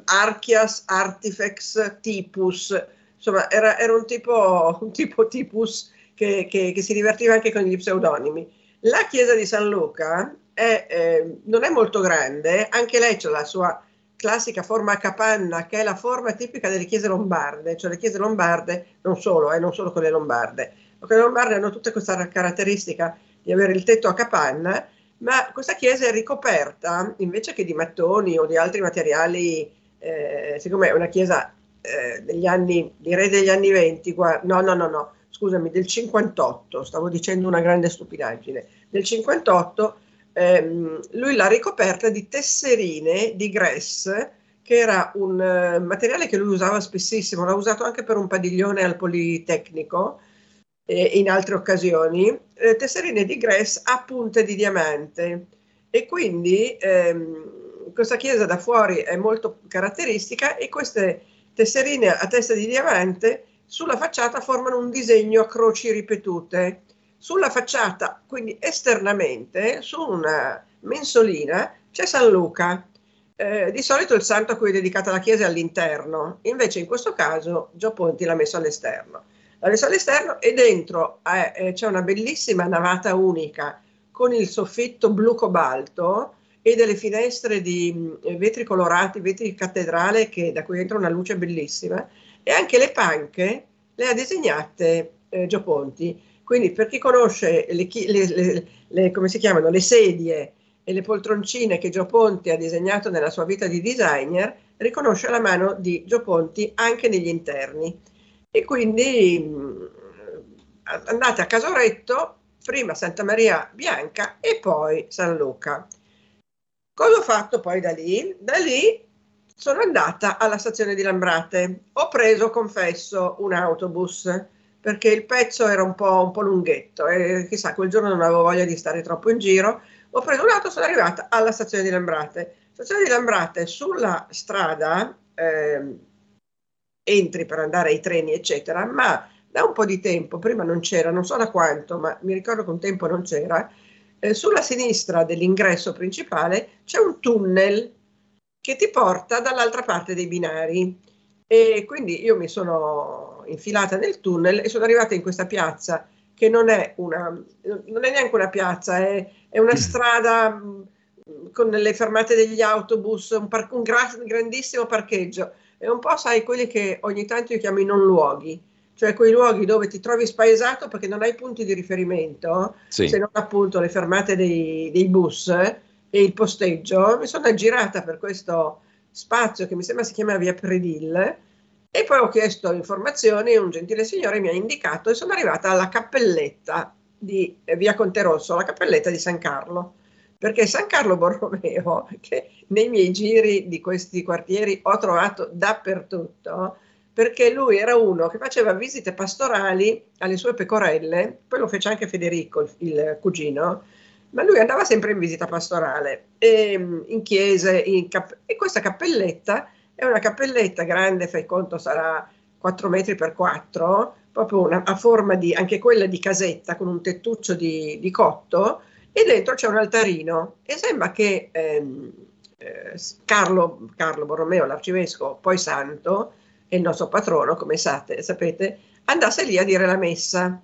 Archias, Artifex, Tipus, insomma era, era un, tipo, un tipo Tipus che, che, che, si divertiva anche con gli pseudonimi. La chiesa di San Luca è, eh, non è molto grande, anche lei ha la sua classica forma a capanna, che è la forma tipica delle chiese lombarde, cioè le chiese lombarde, non solo, eh, non solo quelle lombarde, ma quelle lombarde hanno tutta questa caratteristica di avere il tetto a capanna ma questa chiesa è ricoperta invece che di mattoni o di altri materiali, eh, siccome è una chiesa eh, degli anni, direi degli anni 20, guarda, no, no, no, no, scusami, del 58, stavo dicendo una grande stupidaggine, del 58 ehm, lui l'ha ricoperta di tesserine di gress, che era un uh, materiale che lui usava spessissimo, l'ha usato anche per un padiglione al Politecnico, eh, in altre occasioni, eh, tesserine di Gress a punte di diamante. E quindi ehm, questa chiesa da fuori è molto caratteristica e queste tesserine a testa di diamante sulla facciata formano un disegno a croci ripetute. Sulla facciata, quindi esternamente, su una mensolina, c'è San Luca. eh, di solito il santo a cui è dedicata la chiesa è all'interno, invece in questo caso Gio Ponti l'ha messo all'esterno. L'ha messo all'esterno e dentro eh, eh, c'è una bellissima navata unica con il soffitto blu cobalto e delle finestre di mh, vetri colorati, vetri cattedrale che, da cui entra una luce bellissima e anche le panche le ha disegnate eh, Gio Ponti. Quindi per chi conosce le, le, le, come si chiamano, le sedie e le poltroncine che Gio Ponti ha disegnato nella sua vita di designer, riconosce la mano di Gio Ponti anche negli interni. E quindi mh, andate a Casoretto, prima Santa Maria Bianca e poi San Luca. Cosa ho fatto poi da lì? Da lì sono andata alla stazione di Lambrate. Ho preso, confesso, un autobus perché il pezzo era un po', un po', lunghetto e chissà, quel giorno non avevo voglia di stare troppo in giro. Ho preso un auto sono arrivata alla stazione di Lambrate. Stazione di Lambrate, sulla strada eh, entri per andare ai treni, eccetera, ma da un po' di tempo, prima non c'era, non so da quanto, ma mi ricordo che un tempo non c'era, eh, sulla sinistra dell'ingresso principale c'è un tunnel che ti porta dall'altra parte dei binari. E quindi io mi sono infilata nel tunnel e sono arrivata in questa piazza che non è, una, non è neanche una piazza, è, è una strada mm, con le fermate degli autobus, un, par- un gra- grandissimo parcheggio. È un po', sai, quelli che ogni tanto io chiamo i non luoghi cioè quei luoghi dove ti trovi spaesato perché non hai punti di riferimento, sì. se non appunto le fermate dei, dei, bus e il posteggio, mi sono aggirata per questo spazio che mi sembra si chiama Via Predil e poi ho chiesto informazioni e un gentile signore mi ha indicato e sono arrivata alla cappelletta di Via Conterosso, la cappelletta di San Carlo. Perché San Carlo Borromeo, [laughs] che nei miei giri di questi quartieri ho trovato dappertutto, perché lui era uno che faceva visite pastorali alle sue pecorelle, poi lo fece anche Federico, il, il cugino, ma lui andava sempre in visita pastorale, e, ehm, in chiese, in cap- e questa cappelletta è una cappelletta grande, fai conto sarà 4 metri per 4, proprio una, a forma di, anche quella di casetta, con un tettuccio di, di cotto, e dentro c'è un altarino, e sembra che ehm, eh, Carlo, Carlo Borromeo, l'arcivescovo, poi santo, e il nostro patrono, come sate, sapete, andasse lì a dire la messa.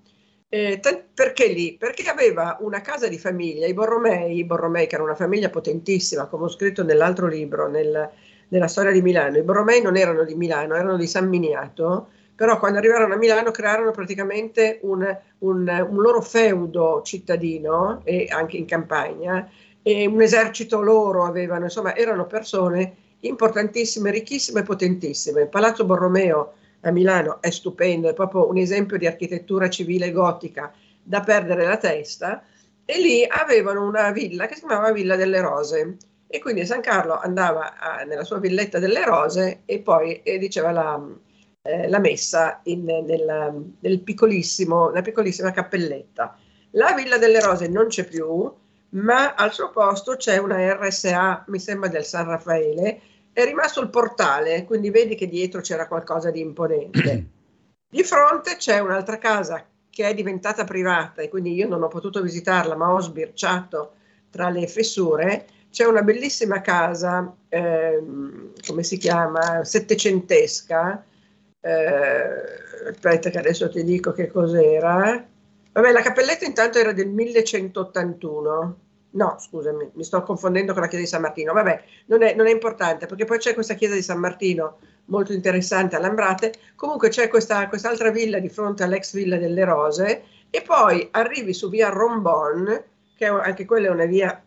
Eh, t- perché lì? Perché aveva una casa di famiglia, i Borromei, i Borromei che era una famiglia potentissima, come ho scritto nell'altro libro, nel, nella storia di Milano. I Borromei non erano di Milano, erano di San Miniato, però quando arrivarono a Milano crearono praticamente un, un, un loro feudo cittadino e anche in campagna, e un esercito loro avevano, insomma erano persone importantissime, ricchissime e potentissime. Palazzo Borromeo a Milano è stupendo, è proprio un esempio di architettura civile gotica da perdere la testa. E lì avevano una villa che si chiamava Villa delle Rose. E quindi San Carlo andava a, nella sua villetta delle Rose e poi e diceva la, eh, la messa in, nella, nel piccolissimo, una piccolissima cappelletta. La Villa delle Rose non c'è più, ma al suo posto c'è una RSA, mi sembra del San Raffaele, è rimasto il portale, quindi vedi che dietro c'era qualcosa di imponente. [clears throat] Di fronte c'è un'altra casa che è diventata privata e quindi io non ho potuto visitarla, ma ho sbirciato tra le fessure. C'è una bellissima casa, ehm, come si chiama, settecentesca. Eh, aspetta che adesso ti dico che cos'era. Vabbè, la cappelletta intanto era del 1181 No, scusami, mi sto confondendo con la chiesa di San Martino. Vabbè, non è, non è importante perché poi c'è questa chiesa di San Martino molto interessante a Lambrate. Comunque c'è questa, quest'altra villa di fronte all'ex villa delle Rose e poi arrivi su via Rombon, che è, anche quella è una via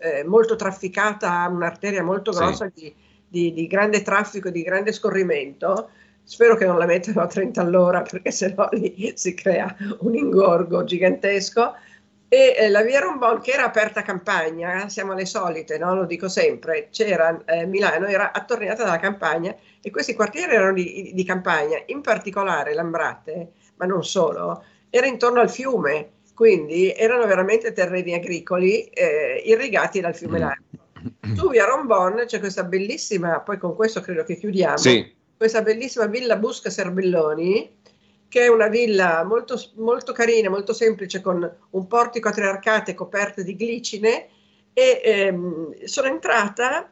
eh, molto trafficata, un'arteria molto grossa sì. di, di, di, grande traffico, di grande scorrimento. Spero che non la mettano a 30 all'ora perché sennò [laughs] lì si crea un ingorgo gigantesco e eh, la via Rombon che era aperta a campagna, siamo alle solite, no? lo dico sempre, c'era eh, Milano era attorniata dalla campagna e questi quartieri erano di, di, campagna, in particolare Lambrate, ma non solo, era intorno al fiume, quindi erano veramente terreni agricoli eh, irrigati dal fiume mm. Largo. Su via Rombon c'è questa bellissima, poi con questo credo che chiudiamo, sì. questa bellissima villa Busca Serbelloni, che è una villa molto, molto carina, molto semplice, con un portico a tre arcate coperte di glicine. E ehm, sono entrata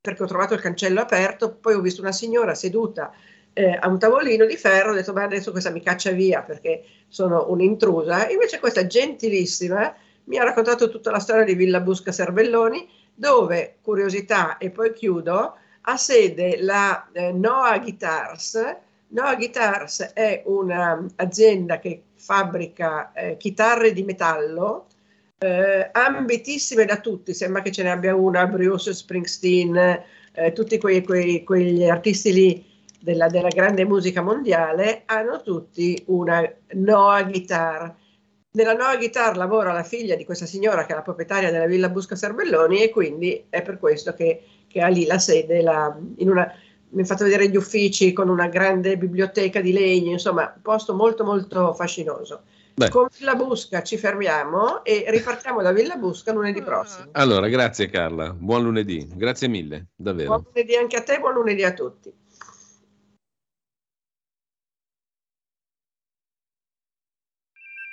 perché ho trovato il cancello aperto, poi ho visto una signora seduta eh, a un tavolino di ferro, ho detto, beh adesso questa mi caccia via perché sono un'intrusa, invece questa gentilissima mi ha raccontato tutta la storia di Villa Busca Cervelloni, dove, curiosità, e poi chiudo, ha sede la eh, Noah Guitars. Noah Guitars è un'azienda che fabbrica eh, chitarre di metallo, eh, ambitissime da tutti, sembra che ce ne abbia una, Bruce Springsteen, eh, tutti quei, quei, quegli artisti lì della, della, grande musica mondiale, hanno tutti una Noah Guitar. Nella Noah Guitar lavora la figlia di questa signora che è la proprietaria della Villa Busca Serbelloni e quindi è per questo che, che ha lì la sede, la, in una, mi ha fatto vedere gli uffici con una grande biblioteca di legno, insomma, un posto molto molto fascinoso. Beh. Con Villa Busca ci fermiamo e ripartiamo da Villa Busca lunedì prossimo. Allora, grazie Carla, buon lunedì, grazie mille, davvero. Buon lunedì anche a te, buon lunedì a tutti.